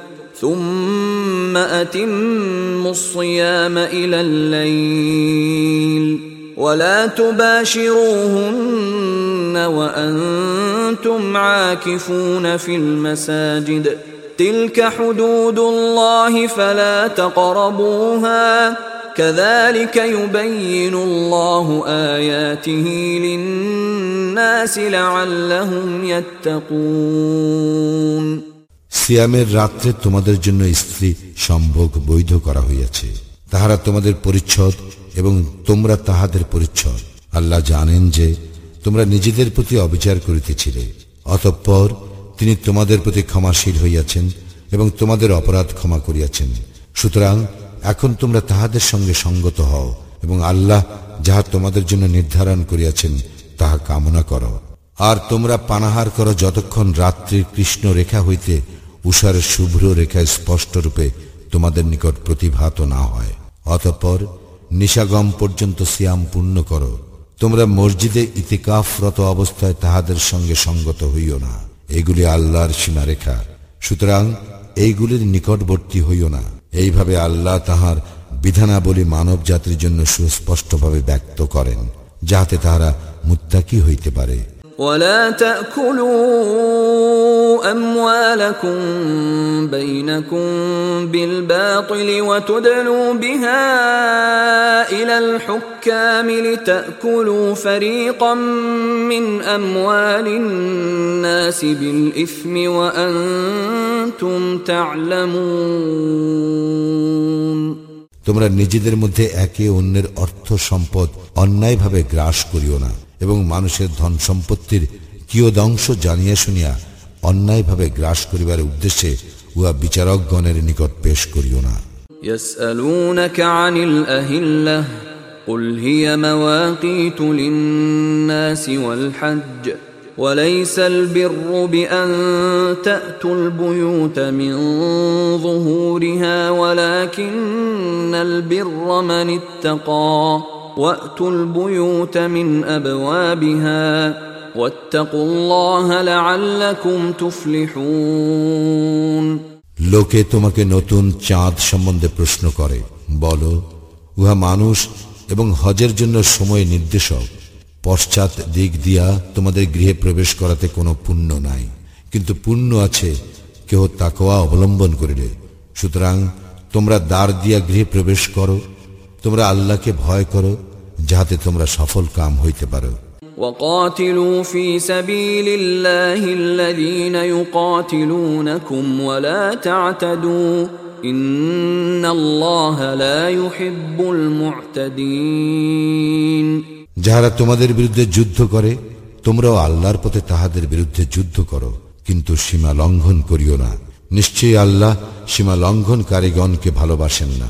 ثم أتموا الصيام إلى الليل ولا تباشروهن وأنتم عاكفون في المساجد تلك حدود الله فلا تقربوها كذلك يبين الله آياته للناس لعلهم يتقون সিয়ামের রাত্রে তোমাদের জন্য স্ত্রী সম্ভোগ বৈধ করা হইয়াছে। তাহারা তোমাদের পরিচ্ছদ এবং তোমরা তাহাদের পরিচ্ছদ। আল্লাহ জানেন যে তোমরা নিজেদের প্রতি অবিচার করিতেছিলে। অতঃপর তিনি তোমাদের প্রতি ক্ষমাশীল হইয়াছেন এবং তোমাদের অপরাধ ক্ষমা করিয়াছেন। সুতরাং এখন তোমরা তাহাদের সঙ্গে সঙ্গত হও এবং আল্লাহ যাহা তোমাদের জন্য নির্ধারণ করিয়াছেন, তাহা কামনা করো। আর তোমরা পানাহার করো যতক্ষণ রাত্রির কৃষ্ণ রেখা হইতে উষার শুভ্র রেখা স্পষ্ট রূপে তোমাদের নিকট প্রতিভাত না হয়। অতঃপর নিশাগম পর্যন্ত সিয়াম পূর্ণ করো। তোমরা মসজিদে ইতিকাফরত অবস্থায় তাহাদের সঙ্গে সঙ্গত হইও না। এগুলি আল্লাহর সীমারেখা। সুতরাং এইগুলির নিকটবর্তী হইও না। এইভাবে আল্লাহ তাহার বিধানাবলী মানব জাতির জন্য সুস্পষ্টভাবে ব্যক্ত করেন, যাহাতে তাহারা মুত্তাকি হইতে পারে। ولا تأكلوا أموالكم بينكم بالباطل وتدلوا بها إلى الحكام لتأكلوا فريقا من أموال الناس بالإثم وأنتم تعلمون তোমরা নিজেদের মধ্যে একে অন্যের অর্থ সম্পদ অন্যায়ভাবে গ্রাস করিও না এবং মানুষের ধন সম্পত্তির কিয়দংশ জানিয়া শুনিয়া অন্যায়ভাবে গ্রাস করিবার উদ্দেশ্যে উহা বিচারকগণের নিকট পেশ করিও না يسألونك عن الأهلة قل هي مواقيت للناس والحج وليس البر بأن تأتوا البيوت من ظهورها ولكن البر من اتقى وأتوا البيوت من أبوابها واتقوا الله لعلكم تفلحون লোকে তোমাকে নতুন চাঁদ সম্বন্ধে প্রশ্ন করে বলো উহা মানুষ এবং হজের জন্য সময় নির্দেশক পশ্চাৎ দিক দিয়া তোমাদের গৃহে প্রবেশ করাতে কোনো পুণ্য নাই কিন্তু পুণ্য আছে কেহ তাকোয়া অবলম্বন করিলে সুতরাং তোমরা দ্বার দিয়া গৃহে প্রবেশ করো তোমরা আল্লাহকে ভয় করো যাহাতে তোমরা সফল কাম হইতে পারো। وقاتلوا في سبيل الله الذين يقاتلونكم ولا تعتدوا ان الله لا يحب المعتدين যারা তোমাদের বিরুদ্ধে যুদ্ধ করে তোমরাও আল্লাহর পথে তাহাদের বিরুদ্ধে যুদ্ধ করো কিন্তু সীমা লঙ্ঘন করিও না। নিশ্চয়ই আল্লাহ সীমা লঙ্ঘনকারীগণকে ভালোবাসেন না।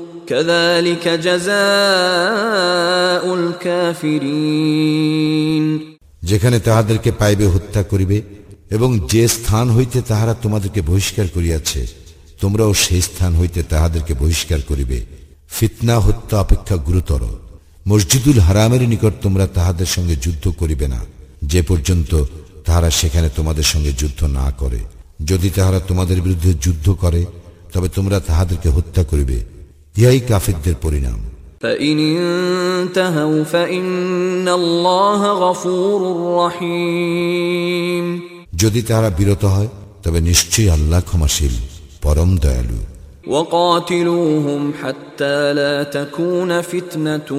كذلك جزاء الكافرين যেখানে তাহাদেরকে পাইবে হত্যা করিবে এবং যে স্থান হইতে তাহারা তোমাদেরকে বহিষ্কার করিয়াছে তোমরাও সেই স্থান হইতে তাহাদেরকে বহিষ্কার করিবে ফিতনা হত্যা অপেক্ষা গুরুতর মসজিদুল হারামের নিকট তোমরা তাহাদের সঙ্গে যুদ্ধ করিবে না যে পর্যন্ত তাহারা সেখানে তোমাদের সঙ্গে যুদ্ধ না করে যদি তাহারা তোমাদের বিরুদ্ধে যুদ্ধ করে তবে তোমরা তাহাদেরকে হত্যা করিবে ইহাই কাফিরদের পরিণাম فإن انتهوا فإن الله غفور رحيم যদি তাহারা বিরত হয় তবে নিশ্চয়ই আল্লাহ ক্ষমাশীল পরম দয়ালু وقاتلوهم حتى لا تكون فتنة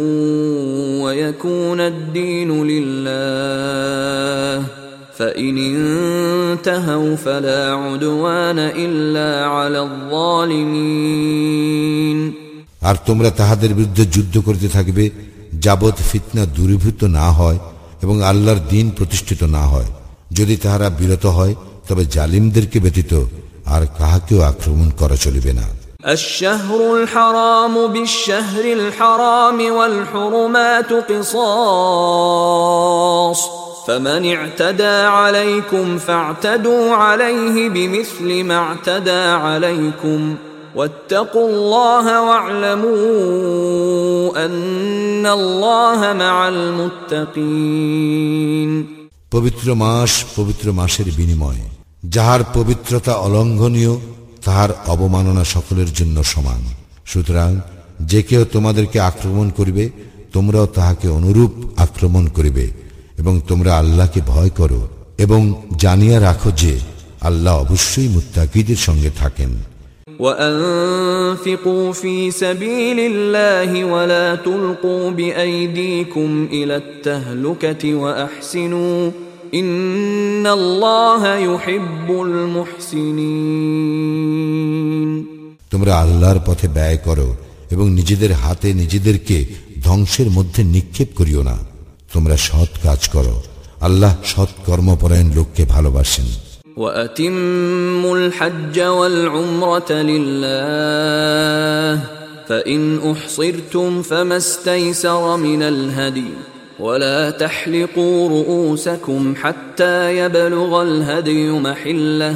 ويكون الدين لله فإن انتهوا فلا عدوان إلا على الظالمين আর তোমরা তাহাদের বিরুদ্ধে যুদ্ধ করতে থাকবে যাবৎ ফিতনা দূরীভূত না হয় এবং আল্লাহর দিন প্রতিষ্ঠিত না হয় যদি তাহারা বিরত হয় তবে জালিমদেরকে ব্যতীত আর কাহাকেও আক্রমণ করা চলিবে না الشهر الحرام بالشهر الحرام والحرمات قصاص فمن اعتدى عليكم فاعتدوا عليه بمثل ما اعتدى عليكم واتقوا الله واعلموا ان الله مع المتقين পবিত্র মাস পবিত্র মাসের বিনিময়ে যাহার পবিত্রতা অলঙ্ঘনীয় তাহার অবমাননা সকলের জন্য সমান সুতরাং যে কেউ তোমাদেরকে আক্রমণ করিবে তোমরাও তাহাকে অনুরূপ আক্রমণ করিবে এবং তোমরা আল্লাহকে ভয় করো এবং জানিয়া রাখো যে আল্লাহ অবশ্যই মুত্তাকিদের সঙ্গে থাকেন وانفقوا في سبيل الله ولا تلقوا بايديكم الى التهلكه واحسنوا ان الله يحب المحسنين তোমরা আল্লাহর পথে ব্যয় করো এবং নিজেদের হাতে নিজেদেরকে ধ্বংসের মধ্যে নিক্ষেপ করিও না তোমরা সৎ কাজ করো আল্লাহ সৎ কর্মপরায়ণ লোককে ভালোবাসেন وأتموا الحج والعمرة لله فإن أحصرتم فما استيسر من الهدي ولا تحلقوا رؤوسكم حتى يبلغ الهدي محله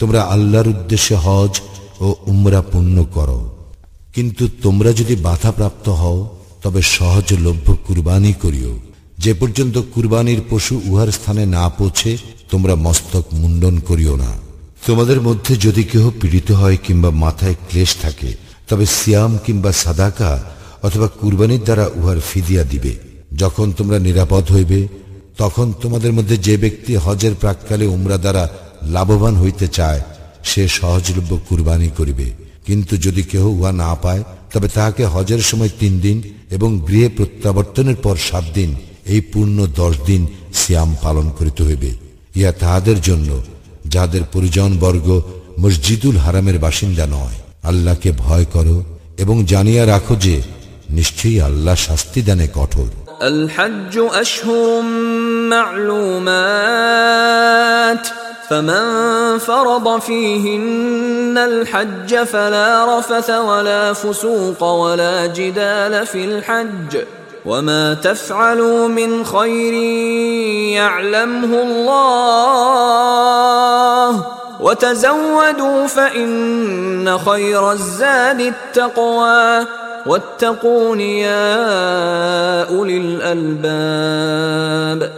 তোমরা আল্লাহর উদ্দেশ্যে হজ ও উমরা পূর্ণ করো। কিন্তু তোমরা যদি বাধাপ্রাপ্ত হও, তবে সহজলভ্য কুরবানি করিও। যে পর্যন্ত কুরবানির পশু উহার স্থানে না পৌঁছে, তোমরা মস্তক মুন্ডন করিও না। তোমাদের মধ্যে যদি কেহ পীড়িত হয় কিংবা মাথায় ক্লেশ থাকে, তবে সিয়াম কিংবা সাদাকা অথবা কুরবানির দ্বারা উহার ফিদিয়া দিবে। যখন তোমরা নিরাপদ হইবে, তখন তোমাদের মধ্যে যে ব্যক্তি হজের প্রাককালে উমরা দ্বারা লাভবান হইতে চায় সে সহজলভ্য কুরবানি করিবে কিন্তু যদি কেহ উহা না পায় তবে তাহাকে হজের সময় তিন দিন এবং গৃহে প্রত্যাবর্তনের পর সাত দিন এই পূর্ণ দশ দিন সিয়াম পালন করিতে হইবে ইহা তাহাদের জন্য যাহাদের পরিজন বর্গ মসজিদুল হারামের বাসিন্দা নয় আল্লাহকে ভয় করো এবং জানিয়া রাখো যে নিশ্চয়ই আল্লাহ শাস্তি দানে কঠোর الحج أشهر معلومات فمن فرض فيهن الحج فلا رفث ولا فسوق ولا جدال في الحج وما تفعلوا من خير يعلمه الله وتزودوا فإن خير الزاد التقوى واتقون يا أولي الألباب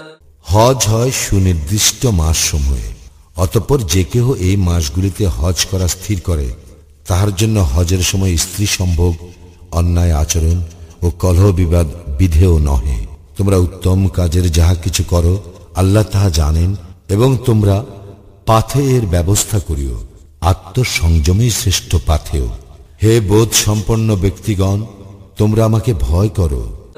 হজ হয় সুনির্দিষ্ট মাস সমূহে অতঃপর যে কেহ এই মাসগুলিতে হজ করা স্থির করে, তাহার জন্য হজের সময় স্ত্রী সম্ভোগ, অন্যায় আচরণ ও কলহ বিবাদ বিধেও নহে। তোমরা উত্তম কাজের যাহা কিছু করো, আল্লাহ তাহা জানেন এবং তোমরা পাথে এর ব্যবস্থা করিও, আত্মসংযমই শ্রেষ্ঠ পাথেও। হে বোধ সম্পন্ন ব্যক্তিগণ, তোমরা আমাকে ভয় করো।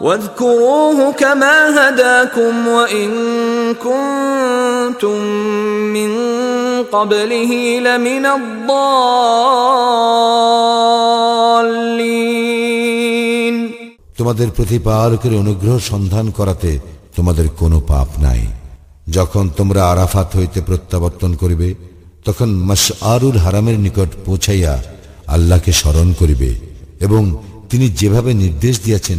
واذكروه كما هداكم وإن كنتم من قبله لمن الضالين তোমাদের প্রতিপালকের অনুগ্রহ সন্ধান করাতে তোমাদের কোনো পাপ নাই যখন তোমরা আরাফাত হইতে প্রত্যাবর্তন করিবে তখন মাসআরুল হারামের নিকট পৌঁছাইয়া আল্লাহকে স্মরণ করিবে এবং তিনি যেভাবে নির্দেশ দিয়েছেন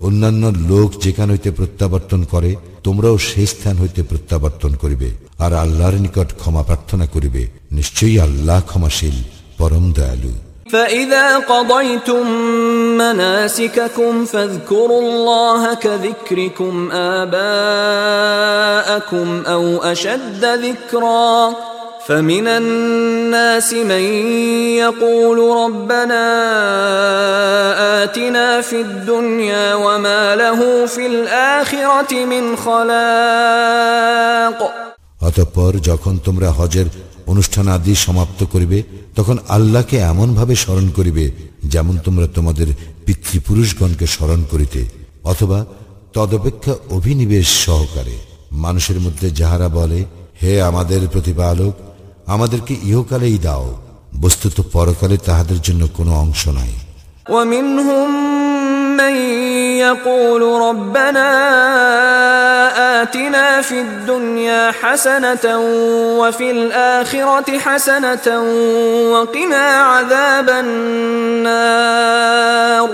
অন্যান্য লোক যেখান হইতে প্রত্যাবর্তন করে তোমরাও সেই স্থান হইতে প্রত্যাবর্তন করিবে আর আল্লাহর নিকট ক্ষমা প্রার্থনা করিবে নিশ্চয়ই আল্লাহ ক্ষমাশীল পরম দয়ালু فإذا قضيتم مناسككم فاذكروا الله كذكركم آباءكم أو أشد ذكرا فمن الناس من يقول ربنا آتنا في الدنيا وما له في الآخرة من خلاق অতঃপর যখন তোমরা হজের অনুষ্ঠান আদি সমাপ্ত করিবে তখন আল্লাহকে এমনভাবে স্মরণ করিবে যেমন তোমরা তোমাদের পিতৃপুরুষগণকে স্মরণ করিতে অথবা তদপেক্ষা অভিনিবেশ সহকারে মানুষের মধ্যে যাহারা বলে হে আমাদের প্রতিপালক আমাদেরকে ইহকালেই দাও বস্তুত পরকালে তাহাদের জন্য কোনো অংশ নাই ومنهم من يقول ربنا آتنا في الدنيا حسنة وفي الآخرة حسنة وقنا عذاب النار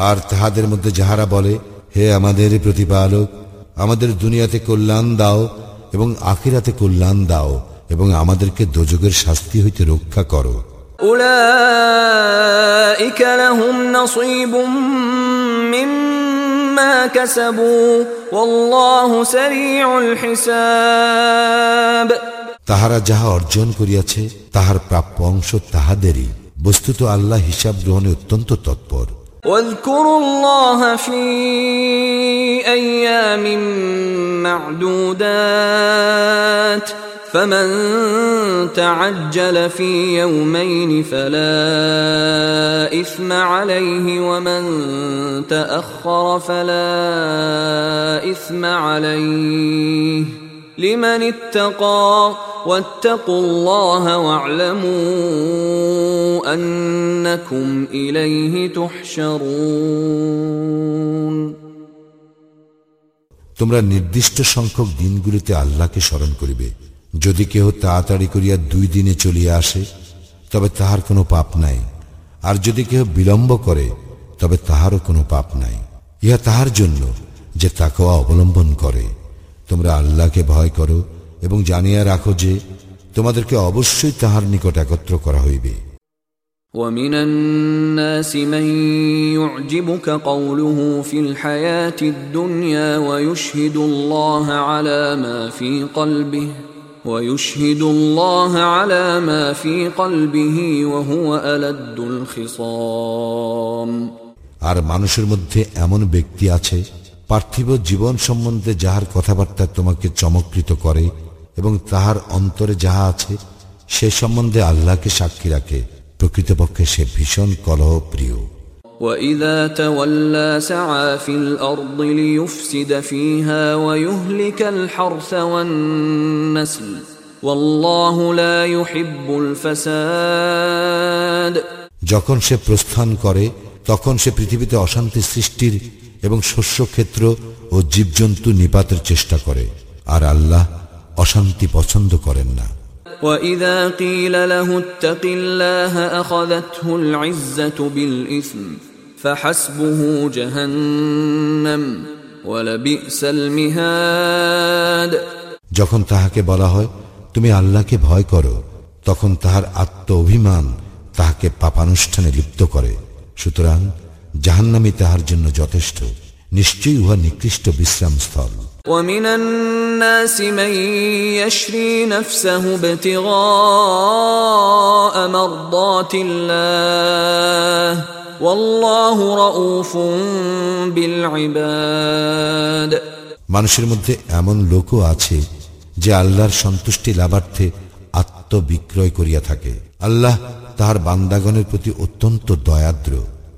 আর তাহাদের মধ্যে যাহারা বলে হে আমাদের প্রতিপালক আমাদের দুনিয়াতে কল্যাণ দাও এবং আখিরাতে কল্যাণ দাও এবং আমাদেরকে দোজগের শাস্তি হইতে রক্ষা করো أولئك لهم نصيب مما كسبوا والله سريع الحساب তাহারা যাহা অর্জন করিয়াছে তাহার প্রাপ্য অংশ তাহাদেরই বস্তুত আল্লাহ হিসাব গ্রহণে অত্যন্ত তৎপর واذكروا الله في ايام معدودات فمن تعجل في يومين فلا اثم عليه ومن تاخر فلا اثم عليه لمن اتقى واتقوا الله واعلموا انكم اليه تحشرون তোমরা নির্দিষ্ট সংখ্যক দিনগুলিতে আল্লাহকে স্মরণ করিবে যদি কেহ তাড়াতাড়ি করিয়া দুই দিনে চলিয়া আসে তবে তাহার কোনো পাপ নাই আর যদি কেহ বিলম্ব করে তবে তাহারও কোনো পাপ নাই ইহা তাহার জন্য যে তাকওয়া অবলম্বন করে তোমরা আল্লাহকে ভয় করো এবং জানিয়া রাখো যে তোমাদেরকে অবশ্যই তাহার নিকট একত্র করা হইবে ومن الناس من يعجبك قوله في الحياة الدنيا ويشهد الله على ما في قلبه ويشهد الله على ما في قلبه وهو ألد الخصام আর মানুষের মধ্যে এমন ব্যক্তি আছে পার্থিব জীবন সম্বন্ধে যাহার কথাবার্তা তোমাকে চমকৃত করে এবং তাহার অন্তরে যাহা আছে সে সম্বন্ধে আল্লাহকে সাক্ষী রাখে প্রকৃতপক্ষে সে ভীষণ কলহ প্রিয় وإذا تولى سعى في الأرض ليفسد فيها ويهلك الحرث والنسل والله لا يحب الفساد যখন সে প্রস্থান করে তখন সে পৃথিবীতে অশান্তি সৃষ্টির এবং শস্যক্ষেত্র ও জীবজন্তু নিপাতের চেষ্টা করে আর আল্লাহ অশান্তি পছন্দ করেন না وإذا قيل له اتق الله أخذته العزة بالإثم فحسبه جهنم ولبئس المهاد যখন তাহাকে বলা হয় তুমি আল্লাহকে ভয় করো তখন তাহার আত্ম অভিমান তাহাকে পাপানুষ্ঠানে লিপ্ত করে সুতরাং জাহান্নামি তাহার জন্য যথেষ্ট নিশ্চয়ই উহা নিকৃষ্ট বিশ্রামস্থল ومن الناس من يشري نفسه ابتغاء مرضات الله والله رؤوف بالعباد মানুষের মধ্যে এমন লোকও আছে যে আল্লাহর সন্তুষ্টি লাভার্থে আত্মবিক্রয় করিয়া থাকে আল্লাহ তাহার বান্দাগণের প্রতি অত্যন্ত দয়াদ্র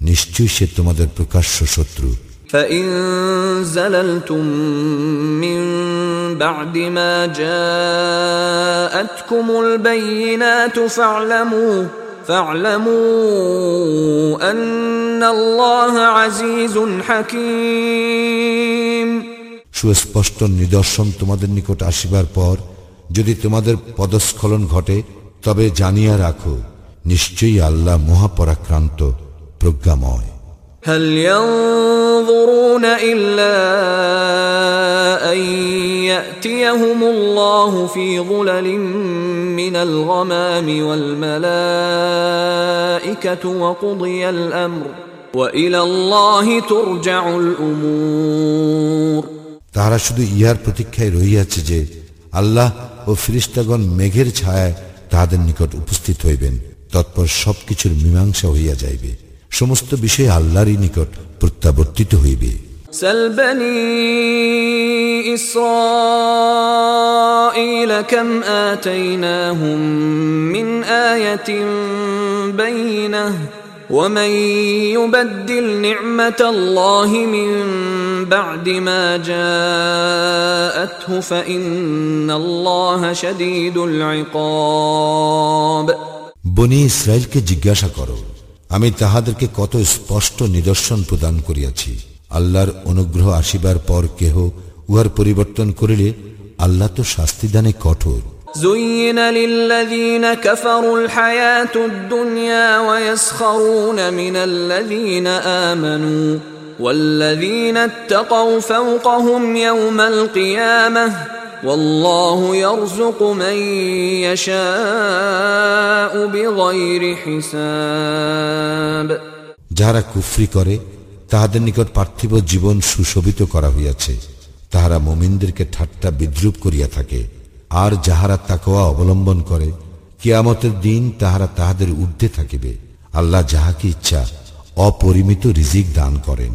নিশ্চয়ই সে তোমাদের প্রকাশ্য শত্রু فإن زللتم من بعد ما جاءتكم البينات فاعلموا فاعلموا أن الله عزيز حكيم সুস্পষ্ট নিদর্শন তোমাদের নিকট আসিবার পর যদি তোমাদের পদস্খলন ঘটে তবে জানিয়া রাখো নিশ্চয়ই আল্লাহ মহাপরাক্রান্ত প্রজ্ঞাময় هل ينظرون إلا أن يأتيهم الله في ظلل من الغمام والملائكة وقضي الأمر وإلى الله ترجع الأمور তাহারা শুধু ইহার প্রতীক্ষায় রহিয়াছে যে আল্লাহ ও ফিরিস্তাগণ মেঘের ছায়ায় তাহাদের নিকট উপস্থিত হইবেন তৎপর সবকিছুর মীমাংসা হইয়া যাইবে সমস্ত বিষয় আল্লাহরই নিকট প্রত্যাবর্তিত হইবে سل بني إسرائيل كم آتيناهم من آية بينة ومن يبدل نعمة الله من بعد ما جاءته فإن الله شديد العقاب বনি ইসরায়েলকে জিজ্ঞাসা করো আমি তাহাদেরকে কত স্পষ্ট নিদর্শন প্রদান করিয়াছি আল্লাহর অনুগ্রহ আসিবার পর কেহ উহার পরিবর্তন করিলে আল্লাহ তো শাস্তিদানে কঠোর زين للذين كفروا الحياة الدنيا ويسخرون من الذين آمنوا والذين اتقوا فوقهم يوم القيامة والله يرزق من يشاء بغير حساب যাহারা কুফরি করে তাহাদের নিকট পার্থিব জীবন সুশোভিত করা হইয়াছে তাহারা মোমিনদেরকে ঠাট্টা বিদ্রুপ করিয়া থাকে আর যাহারা তাকওয়া অবলম্বন করে কিয়ামতের দিন তাহারা তাহাদের ঊর্ধ্বে থাকিবে আল্লাহ যাহাকে ইচ্ছা অপরিমিত রিজিক দান করেন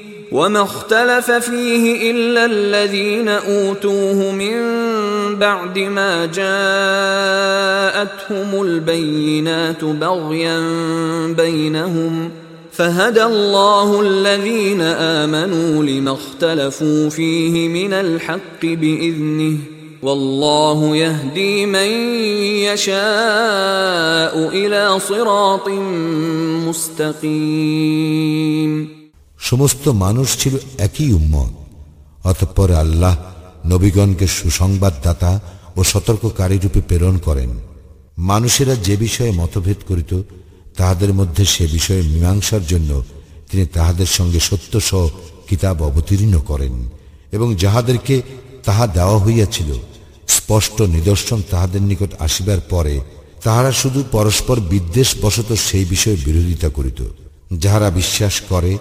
وما اختلف فيه إلا الذين أوتوه من بعد ما جاءتهم البينات بغيا بينهم فهدى الله الذين آمنوا لما اختلفوا فيه من الحق بإذنه والله يهدي من يشاء إلى صراط مستقيم সমস্ত মানুষ ছিল একই উম্মত। অতঃপর আল্লাহ নবীগণকে সুসংবাদদাতা ও সতর্ককারী রূপে প্রেরণ করেন। মানুষেরা যে বিষয়ে মতভেদ করিত, তাহাদের মধ্যে সে বিষয়ে মীমাংসার জন্য তিনি তাহাদের সঙ্গে সত্য সহ কিতাব অবতীর্ণ করেন এবং যাহাদেরকে তাহা দেওয়া হইয়াছিল, স্পষ্ট নিদর্শন তাহাদের নিকট আসিবার পরে তাহারা শুধু পরস্পর বিদ্বেষ বশত সেই বিষয়ে বিরোধিতা করিত, যাহারা বিশ্বাস করে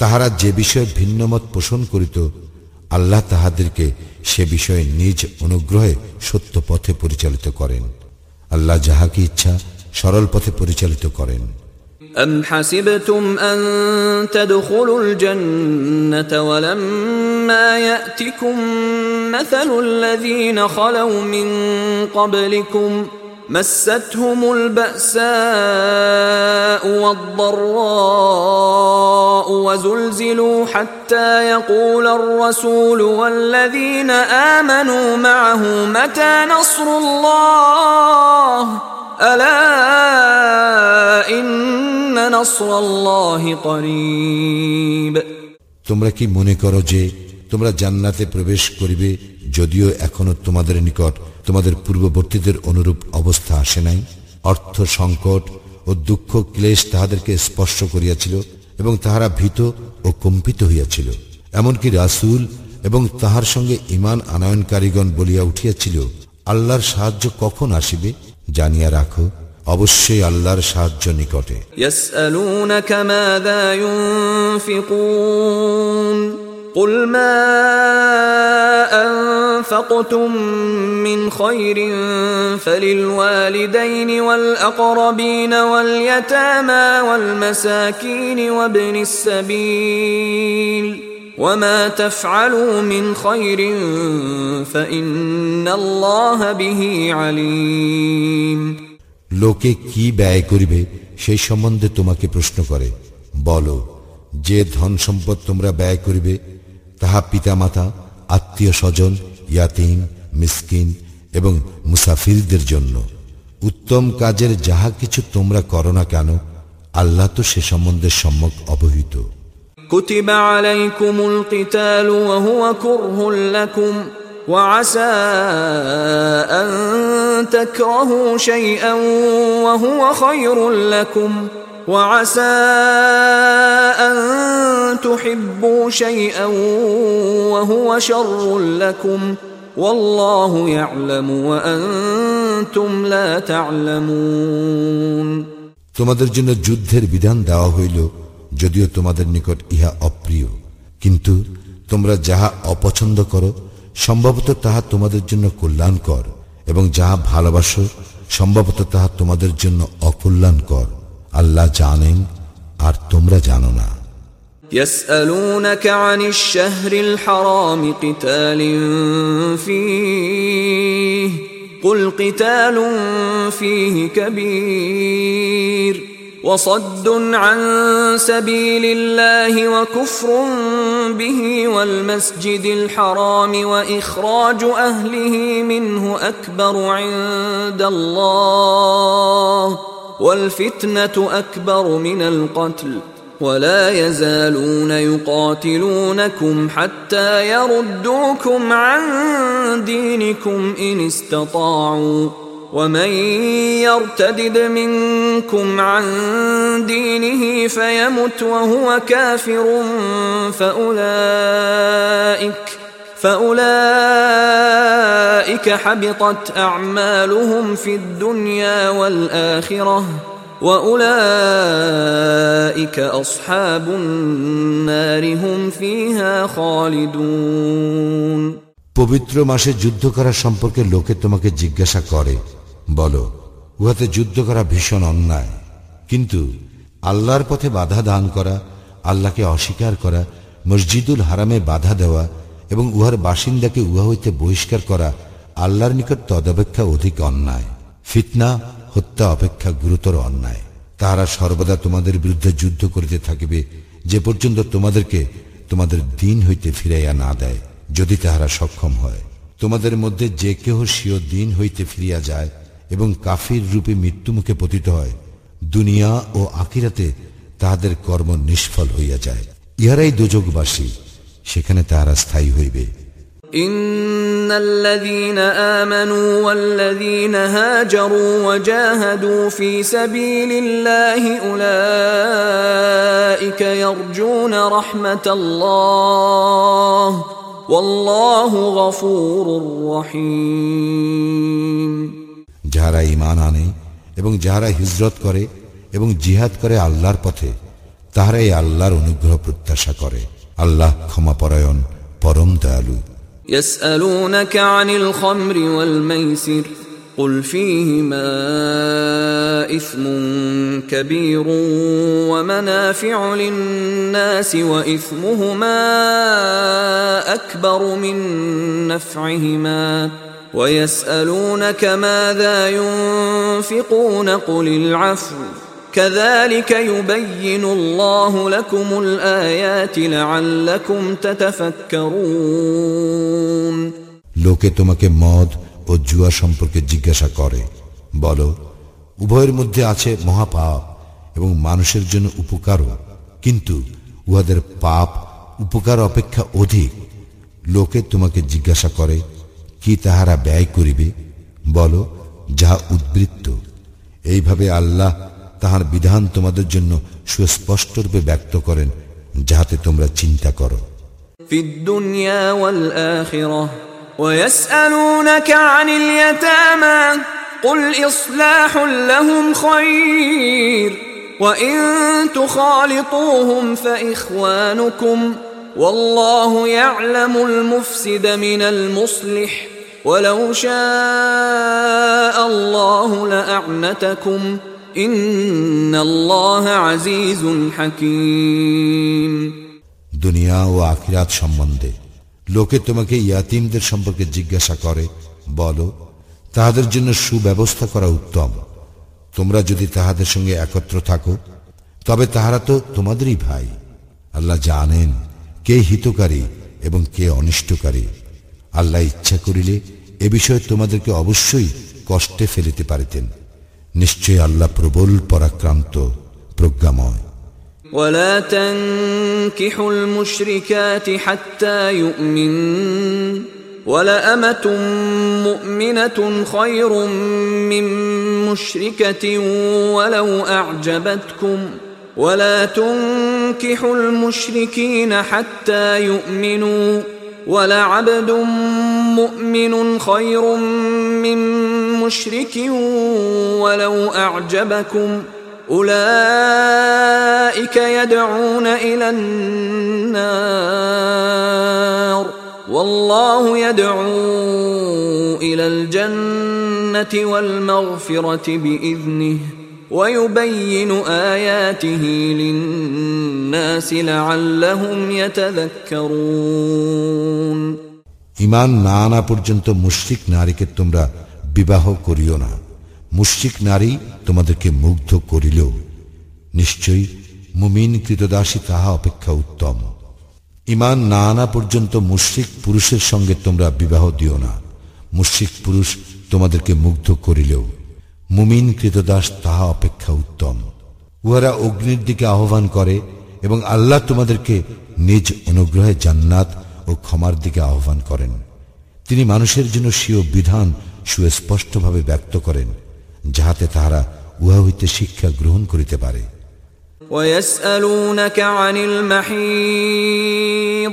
তাহারা যে বিষয়ে ভিন্নমত পোষণ করিত আল্লাহ তাহাদেরকে সে বিষয়ে নিজ অনুগ্রহে সত্য পথে পরিচালিত করেন আল্লাহ যাহাকে ইচ্ছা সরল পথে পরিচালিত করেন أم حسبتم أن تدخلوا الجنة ولما يأتكم مثل الذين خلوا من قبلكم مستهم البأساء والضراء وزلزلوا حتى يقول الرسول والذين آمنوا معه متى نصر الله ألا إن نصر الله قريب তোমরা কি মনে করো যে তোমরা জান্নাতে প্রবেশ করিবে যদিও এখনও তোমাদের নিকট তোমাদের পূর্ববর্তীদের অনুরূপ অবস্থা আসে নাই, অর্থ সংকট ও দুঃখ ক্লেশ তাহাদেরকে স্পর্শ করিয়াছিল এবং তাহারা ভীত ও কম্পিত হইয়াছিল। এমনকি রাসুল এবং তাহার সঙ্গে ইমান আনয়নকারীগণ বলিয়া উঠিয়াছিল, আল্লাহর সাহায্য কখন আসিবে জানিয়া রাখো, অবশ্যই আল্লাহর সাহায্য নিকটে। ইয়াসআলুনাকা মাযা ইউনফিকুন قل ما أنفقتم من خير فللوالدين والأقربين واليتامى والمساكين وابن السبيل وما تفعلوا من خير فإن الله به عليم লোকে কি ব্যয় করিবে সেই সম্বন্ধে তোমাকে প্রশ্ন করে বলো যে ধন সম্পদ তোমরা ব্যয় করিবে তাহা পিতামাতা আত্মীয় স্বজন ইয়াতিম মিসকিন এবং মুসাফিরদের জন্য উত্তম কাজের যাহা কিছু তোমরা করো না কেন আল্লাহ তো সে সম্বন্ধে সম্যক অবহিত كتب عليكم القتال وهو كره لكم وعسى أن تكرهوا شيئا وهو خير لكم وعسى أن تحبوا شيئا وهو شر لكم والله يعلم وأنتم لا تعلمون তোমাদের জন্য যুদ্ধের বিধান দেওয়া হইল যদিও তোমাদের নিকট ইহা অপ্রিয় কিন্তু তোমরা যাহা অপছন্দ করো সম্ভবত তাহা তোমাদের জন্য কল্যাণকর এবং যাহা ভালোবাসো সম্ভবত তাহা তোমাদের জন্য অকল্যাণকর আল্লাহ জানেন আর তোমরা জানো না يسألونك عن الشهر الحرام قتال فيه قل قتال فيه كبير وصد عن سبيل الله وكفر به والمسجد الحرام وإخراج أهله منه أكبر عند الله والفتنة أكبر من القتل ولا يزالون يقاتلونكم حتى يردوكم عن دينكم إن استطاعوا. ومن يرتدد منكم عن دينه فيمت وهو كافر فأولئك فأولئك حبطت أعمالهم في الدنيا والآخرة وأولئك أصحاب النار هم فيها خالدون পবিত্র মাসে যুদ্ধ করা সম্পর্কে লোকে তোমাকে জিজ্ঞাসা করে বলো উহাতে যুদ্ধ করা ভীষণ অন্যায় কিন্তু আল্লাহর পথে বাধা দান করা আল্লাহকে অস্বীকার করা মসজিদুল হারামে বাধা দেওয়া এবং উহার বাসিন্দাকে উহা হইতে বহিষ্কার করা আল্লাহর নিকট তদপেক্ষা অধিক অন্যায়। ফিতনা, হত্যা অপেক্ষা গুরুতর অন্যায়। তাহারা সর্বদা তোমাদের বিরুদ্ধে যুদ্ধ করিতে থাকিবে, যে পর্যন্ত তোমাদেরকে তোমাদের দিন হইতে ফিরাইয়া না দেয়, যদি তাহারা সক্ষম হয়। তোমাদের মধ্যে যে কেহ স্বীয় দিন হইতে ফিরিয়া যায় এবং কাফির রূপে মৃত্যুমুখে পতিত হয়, দুনিয়া ও আকিরাতে তাহাদের কর্ম নিষ্ফল হইয়া যায়। ইহারাই দুযোগবাসী সেখানে তাহারা স্থায়ী হইবে إن الذين آمنوا والذين هاجروا وجاهدوا في سبيل الله أولئك يرجون رحمة الله والله غفور رحيم যাহারা ইমান আনে এবং যাহারা হিজরত করে এবং জিহাদ করে আল্লাহর পথে তাহারাই আল্লাহর অনুগ্রহ প্রত্যাশা করে আল্লাহ ক্ষমাপরায়ণ পরম দয়ালু يسألونك عن الخمر والميسر قل فيهما إثم كبير ومنافع للناس وإثمهما أكبر من نفعهما ويسألونك ماذا ينفقون قل العفو كذلك يبين الله لكم الآيات لعلكم تتفكرون লোকে তোমাকে মদ ও জুয়া সম্পর্কে জিজ্ঞাসা করে বলো উভয়ের মধ্যে আছে মহাপাপ এবং মানুষের জন্য উপকারও কিন্তু উহাদের পাপ উপকার অপেক্ষা অধিক লোকে তোমাকে জিজ্ঞাসা করে কি তাহারা ব্যয় করিবে বলো যাহা উদ্বৃত্ত এইভাবে আল্লাহ তাহার বিধান তোমাদের জন্য সুস্পষ্টরূপে ব্যক্ত করেন যাহাতে তোমরা চিন্তা করো في الدنيا والآخرة ويسألونك عن اليتامى قل إصلاح لهم خير وإن تخالطوهم فإخوانكم والله يعلم المفسد من المصلح ولو شاء الله لأعنتكم দুনিয়া ও আখিরাত সম্বন্ধে লোকে তোমাকে ইয়াতিমদের সম্পর্কে জিজ্ঞাসা করে, বলো, তাহাদের জন্য সুব্যবস্থা করা উত্তম। তোমরা যদি তাহাদের সঙ্গে একত্র থাকো, তবে তাহারা তো তোমাদেরই ভাই। আল্লাহ জানেন কে হিতকারী এবং কে অনিষ্টকারী। আল্লাহ ইচ্ছা করিলে এ বিষয়ে তোমাদেরকে অবশ্যই কষ্টে ফেলিতে পারিতেন। নিশ্চয় আল্লাহ প্রবল পরাক্রান্ত প্রজ্ঞাময় ولا تنكحوا المشركات حتى يؤمن ولأمة مؤمنة خير من مشركة ولو أعجبتكم ولا تنكحوا المشركين حتى يؤمنوا ولعبد مؤمن خير من مشرك ولو أعجبكم. أولئك يدعون إلى النار. والله يدعو إلى الجنة والمغفرة بإذنه. ويبين آياته للناس لعلهم يتذكرون ইমান না আনা পর্যন্ত মুশরিক নারীকে তোমরা বিবাহ করিও না মুশরিক নারী তোমাদেরকে মুগ্ধ করিলেও নিশ্চয়ই মুমিন কৃতদাসী তাহা অপেক্ষা উত্তম ইমান না আনা পর্যন্ত মুশরিক পুরুষের সঙ্গে তোমরা বিবাহ দিও না মুশরিক পুরুষ তোমাদেরকে মুগ্ধ করিলেও মুমিন কৃতদাস তাহা অপেক্ষা উত্তম উহারা অগ্নির দিকে আহ্বান করে এবং আল্লাহ তোমাদেরকে নিজ অনুগ্রহে জান্নাত ও ক্ষমার দিকে আহ্বান করেন তিনি মানুষের জন্য স্বীয় বিধান সুস্পষ্টভাবে ব্যক্ত করেন যাহাতে তাহারা উহা হইতে শিক্ষা গ্রহণ করিতে পারে ويسألونك عن المحيض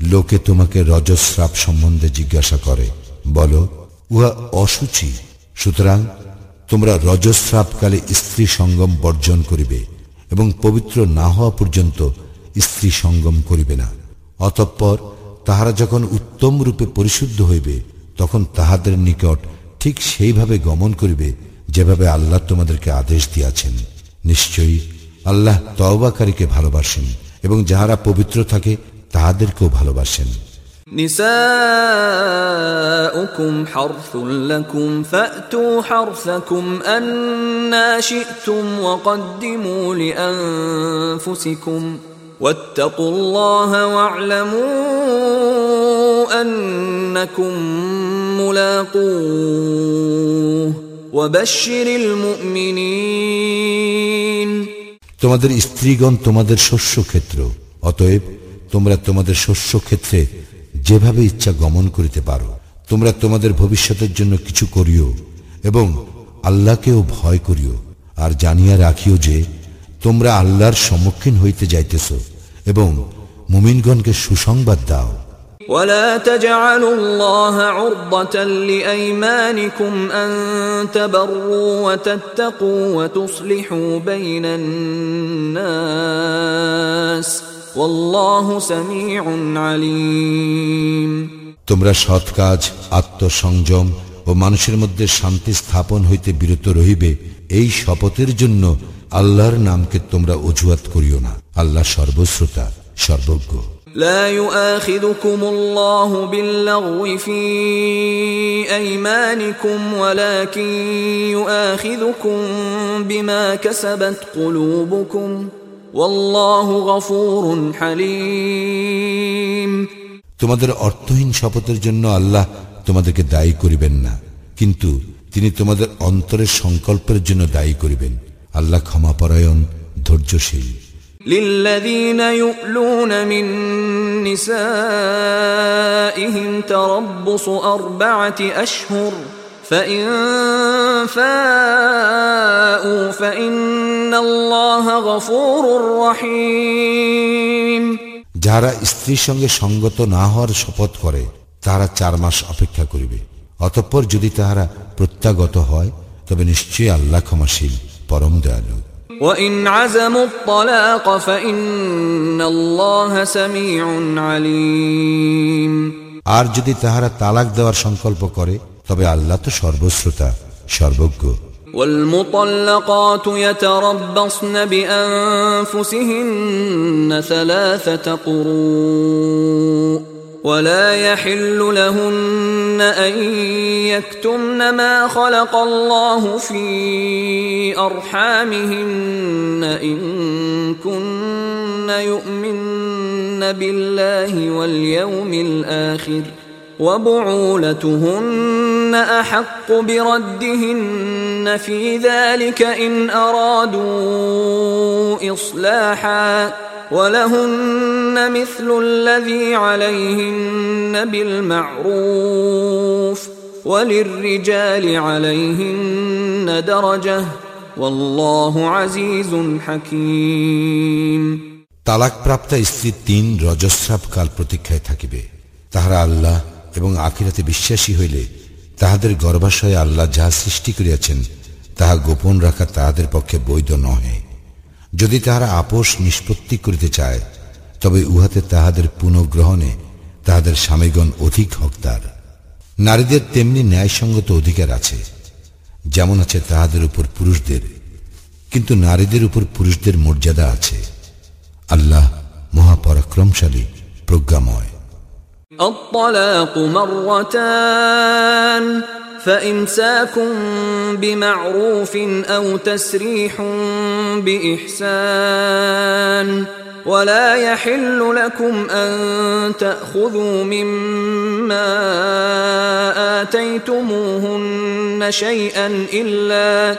লোকে তোমাকে রজস্রাব সম্বন্ধে জিজ্ঞাসা করে। বলো, উহা অসুচি সুতরাং তোমরা রজস্রাবকালে স্ত্রী সঙ্গম বর্জন করিবে এবং পবিত্র না হওয়া পর্যন্ত স্ত্রী সঙ্গম করিবে না। অতঃপর তাহারা যখন উত্তম রূপে পরিশুদ্ধ হইবে, তখন তাহাদের নিকট ঠিক সেইভাবে গমন করিবে যেভাবে আল্লাহ তোমাদেরকে আদেশ দিয়াছেন। নিশ্চয়ই আল্লাহ তওবাকারীকে ভালোবাসেন এবং যাহারা পবিত্র থাকে তাহাদেরকেও ভালোবাসেন نساؤكم حرث لكم فأتوا حرثكم أنا شئتم وقدموا لأنفسكم واتقوا الله واعلموا أنكم ملاقوه وبشر المؤمنين তোমাদের স্ত্রীগণ তোমাদের শস্য ক্ষেত্র অতএব তোমরা তোমাদের শস্য ক্ষেত্রে যেভাবে ইচ্ছা গমন করিতে পারো তোমরা তোমাদের ভবিষ্যতের জন্য কিছু করিও এবং আল্লাহকেও ভয় করিও আর জানিয়া রাখিও যে তোমরা আল্লাহর সম্মুখীন হইতে যাইতেছ এবং মুমিনগণকে সুসংবাদ দাও ولا تجعلوا الله عرضة لأيمانكم أن تبروا وتتقوا وتصلحوا بين الناس والله سميع عليم তোমরা সৎ কাজ আত্মসংযম ও মানুষের মধ্যে শান্তি স্থাপন হইতে বিরত রহিবে এই শপথের জন্য আল্লাহর নামকে তোমরা অজুহাত করিও না আল্লাহ সর্বশ্রোতা সর্বজ্ঞ لا يؤاخذكم الله باللغو في أيمانكم ولكن يؤاخذكم بما كسبت قلوبكم والله غفور حليم তোমাদের অর্থহীন শপথের জন্য আল্লাহ তোমাদেরকে দায়ী করিবেন না কিন্তু তিনি তোমাদের অন্তরের সংকল্পের জন্য দায়ী করিবেন আল্লাহ ক্ষমাপরায়ণ ধৈর্যশীল للذين يؤلون من نسائهم تربص أربعة أشهر فإن فاءوا فإن الله غفور رحيم যারা স্ত্রীর সঙ্গে সঙ্গত না হওয়ার শপথ করে তারা চার মাস অপেক্ষা করিবে অতঃপর যদি তাহারা প্রত্যাগত হয় তবে নিশ্চয়ই আল্লাহ ক্ষমাশীল পরম দয়ালু وإن عزموا الطلاق فإن الله سميع عليم আর যদি তাহারা তালাক দেওয়ার সংকল্প করে তবে আল্লাহ তো সর্বশ্রোতা সর্বজ্ঞ والمطلقات يتربصن بأنفسهن ثلاثة قروء ولا يحل لهن أن يكتمن ما خلق الله في أرحامهن إن كن يؤمن بالله واليوم الآخر وبعولتهن أحق بردهن في ذلك إن أرادوا إصلاحا ولهن مثل الذي عليهن بالمعروف وللرجال عليهن درجة والله عزيز حكيم তালাকপ্রাপ্তা স্ত্রী তিন রজস্রাব কাল প্রতীক্ষায় থাকিবে তাহারা আল্লাহ এবং আখিরাতে বিশ্বাসী হইলে তাহাদের গর্ভাশয়ে আল্লাহ যাহা সৃষ্টি করিয়াছেন, তাহা গোপন রাখা তাহাদের পক্ষে বৈধ নহে। যদি তাহারা আপোষ নিষ্পত্তি করিতে চায়, তবে উহাতে তাহাদের পুনঃগ্রহণে তাহাদের স্বামীগণ অধিক হকদার। নারীদের তেমনি ন্যায়সঙ্গত অধিকার আছে, যেমন আছে তাহাদের উপর পুরুষদের, কিন্তু নারীদের উপর পুরুষদের মর্যাদা আছে। আল্লাহ মহাপরাক্রমশালী, প্রজ্ঞাময়। الطلاق مرتان فإمساك بمعروف أو تسريح بإحسان ولا يحل لكم أن تأخذوا مما آتيتموهن شيئا إلا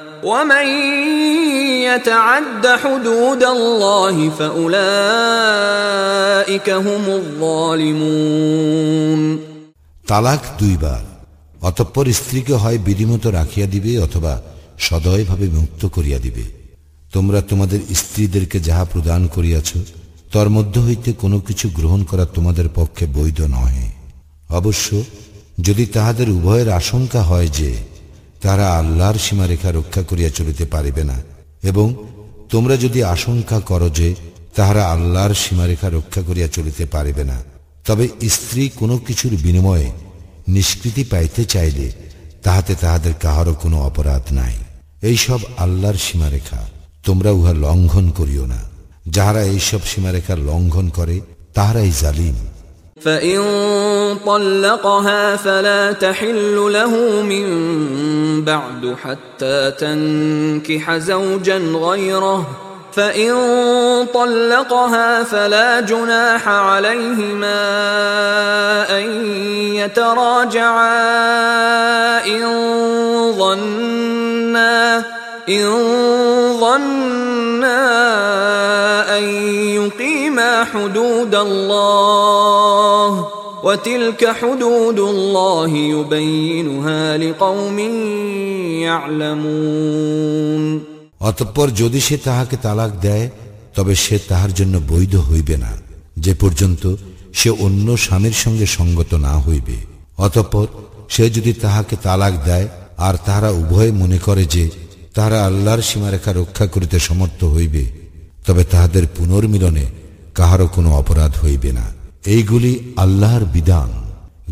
ومن يتعد حدود الله فأولئك هم الظالمون তালাক দুইবার অতঃপর স্ত্রীকে হয় বিধিমতো রাখিয়া দিবে অথবা সদয়ভাবে মুক্ত করিয়া দিবে তোমরা তোমাদের স্ত্রীদেরকে যাহা প্রদান করিয়াছ তর মধ্য হইতে কোনো কিছু গ্রহণ করা তোমাদের পক্ষে বৈধ নহে অবশ্য যদি তাহাদের উভয়ের আশঙ্কা হয় যে তারা আল্লাহর সীমারেখা রক্ষা করিয়া চলিতে পারিবে না। এবং তোমরা যদি আশঙ্কা করো যে তাহারা আল্লাহর সীমারেখা রক্ষা করিয়া চলিতে পারিবে না, তবে স্ত্রী কোনো কিছুর বিনিময়ে নিষ্কৃতি পাইতে চাইলে তাহাতে তাহাদের কাহারও কোনো অপরাধ নাই। এইসব আল্লাহর সীমারেখা, তোমরা উহা লঙ্ঘন করিও না। যাহারা এইসব সীমারেখা লঙ্ঘন করে, তাহারাই জালিম। فإن طلقها فلا تحل له من بعد حتى تنكح زوجا غيره فإن طلقها فلا جناح عليهما أن يتراجعا إن ظنا إن ظنا أن يقيما حدود الله وتلك حدود الله يبينها لقوم يعلمون অতঃপর যদি সে তাহাকে তালাক দেয় তবে সে তাহার জন্য বৈধ হইবে না যে পর্যন্ত সে অন্য স্বামীর সঙ্গে সঙ্গত না হইবে অতঃপর সে যদি তাহাকে তালাক দেয় আর তাহারা উভয়ে মনে করে যে তাহারা আল্লাহর সীমারেখা রক্ষা করিতে সমর্থ হইবে তবে তাহাদের পুনর্মিলনে কাহারও কোনো অপরাধ হইবে না এইগুলি আল্লাহর বিধান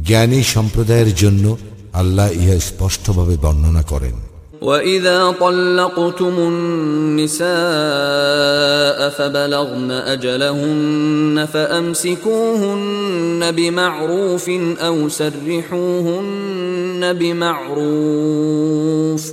জ্ঞানী সম্প্রদায়ের জন্য আল্লাহ ইহা স্পষ্টভাবে বর্ণনা করেন وإذا طلقتم النساء فبلغن أجلهن فأمسكوهن بمعروف أو سرحوهن بمعروف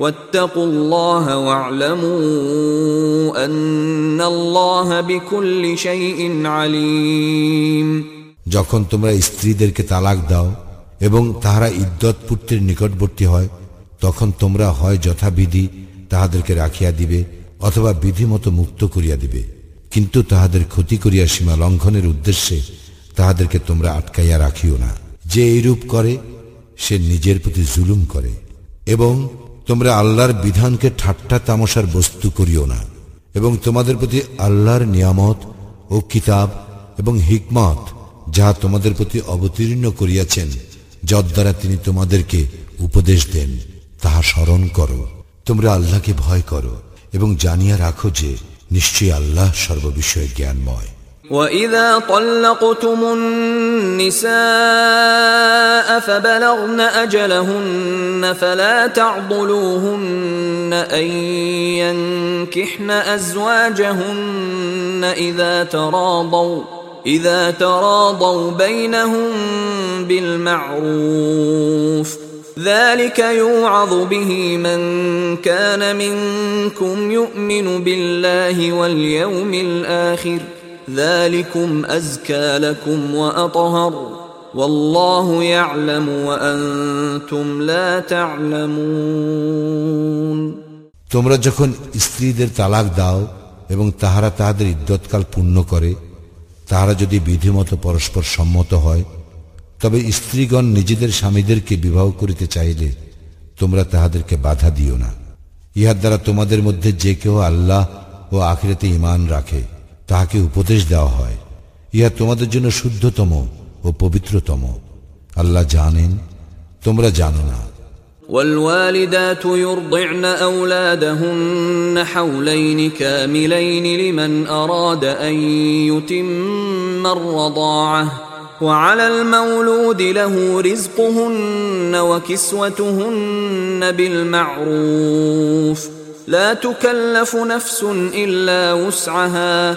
واتقوا الله واعلموا أن الله بكل شيء عليم যখন তোমরা স্ত্রীদেরকে তালাক দাও এবং তাহারা ইদ্যত পুত্রের নিকটবর্তী হয় তখন তোমরা হয় যথাবিধি তাহাদেরকে রাখিয়া দিবে অথবা বিধিমতো মুক্ত করিয়া দিবে কিন্তু তাহাদের ক্ষতি করিয়া সীমা লঙ্ঘনের উদ্দেশ্যে তাহাদেরকে তোমরা আটকাইয়া রাখিও না যে এইরূপ করে সে নিজের প্রতি জুলুম করে এবং তোমরা আল্লাহর বিধানকে ঠাট্টা তামশার বস্তু করিও না, এবং তোমাদের প্রতি আল্লাহর নিয়ামত ও কিতাব এবং হিকমত যাহা তোমাদের প্রতি অবতীর্ণ করিয়াছেন যদ্বারা তিনি তোমাদেরকে উপদেশ দেন, তাহা স্মরণ করো। তোমরা আল্লাহকে ভয় করো এবং জানিয়া রাখো যে নিশ্চয়ই আল্লাহ সর্ববিষয়ে জ্ঞানময়। وإذا طلقتم النساء فبلغن أجلهن فلا تعضلوهن أن ينكحن أزواجهن إذا تراضوا إذا تراضوا بينهم بالمعروف. ذلك يوعظ به من كان منكم يؤمن بالله واليوم الآخر. ذلكم أزكى لكم وأطهر والله يعلم وأنتم لا تعلمون তোমরা যখন স্ত্রীদের তালাক দাও এবং তাহারা তাহাদের ইদ্যৎকাল পূর্ণ করে তাহারা যদি বিধিমতো পরস্পর সম্মত হয় তবে স্ত্রীগণ নিজেদের স্বামীদেরকে বিবাহ করিতে চাইলে তোমরা তাহাদেরকে বাধা দিও না ইহার দ্বারা তোমাদের মধ্যে যে কেউ আল্লাহ ও আখিরাতে ইমান রাখে তাহাকে উপদেশ দেওয়া হয় ইহা তোমাদের জন্য শুদ্ধতম ও পবিত্রতম আল্লাহ জানেন তোমরা জানো না والوالدات يرضعن أولادهن حولين كاملين لمن أراد أن يتم الرضاعة وعلى المولود له رزقهن وكسوتهن بالمعروف لا تكلف نفس إلا وسعها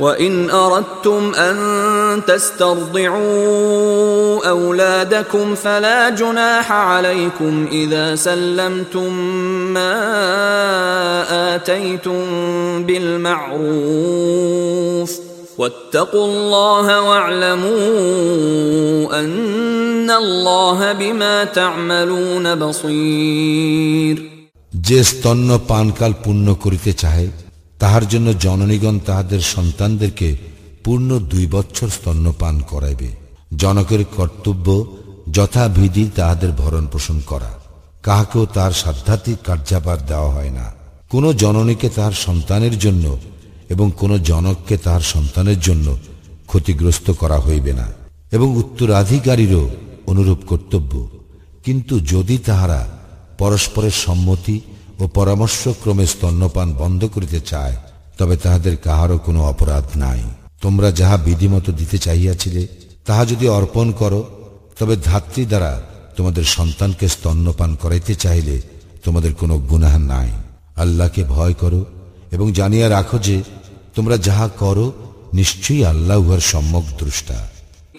وإن أردتم أن تسترضعوا أولادكم فلا جناح عليكم إذا سلمتم ما آتيتم بالمعروف واتقوا الله واعلموا أن الله بما تعملون بصير যে স্তন্য পানকাল পূর্ণ করিতে চাহে তাহার জন্য জননীগণ তাহাদের সন্তানদেরকে পূর্ণ দুই বছর স্তন্যপান করাইবে। জনকের কর্তব্য যথাবিধি তাহাদের ভরণ পোষণ করা। কাহাকেও তার সাধ্যাত্মিক কার্যাপার দেওয়া হয় না। কোন জননীকে তাহার সন্তানের জন্য এবং কোন জনককে তাহার সন্তানের জন্য ক্ষতিগ্রস্ত করা হইবে না এবং উত্তরাধিকারীরও অনুরূপ কর্তব্য। কিন্তু যদি তাহারা পরস্পরের সম্মতি ও পরামর্শক্রমে স্তন্যপান বন্ধ করিতে চায়, তবে তাহাদের কাহারও কোনো অপরাধ নাই। তোমরা যাহা বিধিমতো দিতে চাহিয়াছিলে, তাহা যদি অর্পণ করো, তবে ধাত্রী দ্বারা তোমাদের সন্তানকে স্তন্যপান করাইতে চাইলে তোমাদের কোনো গুনাহ নাই। আল্লাহকে ভয় করো এবং জানিয়া রাখো যে তোমরা যাহা করো, নিশ্চয়ই আল্লাহ উহার সম্যক দ্রষ্টা।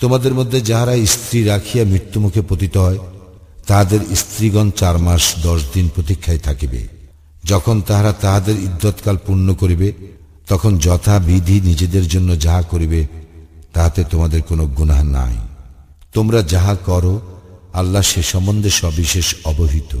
তোমাদের মধ্যে যাহারা স্ত্রী রাখিয়া মৃত্যুমুখে পতিত হয়, তাহাদের স্ত্রীগণ চার মাস দশ দিন প্রতীক্ষায় থাকিবে। যখন তাহারা তাহাদের ইদ্যৎকাল পূর্ণ করিবে, তখন যথাবিধি নিজেদের জন্য যাহা করিবে, তাহাতে তোমাদের কোনো গুণাহ নাই। তোমরা যাহা করো, আল্লাহ সে সম্বন্ধে সবিশেষ অবহিত।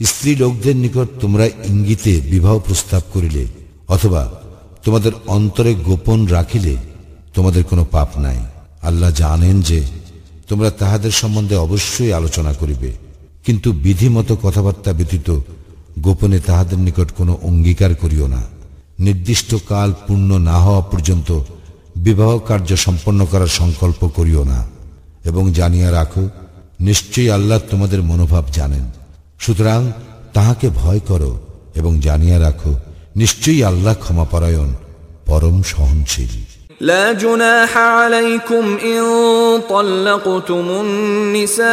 স্ত্রী লোকদের নিকট তোমরা ইঙ্গিতে বিবাহ প্রস্তাব করিলে, অথবা তোমাদের অন্তরে গোপন রাখিলে, তোমাদের কোনো পাপ নাই। আল্লাহ জানেন যে তোমরা তাহাদের সম্বন্ধে অবশ্যই আলোচনা করিবে, কিন্তু বিধিমত কথাবার্তা ব্যতীত গোপনে তাহাদের নিকট কোনো অঙ্গীকার করিও না। নির্দিষ্ট কাল পূর্ণ না হওয়া পর্যন্ত বিবাহ কার্য সম্পন্ন করার সংকল্প করিও না এবং জানিয়া রাখো নিশ্চয়ই আল্লাহ তোমাদের মনোভাব জানেন সুতরাং তাহাকে ভয় করো এবং জানিয়া রাখো নিশ্চয়ই আল্লাহ ক্ষমাপরায়ণ পরম সহনশীল لا جناح عليكم إن طلقتم النساء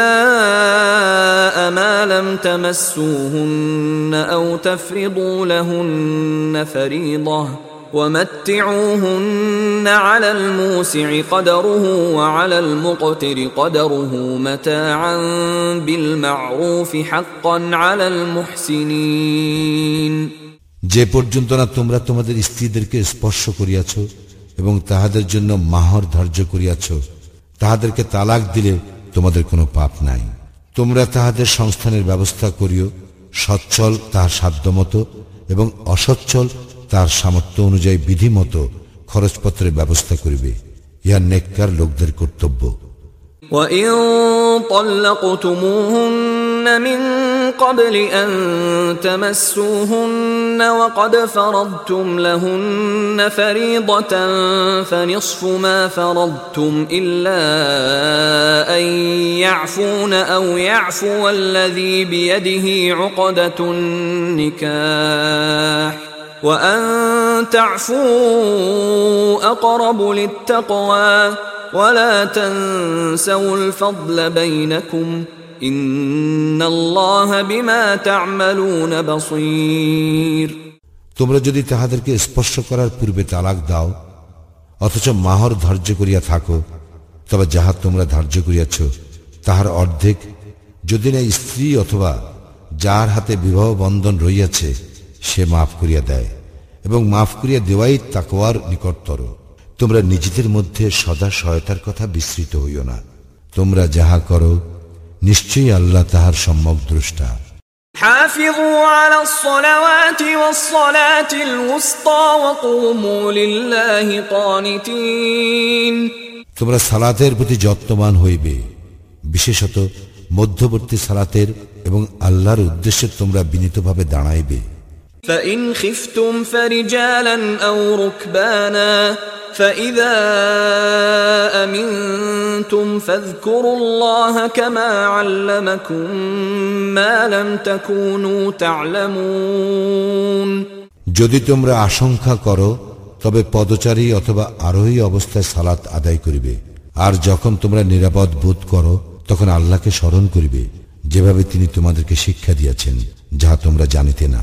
ما لم تمسوهن أو تفرضوا لهن فريضة ومتعوهن على الموسع قدره وعلى المقتر قدره متاعا بالمعروف حقا على المحسنين যে পর্যন্ত না তোমরা তোমাদের স্ত্রীদেরকে স্পর্শ করিয়াছ এবং তাহাদের জন্য মাহর ধার্য করিয়াছ তাহাদেরকে তালাক দিলে তোমাদের কোনো পাপ নাই তোমরা তাহাদের সংস্থানের ব্যবস্থা করিও সচ্ছল তাহার সাধ্যমতো এবং অসচ্ছল তার সামর্থ্য অনুযায়ী বিধিমতো খরচপত্রের ব্যবস্থা করিবে ইহা নেককার লোকদের কর্তব্য وإن طلقتموهن من قبل أن تمسوهن وقد فرضتم لهن فريضة فنصف ما فرضتم إلا أن يعفون أو يعفو الذي بيده عقدة النكاح وأن تعفوا أقرب للتقوى ولا تنسوا الفضل بينكم إن الله بما تعملون بصير তোমরা যদি তাহাদেরকে স্পর্শ করার পূর্বে তালাক দাও অথচ মাহর ধার্য করিয়া থাকো তবে যাহা তোমরা ধার্য করিয়াছ তাহার অর্ধেক যদি না স্ত্রী অথবা যার হাতে বিবাহ বন্ধন রইয়াছে সে মাফ করিয়া দেয় এবং মাফ করিয়া দেওয়াই তাকোয়ার নিকটতর তোমরা নিজেদের মধ্যে সদা সহায়তার কথা বিস্তৃত হইও না তোমরা যাহা করো নিশ্চয়ই আল্লাহ তাহার সম্যক দ্রষ্টা حافظوا على الصلوات والصلاة الوسطى وقوموا لله قانتين তোমরা সালাতের প্রতি যত্নবান হইবে বিশেষত মধ্যবর্তী সালাতের এবং আল্লাহর উদ্দেশ্যে তোমরা বিনীতভাবে দাঁড়াইবে فإن خفتم فرجالا أو ركبانا فإذا أمنتم فاذكروا الله كما علمكم ما لم تكونوا تعلمون যদি তোমরা আশঙ্কা করো তবে পদচারী অথবা আরোহী অবস্থায় সালাত আদায় করিবে আর যখন তোমরা নিরাপদ বোধ করো তখন আল্লাহকে স্মরণ করিবে যেভাবে তিনি তোমাদেরকে শিক্ষা দিয়েছেন যাহা তোমরা জানিতে না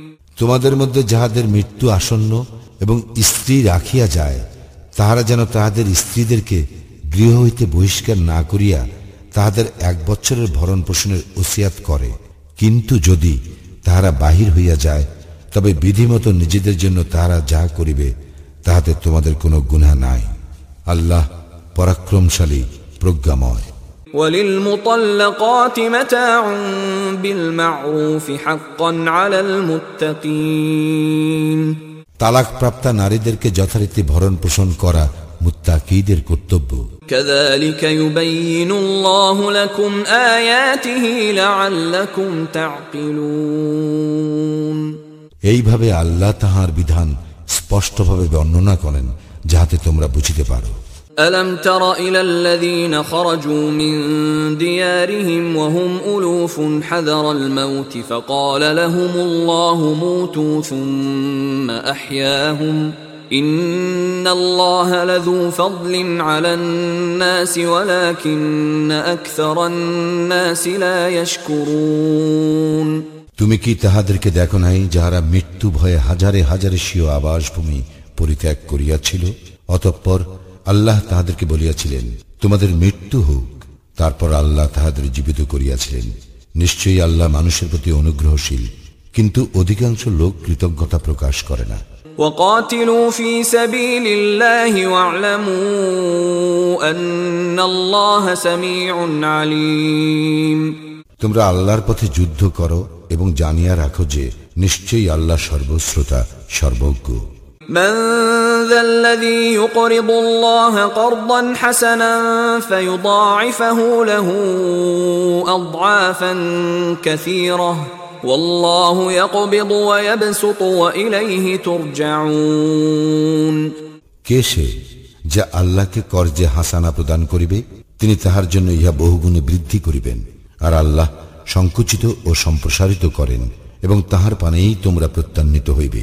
তোমাদের মধ্যে যাহাদের মৃত্যু আসন্ন এবং স্ত্রী রাখিয়া যায়, তাহারা যেন তাহাদের স্ত্রীদেরকে গৃহ হইতে বহিষ্কার না করিয়া তাহাদের এক বছরের ভরণ পোষণের ওসিয়াত করে। কিন্তু যদি তাহারা বাহির হইয়া যায়, তবে বিধিমতো নিজেদের জন্য তাহারা যা করিবে, তাহাতে তোমাদের কোনো গুনাহ নাই। আল্লাহ পরাক্রমশালী, প্রজ্ঞাময়। وللمطلقات متاع بالمعروف حقا على المتقين তালাক প্রাপ্তা নারীদেরকে যথারীতি ভরণ পোষণ করা মুত্তাকিদের কর্তব্য كذلك يبين الله لكم آياته لعلكم تعقلون এইভাবে আল্লাহ তাহার বিধান স্পষ্টভাবে বর্ণনা করেন যাহাতে তোমরা বুঝিতে পারো ألم تر إلى الذين خرجوا من ديارهم وهم ألوف حذر الموت فقال لهم الله موتوا ثم أحياهم إن الله لذو فضل على الناس ولكن أكثر الناس لا يشكرون তুমি কি তাহাদেরকে দেখো নাই যাহারা মৃত্যু ভয়ে হাজারে হাজারে স্বীয় আবাসভূমি পরিত্যাগ করিয়াছিল অতঃপর আল্লাহ তাহাদেরকে বলিয়াছিলেন তোমাদের মৃত্যু হোক তারপর আল্লাহ তাহাদের জীবিত করিয়াছিলেন নিশ্চয়ই আল্লাহ মানুষের প্রতি অনুগ্রহশীল কিন্তু অধিকাংশ লোক কৃতজ্ঞতা প্রকাশ করে না وقاتلوا في سبيل الله واعلموا أن الله سميع عليم তোমরা আল্লাহর পথে যুদ্ধ করো এবং জানিয়া রাখো যে নিশ্চয়ই আল্লাহ সর্বশ্রোতা সর্বজ্ঞ من ذا الذي يقرض الله قرضا حسنا فيضاعفه له أضعافا كثيرة والله يقبض ويبسط وإليه ترجعون কে সে যা আল্লাহকে কর্জে হাসানা প্রদান করিবে তিনি তাহার জন্য ইহা বহুগুণে বৃদ্ধি করিবেন আর আল্লাহ সংকুচিত ও সম্প্রসারিত করেন এবং তাহার পানেই তোমরা প্রত্যান্বিত হইবে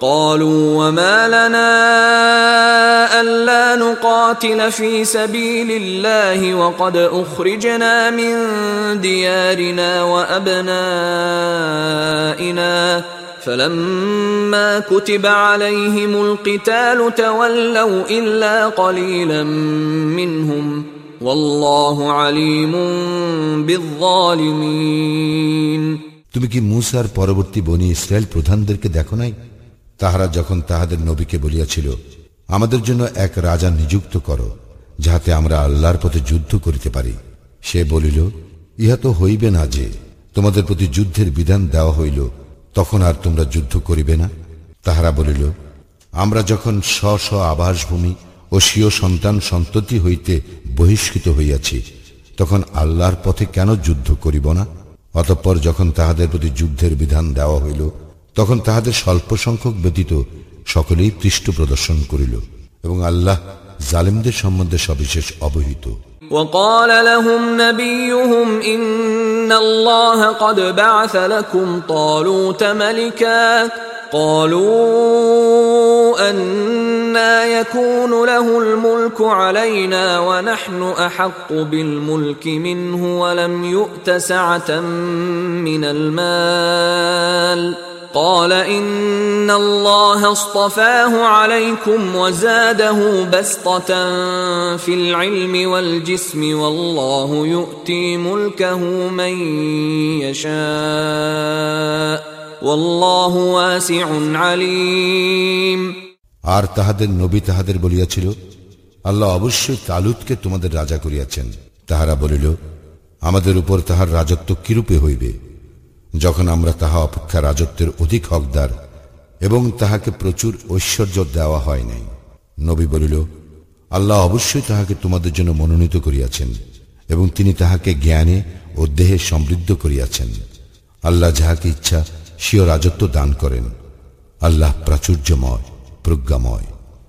قالوا وما لنا ألا نقاتل في سبيل الله وقد أخرجنا من ديارنا وأبنائنا فلما كتب عليهم القتال تولوا إلا قليلا منهم والله عليم بالظالمين তুমি কি মুসার পরবর্তী বনি ইসরায়েল প্রধানদেরকে দেখো নাই তাহারা যখন তাহাদের নবীকে বলিয়াছিল, আমাদের জন্য এক রাজা নিযুক্ত করো, যাহাতে আমরা আল্লাহর পথে যুদ্ধ করিতে পারি। সে বলিল, ইহা তো হইবে না যে, তোমাদের প্রতি যুদ্ধের বিধান দেওয়া হইল, তখন আর তোমরা যুদ্ধ করিবে না? তাহারা বলিল, আমরা যখন স্ব স্ব আবাসভূমি ও স্বীয় সন্তান সন্ততি হইতে বহিষ্কৃত হইয়াছি, তখন আল্লাহর পথে কেন যুদ্ধ করিব না? অতঃপর যখন তাহাদের প্রতি যুদ্ধের বিধান দেওয়া হইল তখন তাহাদের স্বল্প সংখ্যক ব্যতীত সকলেই পৃষ্ঠ প্রদর্শন করিল এবং আল্লাহ জালিমদের সম্বন্ধে সবিশেষ অবহিত وقال لهم نبيهم إن الله قد بعث لكم طالوت ملكا قالوا أنا يكون له الملك علينا ونحن أحق بالملك منه ولم يؤت سعة من المال قال إن الله اصطفاه عليكم وزاده بسطة في العلم والجسم والله يؤتي ملكه من يشاء والله واسع عليم আর তাহাদের নবী তাহাদের বলিয়াছিল আল্লাহ অবশ্যই তালুতকে তোমাদের রাজা করিয়াছেন তাহারা বলিল আমাদের উপর তাহার রাজত্ব কিরূপে হইবে যখন আমরা তাহা অপেক্ষা রাজত্বের অধিক হকদার এবং তাহাকে প্রচুর ঐশ্বর্য দেওয়া হয় নাই। নবী বলিল, আল্লাহ অবশ্যই তাহাকে তোমাদের জন্য মনোনীত করিয়াছেন এবং তিনি তাহাকে জ্ঞানে ও দেহে সমৃদ্ধ করিয়াছেন। আল্লাহ যাহাকে ইচ্ছা, স্বীয় রাজত্ব দান করেন। আল্লাহ প্রাচুর্যময়, প্রজ্ঞাময়।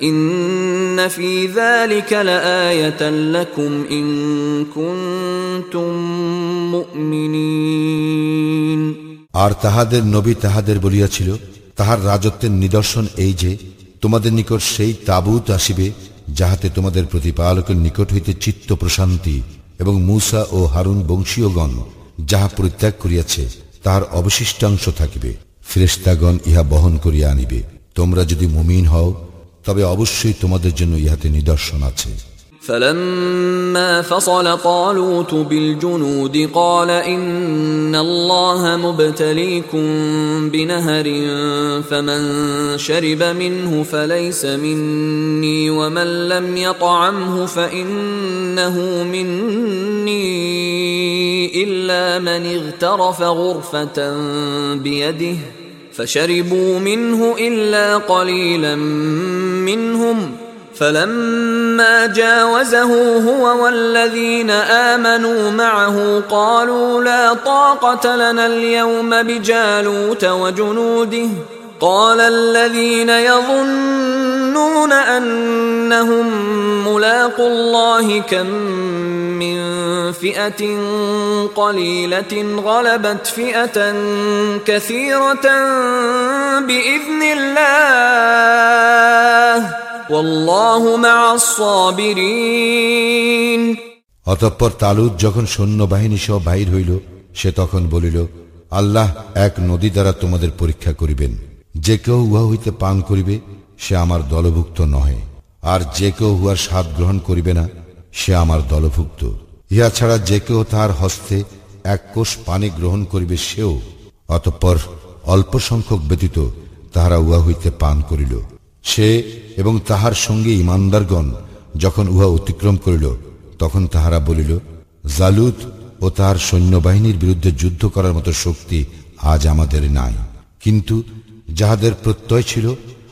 ইন্ন ফি যালিকা লাআয়াতান লাকুম ইন কুনতুম মুমিনিন আর তাহাদের নবী তাহাদের বলিয়াছিল, তাহার রাজত্বের নিদর্শন এই যে, তোমাদের নিকট সেই তাবুত আসিবে, যাহাতে তোমাদের প্রতিপালকের নিকট হইতে চিত্ত প্রশান্তি এবং মূসা ও হারুন বংশীয়গণ যাহা পরিত্যাগ করিয়াছে, তাহার অবশিষ্টাংশ থাকিবে। ফ্রেস্তাগণ ইহা বহন করিয়া আনিবে। তোমরা যদি মুমিন হও তবে অবশ্যই তোমাদের জন্য ইহাতে নিদর্শন আছে فلما فصل طالوت بالجنود قال إن الله مبتليكم بنهر فمن شرب منه فليس مني ومن لم يطعمه فإنه مني إلا من اغترف غرفة بيده فشربوا منه إلا قليلا منهم فلما جاوزه هو والذين آمنوا معه قالوا لا طاقة لنا اليوم بجالوت وجنوده قال الذين يظنون أنهم ملاقوا الله كم من فئة قليلة غلبت فئة كثيرة بإذن الله والله مع الصابرين অতঃপর তালুদ যখন সৈন্যবাহিনী সহ বাহির হইল সে তখন বলিল আল্লাহ এক নদী দ্বারা তোমাদের পরীক্ষা করিবেন যে কেউ উহা হইতে পান করিবে, সে আমার দলভুক্ত নহে। আর যে কেউ উহার স্বাদ গ্রহণ করিবে না, সে আমার দলভুক্ত। ইহা ছাড়া যে কেউ তাহার হস্তে এক কোষ পানি গ্রহণ করিবে সেও, অতঃপর অল্প সংখ্যক ব্যতীত তাহারা উহা হইতে পান করিল। সে এবং তাহার সঙ্গে ইমানদারগণ যখন উহা অতিক্রম করিল, তখন তাহারা বলিল জালুত ও তাহার সৈন্যবাহিনীর বিরুদ্ধে যুদ্ধ করার মতো শক্তি আজ আমাদের নাই। কিন্তু যাহাদের প্রত্যয় ছিল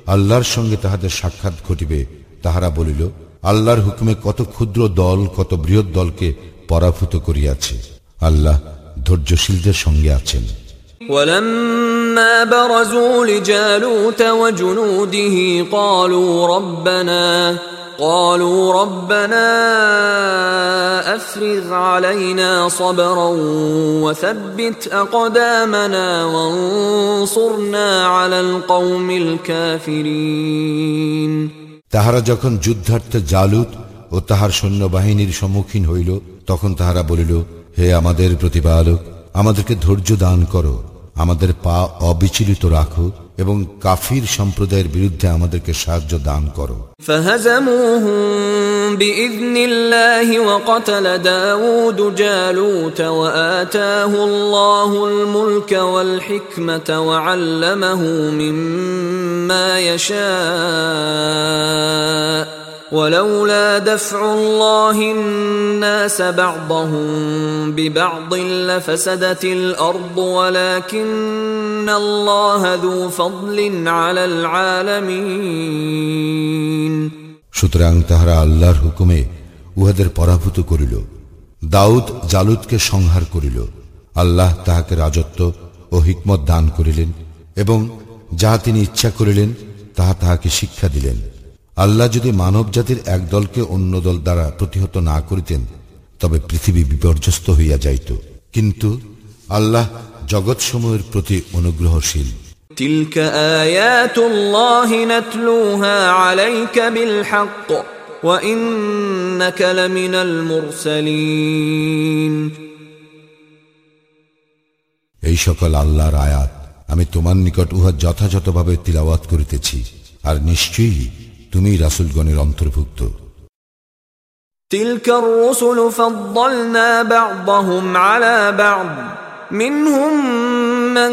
আল্লাহর সঙ্গে তাহাদের সাক্ষাৎ ঘটিবে তাহারা বলিল আল্লাহর হুকুমে কত ক্ষুদ্র দল কত বৃহৎ দলকে পরাভূত করিয়াছে আল্লাহ ধৈর্যশীলদের সঙ্গে আছেন ولما برزوا لجالوت وجنوده قالوا ربنا قالوا ربنا افرغ علينا صبرا وثبت اقدامنا وانصرنا على القوم الكافرين তাহারা যখন যুদ্ধার্থে জালুত ও তাহার সৈন্যবাহিনীর সম্মুখীন হইল তখন তাহারা বলিল হে আমাদের প্রতিপালক আমাদেরকে ধৈর্য দান করো আমাদের পা অবিচলিত রাখো এবং কাফির সম্প্রদায়ের বিরুদ্ধে আমাদেরকে সাহায্য দান করো فهزموهم بإذن الله وقتل داود جالوت وآتاه الله الملك والحكمة وعلمه مما يشاء ولولا دفع الله الناس بعضهم ببعض لفسدت الارض ولكن الله ذو فضل على العالمين সুতরাং তাহারা আল্লাহর হুকুমে উহাদের পরাভূত করিল দাউদ জালুদকে সংহার করিল আল্লাহ তাহাকে রাজত্ব ও হিকমত দান করিলেন এবং যাহা তিনি ইচ্ছা করিলেন তাহা তাহাকে শিক্ষা দিলেন আল্লাহ যদি মানব জাতির এক দলকে অন্য দল দ্বারা প্রতিহত না করিতেন তবে পৃথিবী বিপর্যস্ত হইয়া যাইত কিন্তু আল্লাহ জগৎসমূহের প্রতি অনুগ্রহশীল تلك آيات الله نتلوها عليك بالحق وإنك لمن المرسلين এই সকল আল্লাহর আয়াত আমি তোমার নিকট উহা যথাযথভাবে তিলাওয়াত করিতেছি আর নিশ্চয়ই তুমি রাসুলগণের অন্তর্ভুক্ত تلك الرسل فضلنا بعضهم على بعض منهم من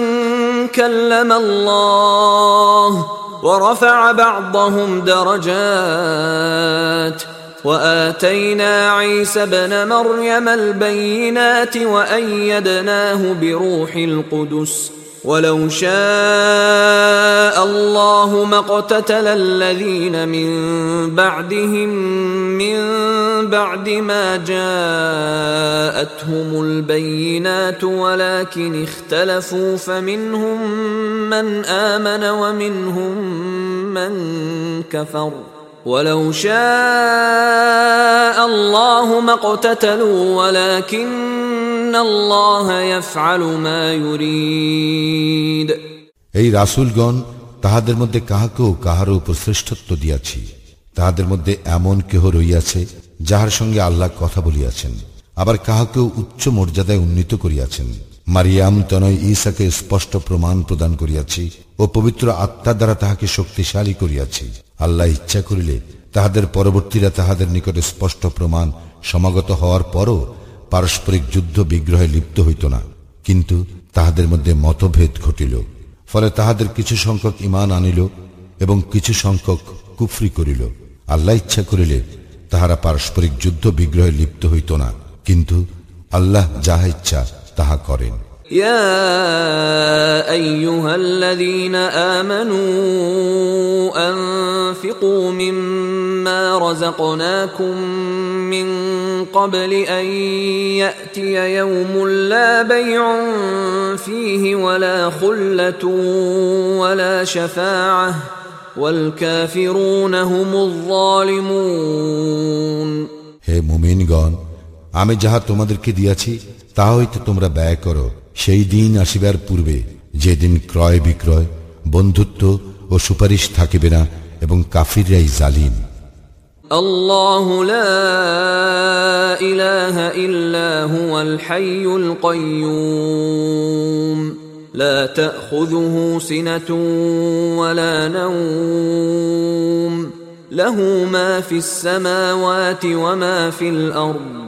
كلم الله ورفع بعضهم درجات واتينا عيسى ابن مريم البينات وايدناه بروح القدس ولو شاء الله ما اقتتل الذين من بعدهم من بعد ما جاءتهم البينات ولكن اختلفوا فمنهم من آمن ومنهم من كفر. ولو شاء الله ما اقتتلوا ولكن এই রাসুলগণ, তাহাদের মধ্যে কাহাকেও কাহার উপর শ্রেষ্ঠত্ব দিয়াছি। তাহাদের মধ্যে এমন কেহ রইয়াছে যাহার সঙ্গে আল্লাহ কথা বলিয়াছেন। আবার কাহাকেও উচ্চ মর্যাদায় উন্নীত করিয়াছেন। মারিয়াম তনয় ঈশাকে স্পষ্ট প্রমাণ প্রদান করিয়াছি ও পবিত্র আত্মা দ্বারা তাহাকে শক্তিশালী করিয়াছি। আল্লাহ ইচ্ছা করিলে তাহাদের পরবর্তীরা তাহাদের নিকটে স্পষ্ট প্রমাণ সমাগত হওয়ার পরও পারস্পরিক যুদ্ধ বিগ্রহে লিপ্ত হইত না, কিন্তু তাহাদের মধ্যে মতভেদ ঘটিল। ফলে তাহাদের কিছু সংখ্যক ইমান আনিল এবং কিছু সংখ্যক কুফরি করিল। আল্লাহ ইচ্ছা করিলে তাহারা পারস্পরিক যুদ্ধ বিগ্রহে লিপ্ত হইত না, কিন্তু আল্লাহ যাহা ইচ্ছা তাহা করেন। يا ايها الذين امنوا انفقوا مما رزقناكم من قبل ان ياتي يوم لا بيع فيه ولا خله ولا شفاعه والكافرون هم الظالمون হে মুমিনগণ আমি যাহা তোমাদেরকে দিয়াছি তাহা হইতে তোমরা ব্যয় করো সেই দিন আসিবার পূর্বে যেদিন ক্রয় বিক্রয় বন্ধুত্ব ও সুপারিশ থাকিবে না এবং কাফিররাই জালিম الله لا اله الا هو الحي القيوم لا تاخذه سنه ولا نوم له ما في السماوات وما في الارض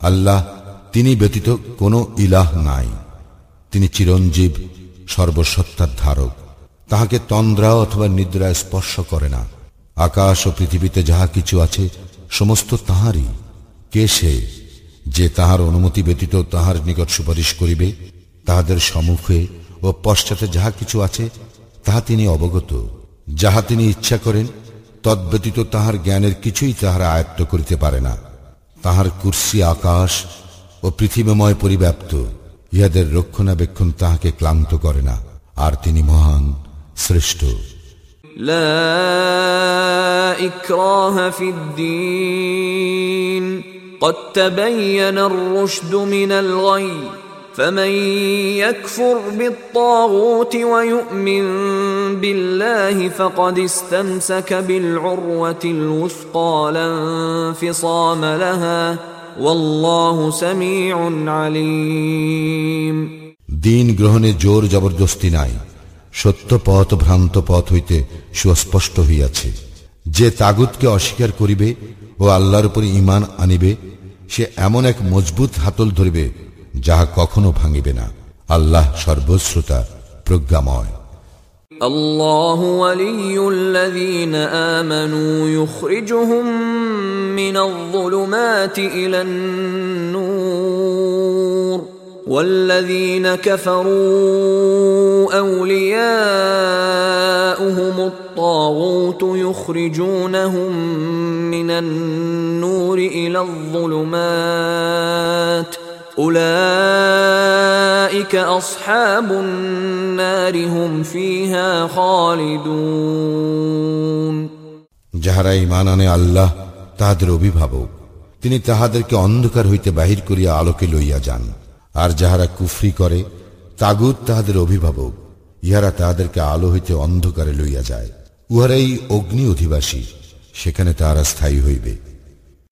আল্লাহ, তিনি ব্যতীত কোনো ইলাহ নাই। তিনি চিরঞ্জীব, সর্বসত্তার ধারক। তাহাকে তন্দ্রা অথবা নিদ্রায় স্পর্শ করে না। আকাশ ও পৃথিবীতে যাহা কিছু আছে, সমস্ত তাহারই। কে সে যে তাহার অনুমতি ব্যতীত তাহার নিকট সুপারিশ করিবে, তাহাদের সম্মুখে ও পশ্চাতে যাহা কিছু আছে, তাহা তিনি অবগত। যাহা তিনি ইচ্ছা করেন তদ্ব্যতীত তাহার জ্ঞানের কিছুই তাহারা আয়ত্ত করিতে পারে না তাহার কুর্সি আকাশ ও পৃথিবীময় পরিব্যাপ্ত ইহাদের রক্ষণাবেক্ষণ তাহাকে ক্লান্ত করে না আর তিনি মহান শ্রেষ্ঠ لا إكراه في الدين قد تبين الرشد من الغي فمن يكفر بالطاغوت ويؤمن بالله فقد استمسك بالعروة الوثقى لا انفصام لها والله سميع عليم দিন গ্রহণে জোর জবরদস্তি নাই সত্য পথ ভ্রান্ত পথ হইতে সুস্পষ্ট হইয়াছে যে তাগুতকে অস্বীকার করিবে ও আল্লাহর উপর ইমান আনিবে সে এমন এক মজবুত হাতল ধরিবে যাহা কখনো ভাঙিবে না আল্লাহ সর্বশ্রোতা প্রজ্ঞাময় الله ولي الذين آمنوا يخرجهم من الظلمات إلى النور والذين كفروا أولياؤهم الطاغوت يخرجونهم من النور إلى الظلمات أولئك أصحاب النار هم فيها خالدون যাহারা ইমান আনে আল্লাহ তাহাদের অভিভাবক তিনি তাহাদেরকে অন্ধকার হইতে বাহির করিয়া আলোকে লইয়া যান আর যাহারা কুফরি করে তাগুত তাহাদের অভিভাবক ইহারা তাহাদেরকে আলো হইতে অন্ধকারে লইয়া যায় উহারাই অগ্নি অধিবাসী সেখানে তাহারা স্থায়ী হইবে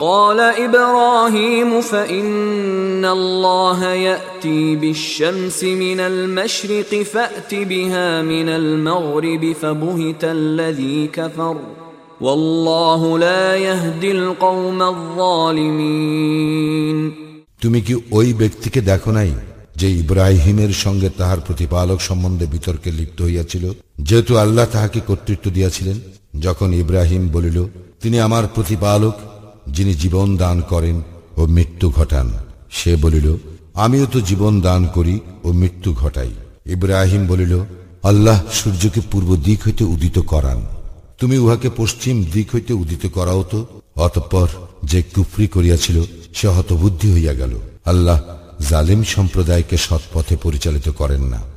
قال ابراهيم فان الله ياتي بالشمس من المشرق فات بها من المغرب فبهت الذي كفر والله لا يهدي القوم الظالمين তুমি কি ওই ব্যক্তিকে দেখো নাই যে ইব্রাহিমের সঙ্গে তাহার প্রতিপালক সম্বন্ধে বিতর্কে লিপ্ত হইয়াছিল যেহেতু আল্লাহ তাহাকে কর্তৃত্ব দিয়াছিলেন যখন ইব্রাহিম বলিল তিনি আমার প্রতিপালক যিনি জীবন দান করেন ও মৃত্যু ঘটান। সে বলিল, আমিও তো জীবন দান করি ও মৃত্যু ঘটাই। ইব্রাহিম বলিল, আল্লাহ সূর্যকে পূর্ব দিক হইতে উদিত করান। তুমি উহাকে পশ্চিম দিক হইতে উদিত করাও তো। অতঃপর যে কুফরি করিয়াছিল, সে হতবুদ্ধি হইয়া গেল। আল্লাহ জালিম সম্প্রদায়কে সৎপথে পরিচালিত করেন না।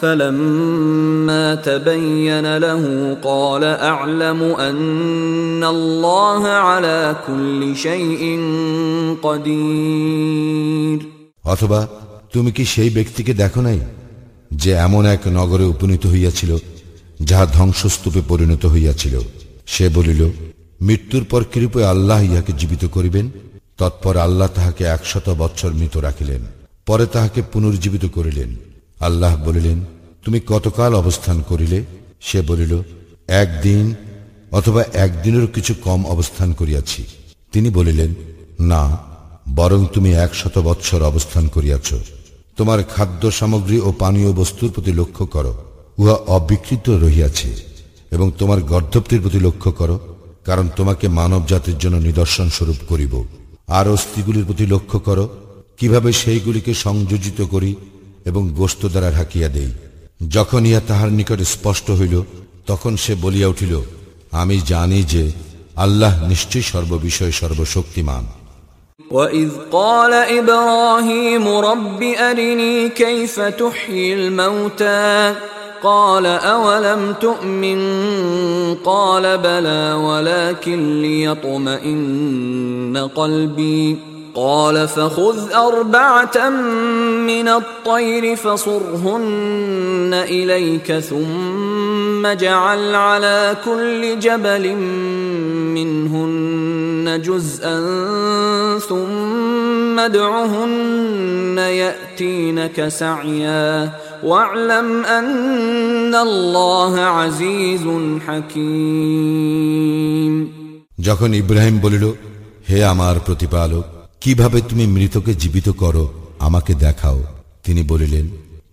فلما تبين له قال اعلم ان الله على كل شيء قدير অথবা তুমি কি সেই ব্যক্তিকে দেখো নাই যে এমন এক নগরে উপনীত হইয়াছিল যাহা ধ্বংসস্তূপে পরিণত হইয়াছিল সে বলিল মৃত্যুর পর কৃপে আল্লাহ ইহাকে জীবিত করিবেন তৎপর আল্লাহ তাহাকে একশত বৎসর মৃত রাখিলেন পরে তাহাকে পুনর্জীবিত করিলেন আল্লাহ বলিলেন, তুমি কতকাল অবস্থান করিলে? সে বলিল, একদিন অথবা একদিনের কিছু কম অবস্থান করিয়াছি। তিনি বলিলেন, না, বরং তুমি একশত বৎসর অবস্থান করিয়াছ। তোমার খাদ্য সামগ্রী ও পানীয় বস্তুর প্রতি লক্ষ্য করো, উহা অবিকৃত রহিয়াছে, এবং তোমার গর্ধপ্তির প্রতি লক্ষ্য করো, কারণ তোমাকে মানব জাতির জন্য নিদর্শন স্বরূপ করিব। আর অস্থিগুলির প্রতি লক্ষ্য করো, কীভাবে সেইগুলিকে সংযোজিত করি এবং গোস্ত দ্বারা ঢাকিয়া দেই যখন ইহা তাহার নিকটে স্পষ্ট হইল তখন সে বলিয়া উঠিল আমি জানি যে আল্লাহ নিশ্চয়ই সর্ববিষয়ে সর্বশক্তিমান وإذ قال إبراهيم رب أرني كيف تحيي الموتى قال أولم تؤمن قال بلى ولكن ليطمئن قلبي قال فخذ أربعة من الطير فصرهن إليك ثم اجعل على كل جبل منهن جزءا ثم ادعهن يأتينك سعيا واعلم أن الله عزيز حكيم যখন ইব্রাহিম বলিল হে আমার প্রতিপালক কীভাবে তুমি মৃতকে জীবিত করো, আমাকে দেখাও। তিনি বলিলেন,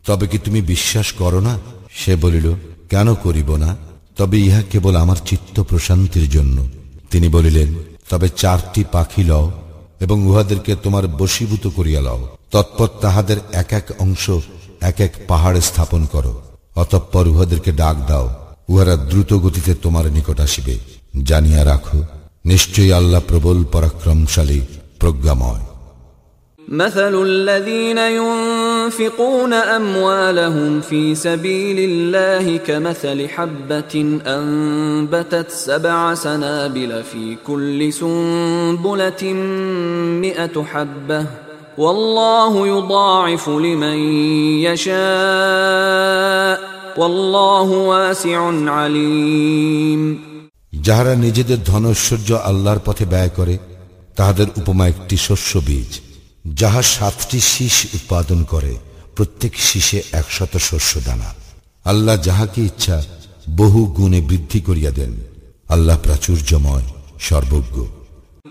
তবে কি তুমি বিশ্বাস করো না? সে বলিল, কেন করিব না? তবে ইহা কেবল আমার চিত্ত প্রশান্তির জন্য। তিনি বলিলেন, তবে চারটি পাখি লও এবং উহাদেরকে তোমার বশীভূত করিয়া লও। তৎপর তাহাদের এক এক অংশ, এক এক পাহাড়ে স্থাপন করো। অতঃপর উহাদেরকে ডাক দাও, উহারা দ্রুত গতিতে তোমার নিকট আসিবে। জানিয়া রাখো, নিশ্চয়ই আল্লাহ প্রবল পরাক্রমশালী প্রজ্ঞাময় مثل الذين ينفقون أموالهم في سبيل الله كمثل حبة أنبتت سبع سنابل في كل سنبلة مئة حبة والله يضاعف لمن يشاء والله واسع عليم যাহারা নিজেদের ধনৈশ্বর্য আল্লাহর পথে ব্যয় করে তাহাদের উপমা একটি শস্য বীজ, যাহা সাতটি শীষ উৎপাদন করে, প্রত্যেক শীষে একশত শস্য দানা। আল্লাহ যাহাকে ইচ্ছা, বহু গুণে বৃদ্ধি করিয়া দেন। আল্লাহ প্রাচুর্যময়, সর্বজ্ঞ।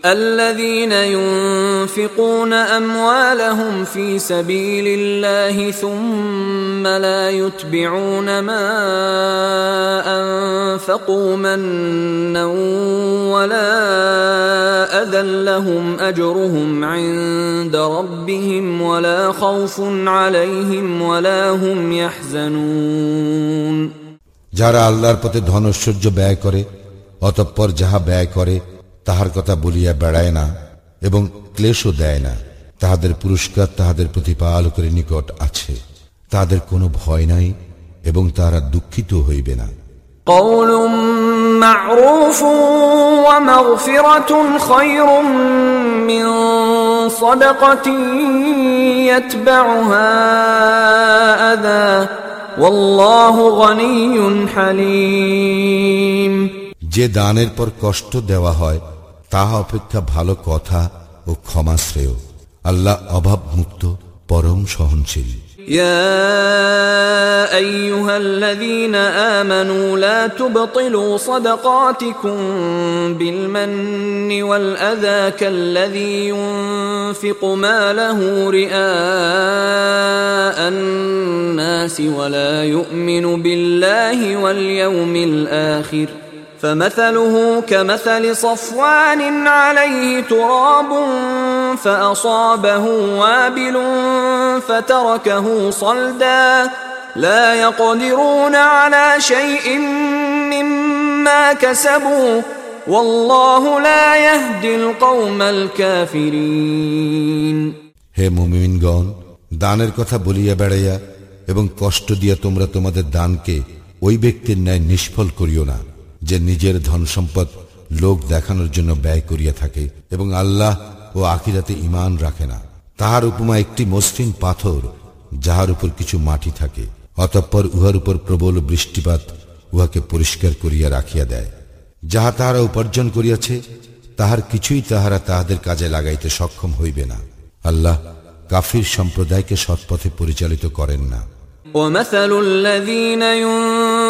الذين ينفقون اموالهم في سبيل الله ثم لا يتبعون ما انفقوا منا ولا اذى لهم اجرهم عند ربهم ولا خوف عليهم ولا هم يحزنون যারা আল্লাহর পথে ধনৈশ্বর্য ব্যয় করে অতঃপর যাহা ব্যয় করে তাহার কথা বলিয়া বেড়ায় না এবং ক্লেশও দেয় না তাহাদের পুরস্কার তাহাদের প্রতিপালকের নিকট আছে তাহাদের কোনো ভয় নাই এবং তাহারা দুঃখিত হইবে না قول معروف ومغفرة خير من صدقة يتبعها أذى والله غني حليم যে দানের পর কষ্ট দেওয়া হয় তাহা অপেক্ষা ভালো কথা ও ক্ষমা শ্রেয় আল্লাহ অভাবমুক্ত পরম সহনশীল يا ايها الذين امنوا لا تبطلوا صدقاتكم بالمن والاذى كالذي ينفق ماله رئاء الناس ولا يؤمن بالله واليوم الاخر فمثله كمثل صفوان عليه تراب فأصابه وابل فتركه صلدا لا يقدرون على شيء مما كسبوا والله لا يهدي القوم الكافرين হে মুমিনগণ দানের কথা বলিয়া বেড়াইয়া এবং কষ্ট দিয়া তোমরা তোমাদের দানকে ওই ব্যক্তির ন্যায় নিষ্ফল করিও না যে নিজের ধন সম্পদ লোক দেখানোর জন্য ব্যয় করিয়া থাকে এবং আল্লাহ ও আখিরাতে ইমান রাখে না তাহার উপমা একটি মসৃণ পাথর যাহার উপর কিছু মাটি থাকে অতঃপর উহার উপর প্রবল বৃষ্টিপাত উহাকে পরিষ্কার করিয়া রাখিয়া দেয় যাহা তাহারা উপার্জন করিয়াছে তাহার কিছুই তাহারা তাহাদের কাজে লাগাইতে সক্ষম হইবে না আল্লাহ কাফির সম্প্রদায়কে সৎপথে পরিচালিত করেন না ومثل الذين ينفقون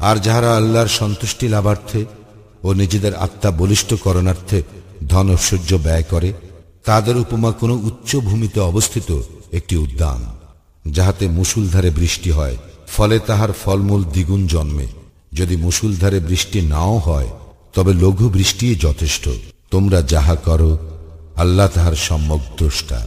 আর যাহারা আল্লাহর সন্তুষ্টি লাভার্থে ও নিজেদের আত্মা বলিষ্ঠ করণার্থে ধন ঐশ্বর্য ব্যয় করে, তাদের উপমা কোনো উচ্চ ভূমিতে অবস্থিত একটি উদ্যান, যাহাতে মুসুলধারে বৃষ্টি হয়, ফলে তাহার ফলমূল দ্বিগুণ জন্মে। যদি মুসুলধারে বৃষ্টি নাও হয়, তবে লঘু বৃষ্টিই যথেষ্ট। তোমরা যাহা করো, আল্লাহ তাহার সম্যক দ্রষ্টা।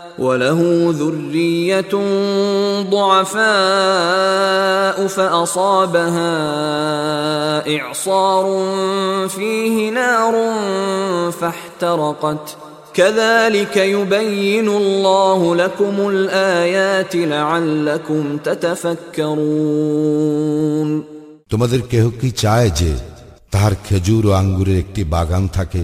وله ذرية ضعفاء فأصابها إعصار فيه نار فاحترقت كذلك يبين الله لكم الآيات لعلكم تتفكرون তোমাদের কেহ কি চায় যে তাহার খেজুর ও আঙ্গুরের একটি বাগান থাকে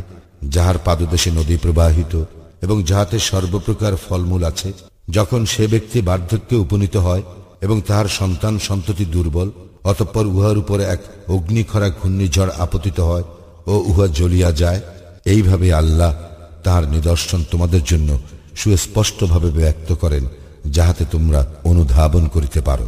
যাহার পাদদেশে নদী প্রবাহিত এবং যাহাতে সর্বপ্রকার ফলমূল আছে, যখন সে ব্যক্তি বার্ধক্যে উপনীত হয় এবং তাহার সন্তান সন্ততি দুর্বল, অতঃপর উহার উপরে এক অগ্নিখরা ঘূর্ণিঝড় আপতিত হয় ও উহা জ্বলিয়া যায়, এইভাবে আল্লাহ তাহার নিদর্শন তোমাদের জন্য সুস্পষ্টভাবে ব্যক্ত করেন, যাহাতে তোমরা অনুধাবন করিতে পারো।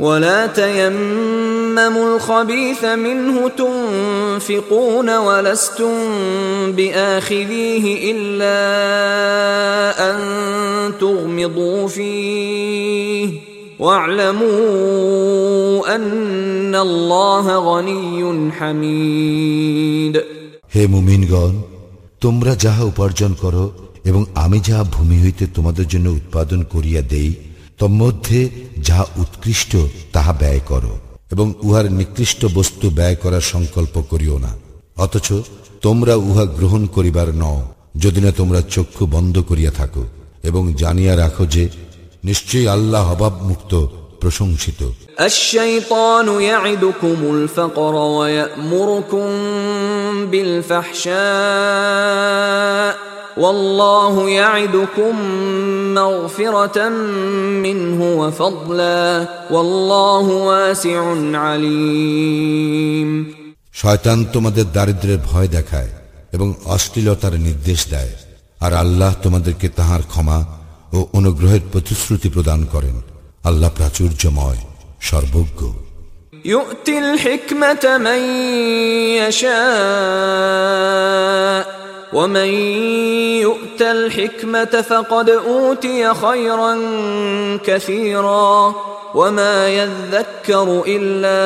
ولا تيمموا الخبيث منه تنفقون ولستم باخذيه الا ان تغمضوا فيه واعلموا ان الله غني حميد হে মুমিনগণ তোমরা যাহা উপার্জন করো এবং আমি যাহা ভূমি হইতে তোমাদের জন্য উৎপাদন করিয়া দেই তন্মধ্যে যাহা উৎকৃষ্ট তাহা ব্যয় করো এবং উহার নিকৃষ্ট বস্তু ব্যয় করার সংকল্প করিও না অথচ তোমরা উহা গ্রহণ করিবার নও যদি না তোমরা চক্ষু বন্ধ করিয়া থাকো এবং জানিয়া রাখো যে নিশ্চয়ই আল্লাহ অভাব মুক্ত প্রশংসিত الشيطان يعدكم الفقر ويأمركم بالفحشاء والله يعدكم مغفرة منه وفضلا والله واسع عليم শয়তান তোমাদের দারিদ্রের ভয় দেখায় এবং অশ্লীলতার নির্দেশ দেয় আর আল্লাহ তোমাদেরকে তাহার ক্ষমা ও অনুগ্রহের প্রতিশ্রুতি প্রদান করেন আল্লাহ প্রাচুর্যময় সর্বজ্ঞ يؤتي الحكمة من يشاء ومن يؤت الحكمة فقد أوتي خيرا كثيرا وما يذكر إلا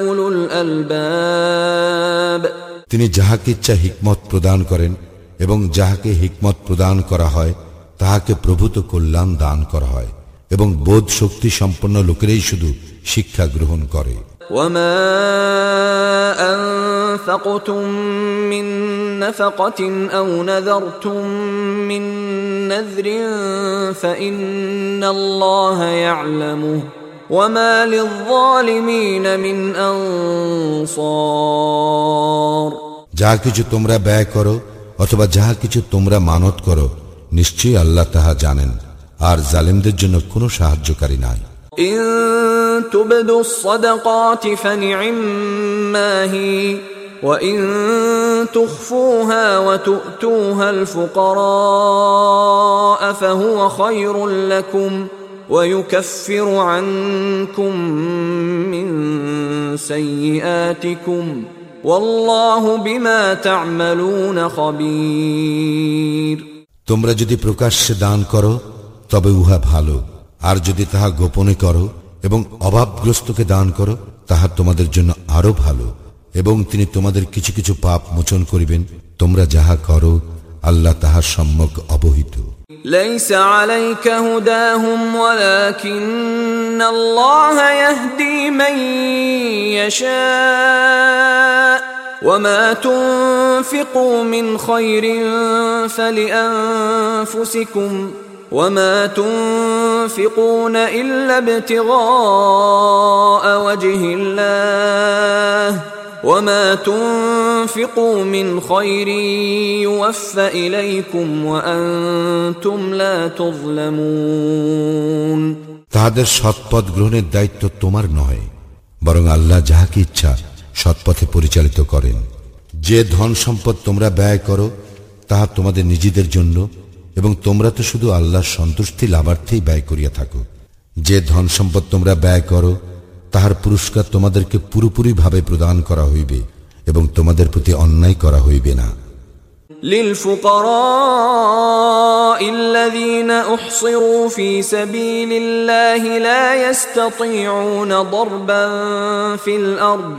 أولو الألباب তিনি যাহাকে ইচ্ছা হিকমত প্রদান করেন এবং যাহাকে হিকমত প্রদান করা হয় তাহাকে প্রভূত কল্যাণ দান করা হয় এবং বোধ শক্তি সম্পন্ন লোকেরাই শুধু শিক্ষা গ্রহণ করে وما أنفقتم من نفقة أو نذرتم من نذر فإن الله يعلمه وما للظالمين من أنصار যাহা কিছু তোমরা ব্যয় করো অথবা যাহা কিছু তোমরা মানত করো নিশ্চয়ই আল্লাহ তাহা জানেন আর জালিমদের জন্য কোনো সাহায্যকারী নাই إن تبدوا الصدقات فنعما هي وإن تخفوها وتؤتوها الفقراء فهو خير لكم ويكفر عنكم من سيئاتكم والله بما تعملون خبير তোমরা যদি প্রকাশ্যে দান করো তবে উহা ভালো আর যদি তাহা গোপনে করো এবং অভাবগ্রস্তকে দান করো তাহা তোমাদের জন্য আরো ভালো এবং তিনি তোমাদের কিছু কিছু পাপ মোচন করিবেন তোমরা যাহা করো আল্লাহ তাহার সম্যক অবহিত ليس عليك هداهم ولكن الله يهدي من يشاء وما تنفقوا من خير فلانفسكم وما تنفقون الا ابتغاء وجه الله وما تنفقوا من خير يوفى اليكم وانتم لا تظلمون তাহাদের সৎপথ গ্রহণের দায়িত্ব তোমার নয় বরং আল্লাহ যাহাকে ইচ্ছা সৎপথে পরিচালিত করেন যে ধন সম্পদ তোমরা ব্যয় করো তাহা তোমাদের নিজেদের জন্য এবং তোমরা তো শুধু আল্লাহর সন্তুষ্টি লাভার্থেই ব্যয় করিয়া থাকো যে ধন সম্পদ তোমরা ব্যয় করো তাহার পুরস্কার তোমাদেরকে পুরোপুরিভাবে প্রদান করা হইবে এবং তোমাদের প্রতি অন্যায় করা হইবে না للفقراء الذين احصروا في سبيل الله لا يستطيعون ضربا في الارض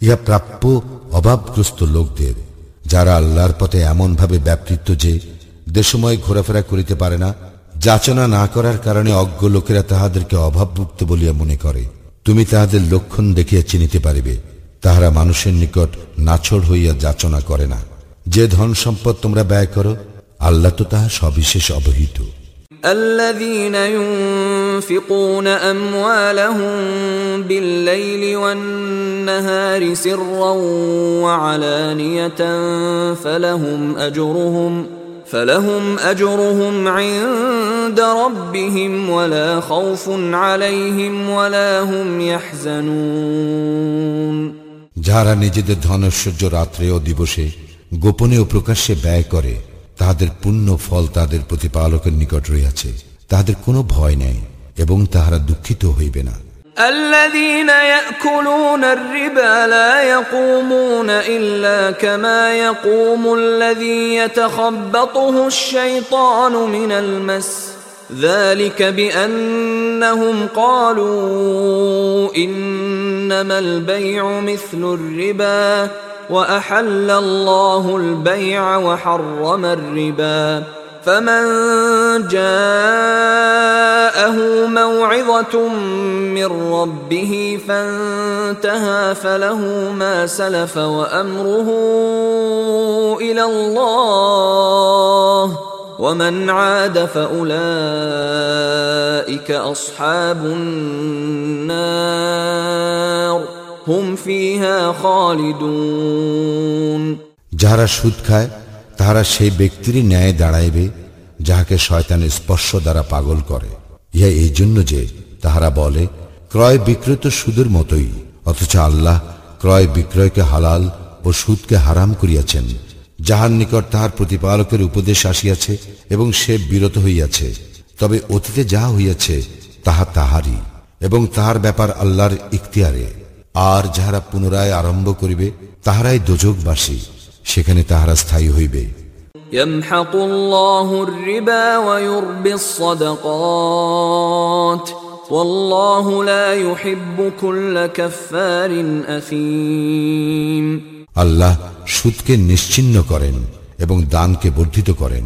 ইহা প্রাপ্য অভাবগ্রস্ত লোকদের, যারা আল্লাহর পথে এমনভাবে ব্যাপৃত যে দেশময় ঘোরাফেরা করিতে পারে না, যাচনা না করার কারণে অজ্ঞ লোকেরা তাহাদেরকে অভাবমুক্ত বলিয়া মনে করে। তুমি তাহাদের লক্ষণ দেখিয়া চিনিতে পারিবে, তাহারা মানুষের নিকট নাছড় হইয়া যাচনা করে না। যে ধন সম্পদ তোমরা ব্যয় করো, আল্লাহ তো তাহা সবিশেষ অবহিত। الذين ينفقون اموالهم بالليل والنهار سرا وعلانيه فلهم اجرهم فلهم اجرهم عند ربهم ولا خوف عليهم ولا هم يحزنون যাহারা নিজেদের ধনৈশ্বর্য রাত্রে ও দিবসে গোপনে ও প্রকাশ্যে ব্যয় করে তাহাদের পুণ্য ফল তাদের প্রতিপালকের নিকট রইয়াছে তাহাদের কোনো ভয় নেই এবং তাহারা দুঃখিত হইবে না الذين ياكلون الربا لا يقومون الا كما يقوم الذي يتخبطه الشيطان من المس ذلك بانهم قالوا انما البيع مثل الربا وأحل الله البيع وحرم الربا. فمن جاءه موعظة من ربه فانتهى فله ما سلف وأمره إلى الله. ومن عاد فأولئك أصحاب النار. হুম যাহারা সুদ খায়, তাহারা সেই ব্যক্তিরই ন্যায় দাঁড়াইবে, যাহাকে শয়তানের স্পর্শ দ্বারা পাগল করে। ইহা এই জন্য যে তাহারা বলে, ক্রয় বিক্রয় তো সুদের মতোই, অথচ আল্লাহ ক্রয় বিক্রয়কে হালাল ও সুদকে হারাম করিয়াছেন। যাহার নিকট তাহার প্রতিপালকের উপদেশ আসিয়াছে এবং সে বিরত হইয়াছে, তবে অতীতে যাহা হইয়াছে, তাহা তাহারই, এবং তাহার ব্যাপার আল্লাহর ইখতিয়ারে। আর যাহারা পুনরায় আরম্ভ করিবে তাহারাই দোজকবাসী সেখানে তাহারা স্থায়ী হইবে يمحق الله الربا ويربي الصدقات والله لا يحب كل كفار أثيم আল্লাহ সুদকে নিশ্চিন্ন করেন এবং দানকে বর্ধিত করেন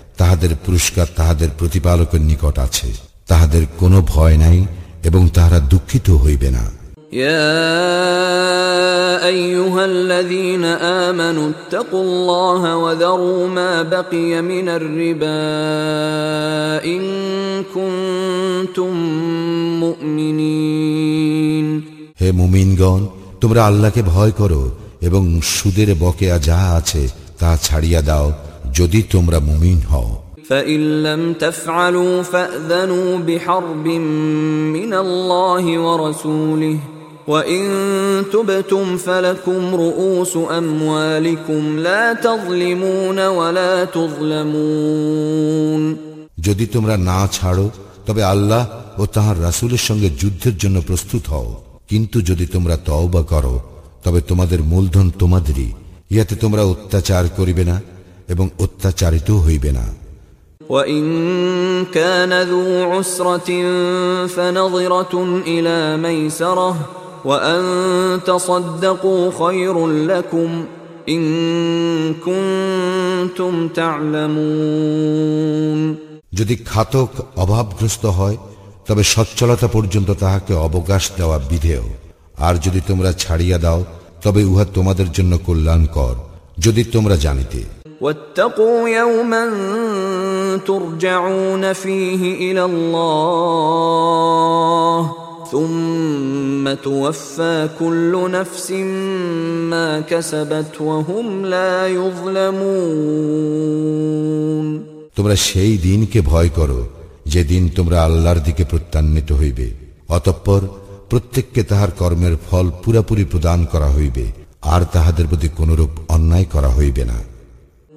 তাহাদের পুরস্কার তাহাদের প্রতিপালকের নিকট আছে তাহাদের কোনো ভয় নাই এবং তাহারা দুঃখিত হইবে না يا ايها الذين امنوا اتقوا الله وذروا ما بقي من الربا ان كنتم مؤمنين হে মুমিনগণ তোমরা আল্লাহকে ভয় করো এবং সুদের বকেয়া যাহা আছে তা ছাড়িয়া দাও যদি তোমরা মুমিন হও فان لم تفعلوا فاذنوا بحرب من الله ورسوله وان تبتم فلكم رؤوس اموالكم لا تظلمون ولا تظلمون যদি তোমরা না ছাড়ো তবে আল্লাহ ও তাহার রাসূলের সঙ্গে যুদ্ধের জন্য প্রস্তুত হও কিন্তু যদি তোমরা তওবা করো তবে তোমাদের মূলধন তোমাদেরই ইহাতে তোমরা অত্যাচার করিবে না এবং অত্যাচারিত হইবে না وإن كان ذو عسرة فنظرة إلى ميسرة وأن تصدقوا خير لكم إن كنتم تعلمون যদি খাতক অভাবগ্রস্ত হয় তবে সচ্ছলতা পর্যন্ত তাহাকে অবকাশ দেওয়া বিধেয় আর যদি তোমরা ছাড়িয়া দাও তবে উহা তোমাদের জন্য কল্যাণকর যদি তোমরা জানিতে واتقوا يوما ترجعون فيه إلى الله ثم توفى كل نفس ما كسبت وهم لا يظلمون তোমরা সেই দিনকে ভয় করো যেদিন তোমরা আল্লাহর দিকে প্রত্যান্বিত হইবে অতঃপর প্রত্যেককে তাহার কর্মের ফল পুরাপুরি প্রদান করা হইবে আর তাহাদের প্রতি কোনরূপ অন্যায় করা হইবে না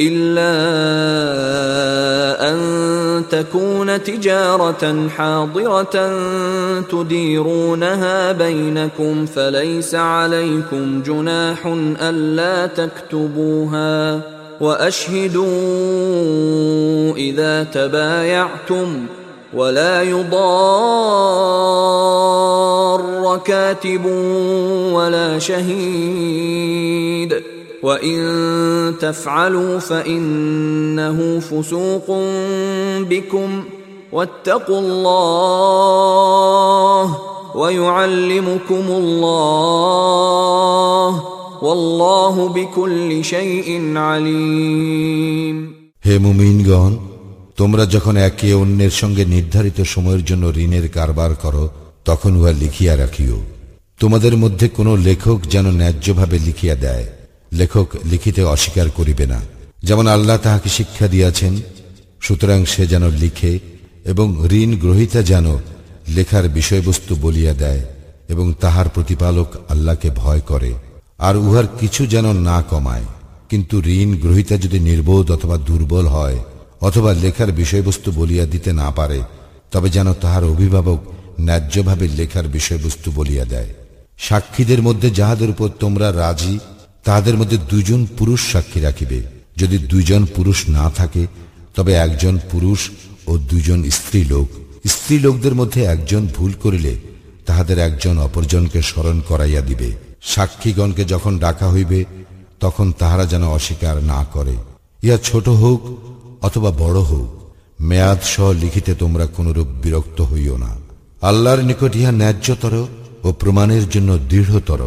إلا أن تكون تجارة حاضرة تديرونها بينكم فليس عليكم جناح ألا تكتبوها وأشهدوا إذا تبايعتم ولا يضار كاتب ولا شهيد وان تفعلوا فانه فسوق بكم واتقوا الله ويعلمكم الله والله بكل شيء عليم হে মুমিনগণ তোমরা যখন একে অন্যের সঙ্গে নির্ধারিত সময়ের জন্য ঋণের কারবার করো তখন উহা লিখিয়া রাখিও তোমাদের মধ্যে কোনো লেখক যেন ন্যায্যভাবে লিখিয়া দেয় লেখক লিখিতে অস্বীকার করিবে না। যেমন আল্লাহ তাহাকে শিক্ষা দিয়াছেন, সুতরাং সে যেন লিখে এবং ঋণ গ্রহিতা যেন লেখার বিষয়বস্তু বলিয়া দেয় এবং তাহার প্রতিপালক আল্লাহকে ভয় করে। আর উহার কিছু যেন না কমায়। কিন্তু ঋণ গ্রহিতা যদি নির্বোধ অথবা দুর্বল হয়, অথবা লেখার বিষয়বস্তু বলিয়া দিতে না পারে, তবে যেন তাহার অভিভাবক ন্যায্যভাবে লেখার বিষয়বস্তু বলিয়া দেয়। সাক্ষীদের মধ্যে যাহাদের উপর তোমরা রাজি তাহাদের মধ্যে দুজন পুরুষ সাক্ষী রাখিবে। যদি দুইজন পুরুষ না থাকে, তবে একজন পুরুষ ও দুজন স্ত্রী লোক স্ত্রী লোকদের মধ্যে একজন ভুল করিলে তাহাদের একজন অপরজনকে স্মরণ করাইয়া দিবে। সাক্ষীগণকে যখন ডাকা হইবে, তখন তাহারা যেন অস্বীকার না করে। ইহা ছোট হোক অথবা বড় হোক, মেয়াদ সহ লিখিতে তোমরা কোনরূপ বিরক্ত হইও না। আল্লাহর নিকট ইহা ন্যায্যতর ও প্রমাণের জন্য দৃঢ়তর।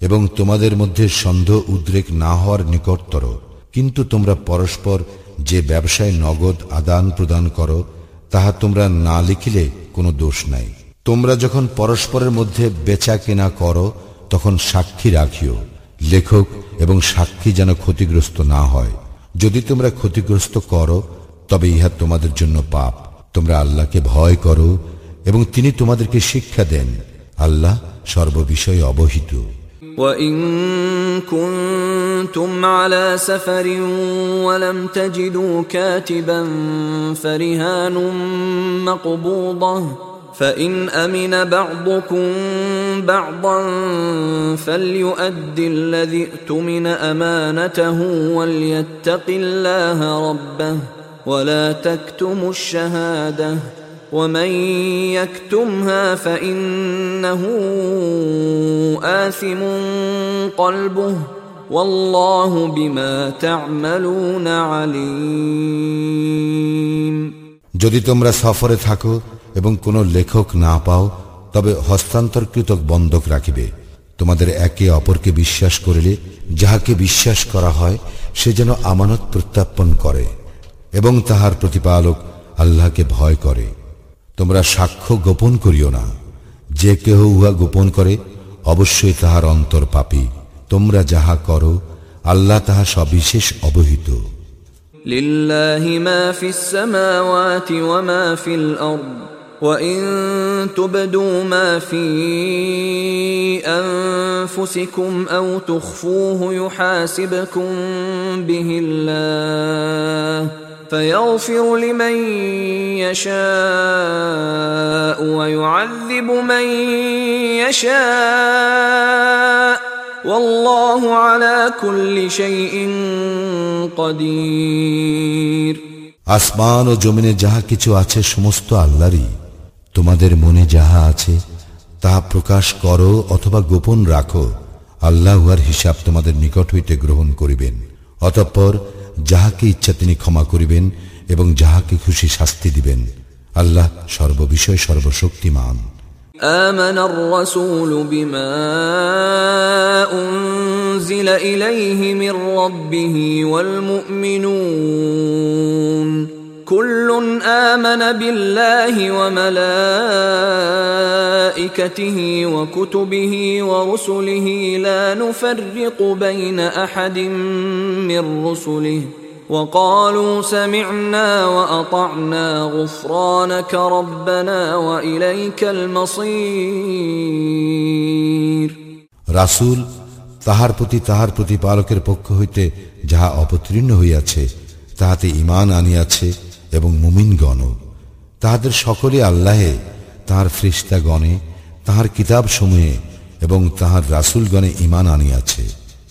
এবং তোমাদের মধ্যে সন্দেহ উদ্রেক না হওয়ার নিকটতর। কিন্তু তোমরা পরস্পর যে ব্যবসায় নগদ আদান প্রদান করো, তাহা তোমরা না লিখিলে কোনো দোষ নাই। তোমরা যখন পরস্পরের মধ্যে বেচা কেনা করো, তখন সাক্ষী রাখিও। লেখক এবং সাক্ষী যেন ক্ষতিগ্রস্ত না হয়। যদি তোমরা ক্ষতিগ্রস্ত করো, তবে ইহা তোমাদের জন্য পাপ। তোমরা আল্লাহকে ভয় করো এবং তিনি তোমাদেরকে শিক্ষা দেন। আল্লাহ সর্ববিষয়ে অবহিত। وإن كنتم على سفر ولم تجدوا كاتبا فرهان مقبوضة فإن أمن بعضكم بعضا فليؤد الذي اؤتمن أمانته وليتق الله ربه ولا تكتموا الشهادة ومن يكتمها فانه اثم قلبه والله بما تعملون عليم যদি তোমরা সফরে থাকো এবং কোনো লেখক না পাও তবে হস্তান্তরকৃত বন্ধক রাখিবে তোমাদের একে অপরকে বিশ্বাস করিলে যাহাকে বিশ্বাস করা হয় সে যেন আমানত প্রত্যাপন করে এবং তাহার প্রতিপালক আল্লাহকে ভয় করে তোমরা সাক্ষ্য গোপন করিও না যে কেহ উহা গোপন করে অবশ্যই তাহার অন্তর পাপী তোমরা যাহা করো আল্লাহ তাহা সবিশেষ অবহিত لله ما في السماوات وما في الارض وان تبدوا ما في انفسكم او تخفوه يحاسبكم به الله فيغفر لمن يشاء ويعذب من يشاء والله على كل شيء قدير আসমান ও জমিনে যাহা কিছু আছে সমস্ত আল্লাহরই তোমাদের মনে যাহা আছে তাহা প্রকাশ করো অথবা গোপন রাখো আল্লাহ উহার হিসাব তোমাদের নিকট হইতে গ্রহণ করিবেন অতঃপর যাহাকে ইচ্ছা তিনি ক্ষমা করিবেন এবং যাহাকে খুশি শাস্তি দিবেন আল্লাহ সর্ববিষয় সর্বশক্তিমান آمن الرسول بما أنزل إليه من ربه والمؤمنون كل آمن بالله وملائكته وكتبه ورسله لا نفرق بين أحد من رسله وقالوا سمعنا وأطعنا غفرانك ربنا وإليك المصير রাসূল তাহার প্রতি তাহার প্রতিপালকের পক্ষ হইতে যাহা অবতীর্ণ হইয়াছে তাহাতে ঈমান আনিয়াছে এবং মুমিনগণ তাহাদের সকলে আল্লাহে, তাহার ফ্রিস্তাগণে তাহার কিতাবসমূহে এবং তাহার রাসূলগণে ঈমান আনিয়াছে।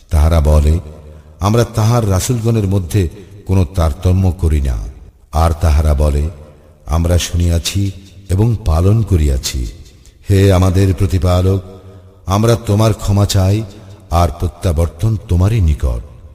তাহারা বলে, আমরা তাহার রাসূলগণের মধ্যে কোনো তারতম্য করি না। আর তাহারা বলে, আমরা শুনিয়াছি এবং পালন করিয়াছি। হে আমাদের প্রতিপালক, আমরা তোমার ক্ষমা চাই আর প্রত্যাবর্তন তোমারই নিকট।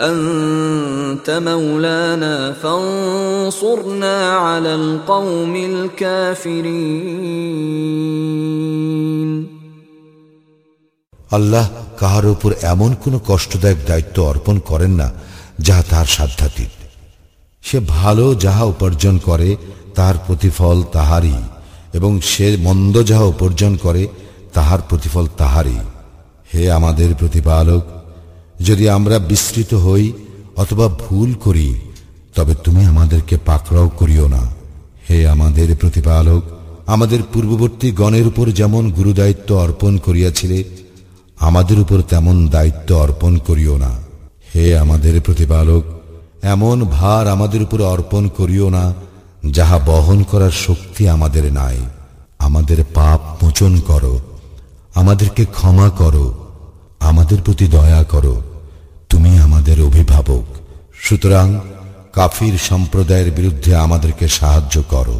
انت مولانا فانصرنا على القوم الكافرين আল্লাহ কাহার উপর এমন কোনো কষ্টদায়ক দায়িত্ব অর্পণ করেন না যাহা তাহার সাধ্যাতীত সে ভালো যাহা উপার্জন করে তাহার প্রতিফল তাহারই এবং সে মন্দ যাহা উপার্জন করে তাহার প্রতিফল তাহারই হে আমাদের প্রতিপালক যদি আমরা বিস্তৃত হই অথবা ভুল করি, তবে তুমি আমাদেরকে পাকড়াও করিও না। হে আমাদের প্রতিপালক, আমাদের পূর্ববর্তী গণের উপর যেমন গুরুদায়িত্ব অর্পণ করিয়াছিলে, আমাদের উপর তেমন দায়িত্ব অর্পণ করিও না। হে আমাদের প্রতিপালক, এমন ভার আমাদের উপর অর্পণ করিও না, যাহা বহন করার শক্তি আমাদের নাই। আমাদের পাপ মোচন করো, আমাদেরকে ক্ষমা করো, আমাদের প্রতি দয়া করো। তুমি আমাদের অভিভাবক। সুতরাং কাফির সম্প্রদায়ের বিরুদ্ধে আমাদেরকে সাহায্য করো।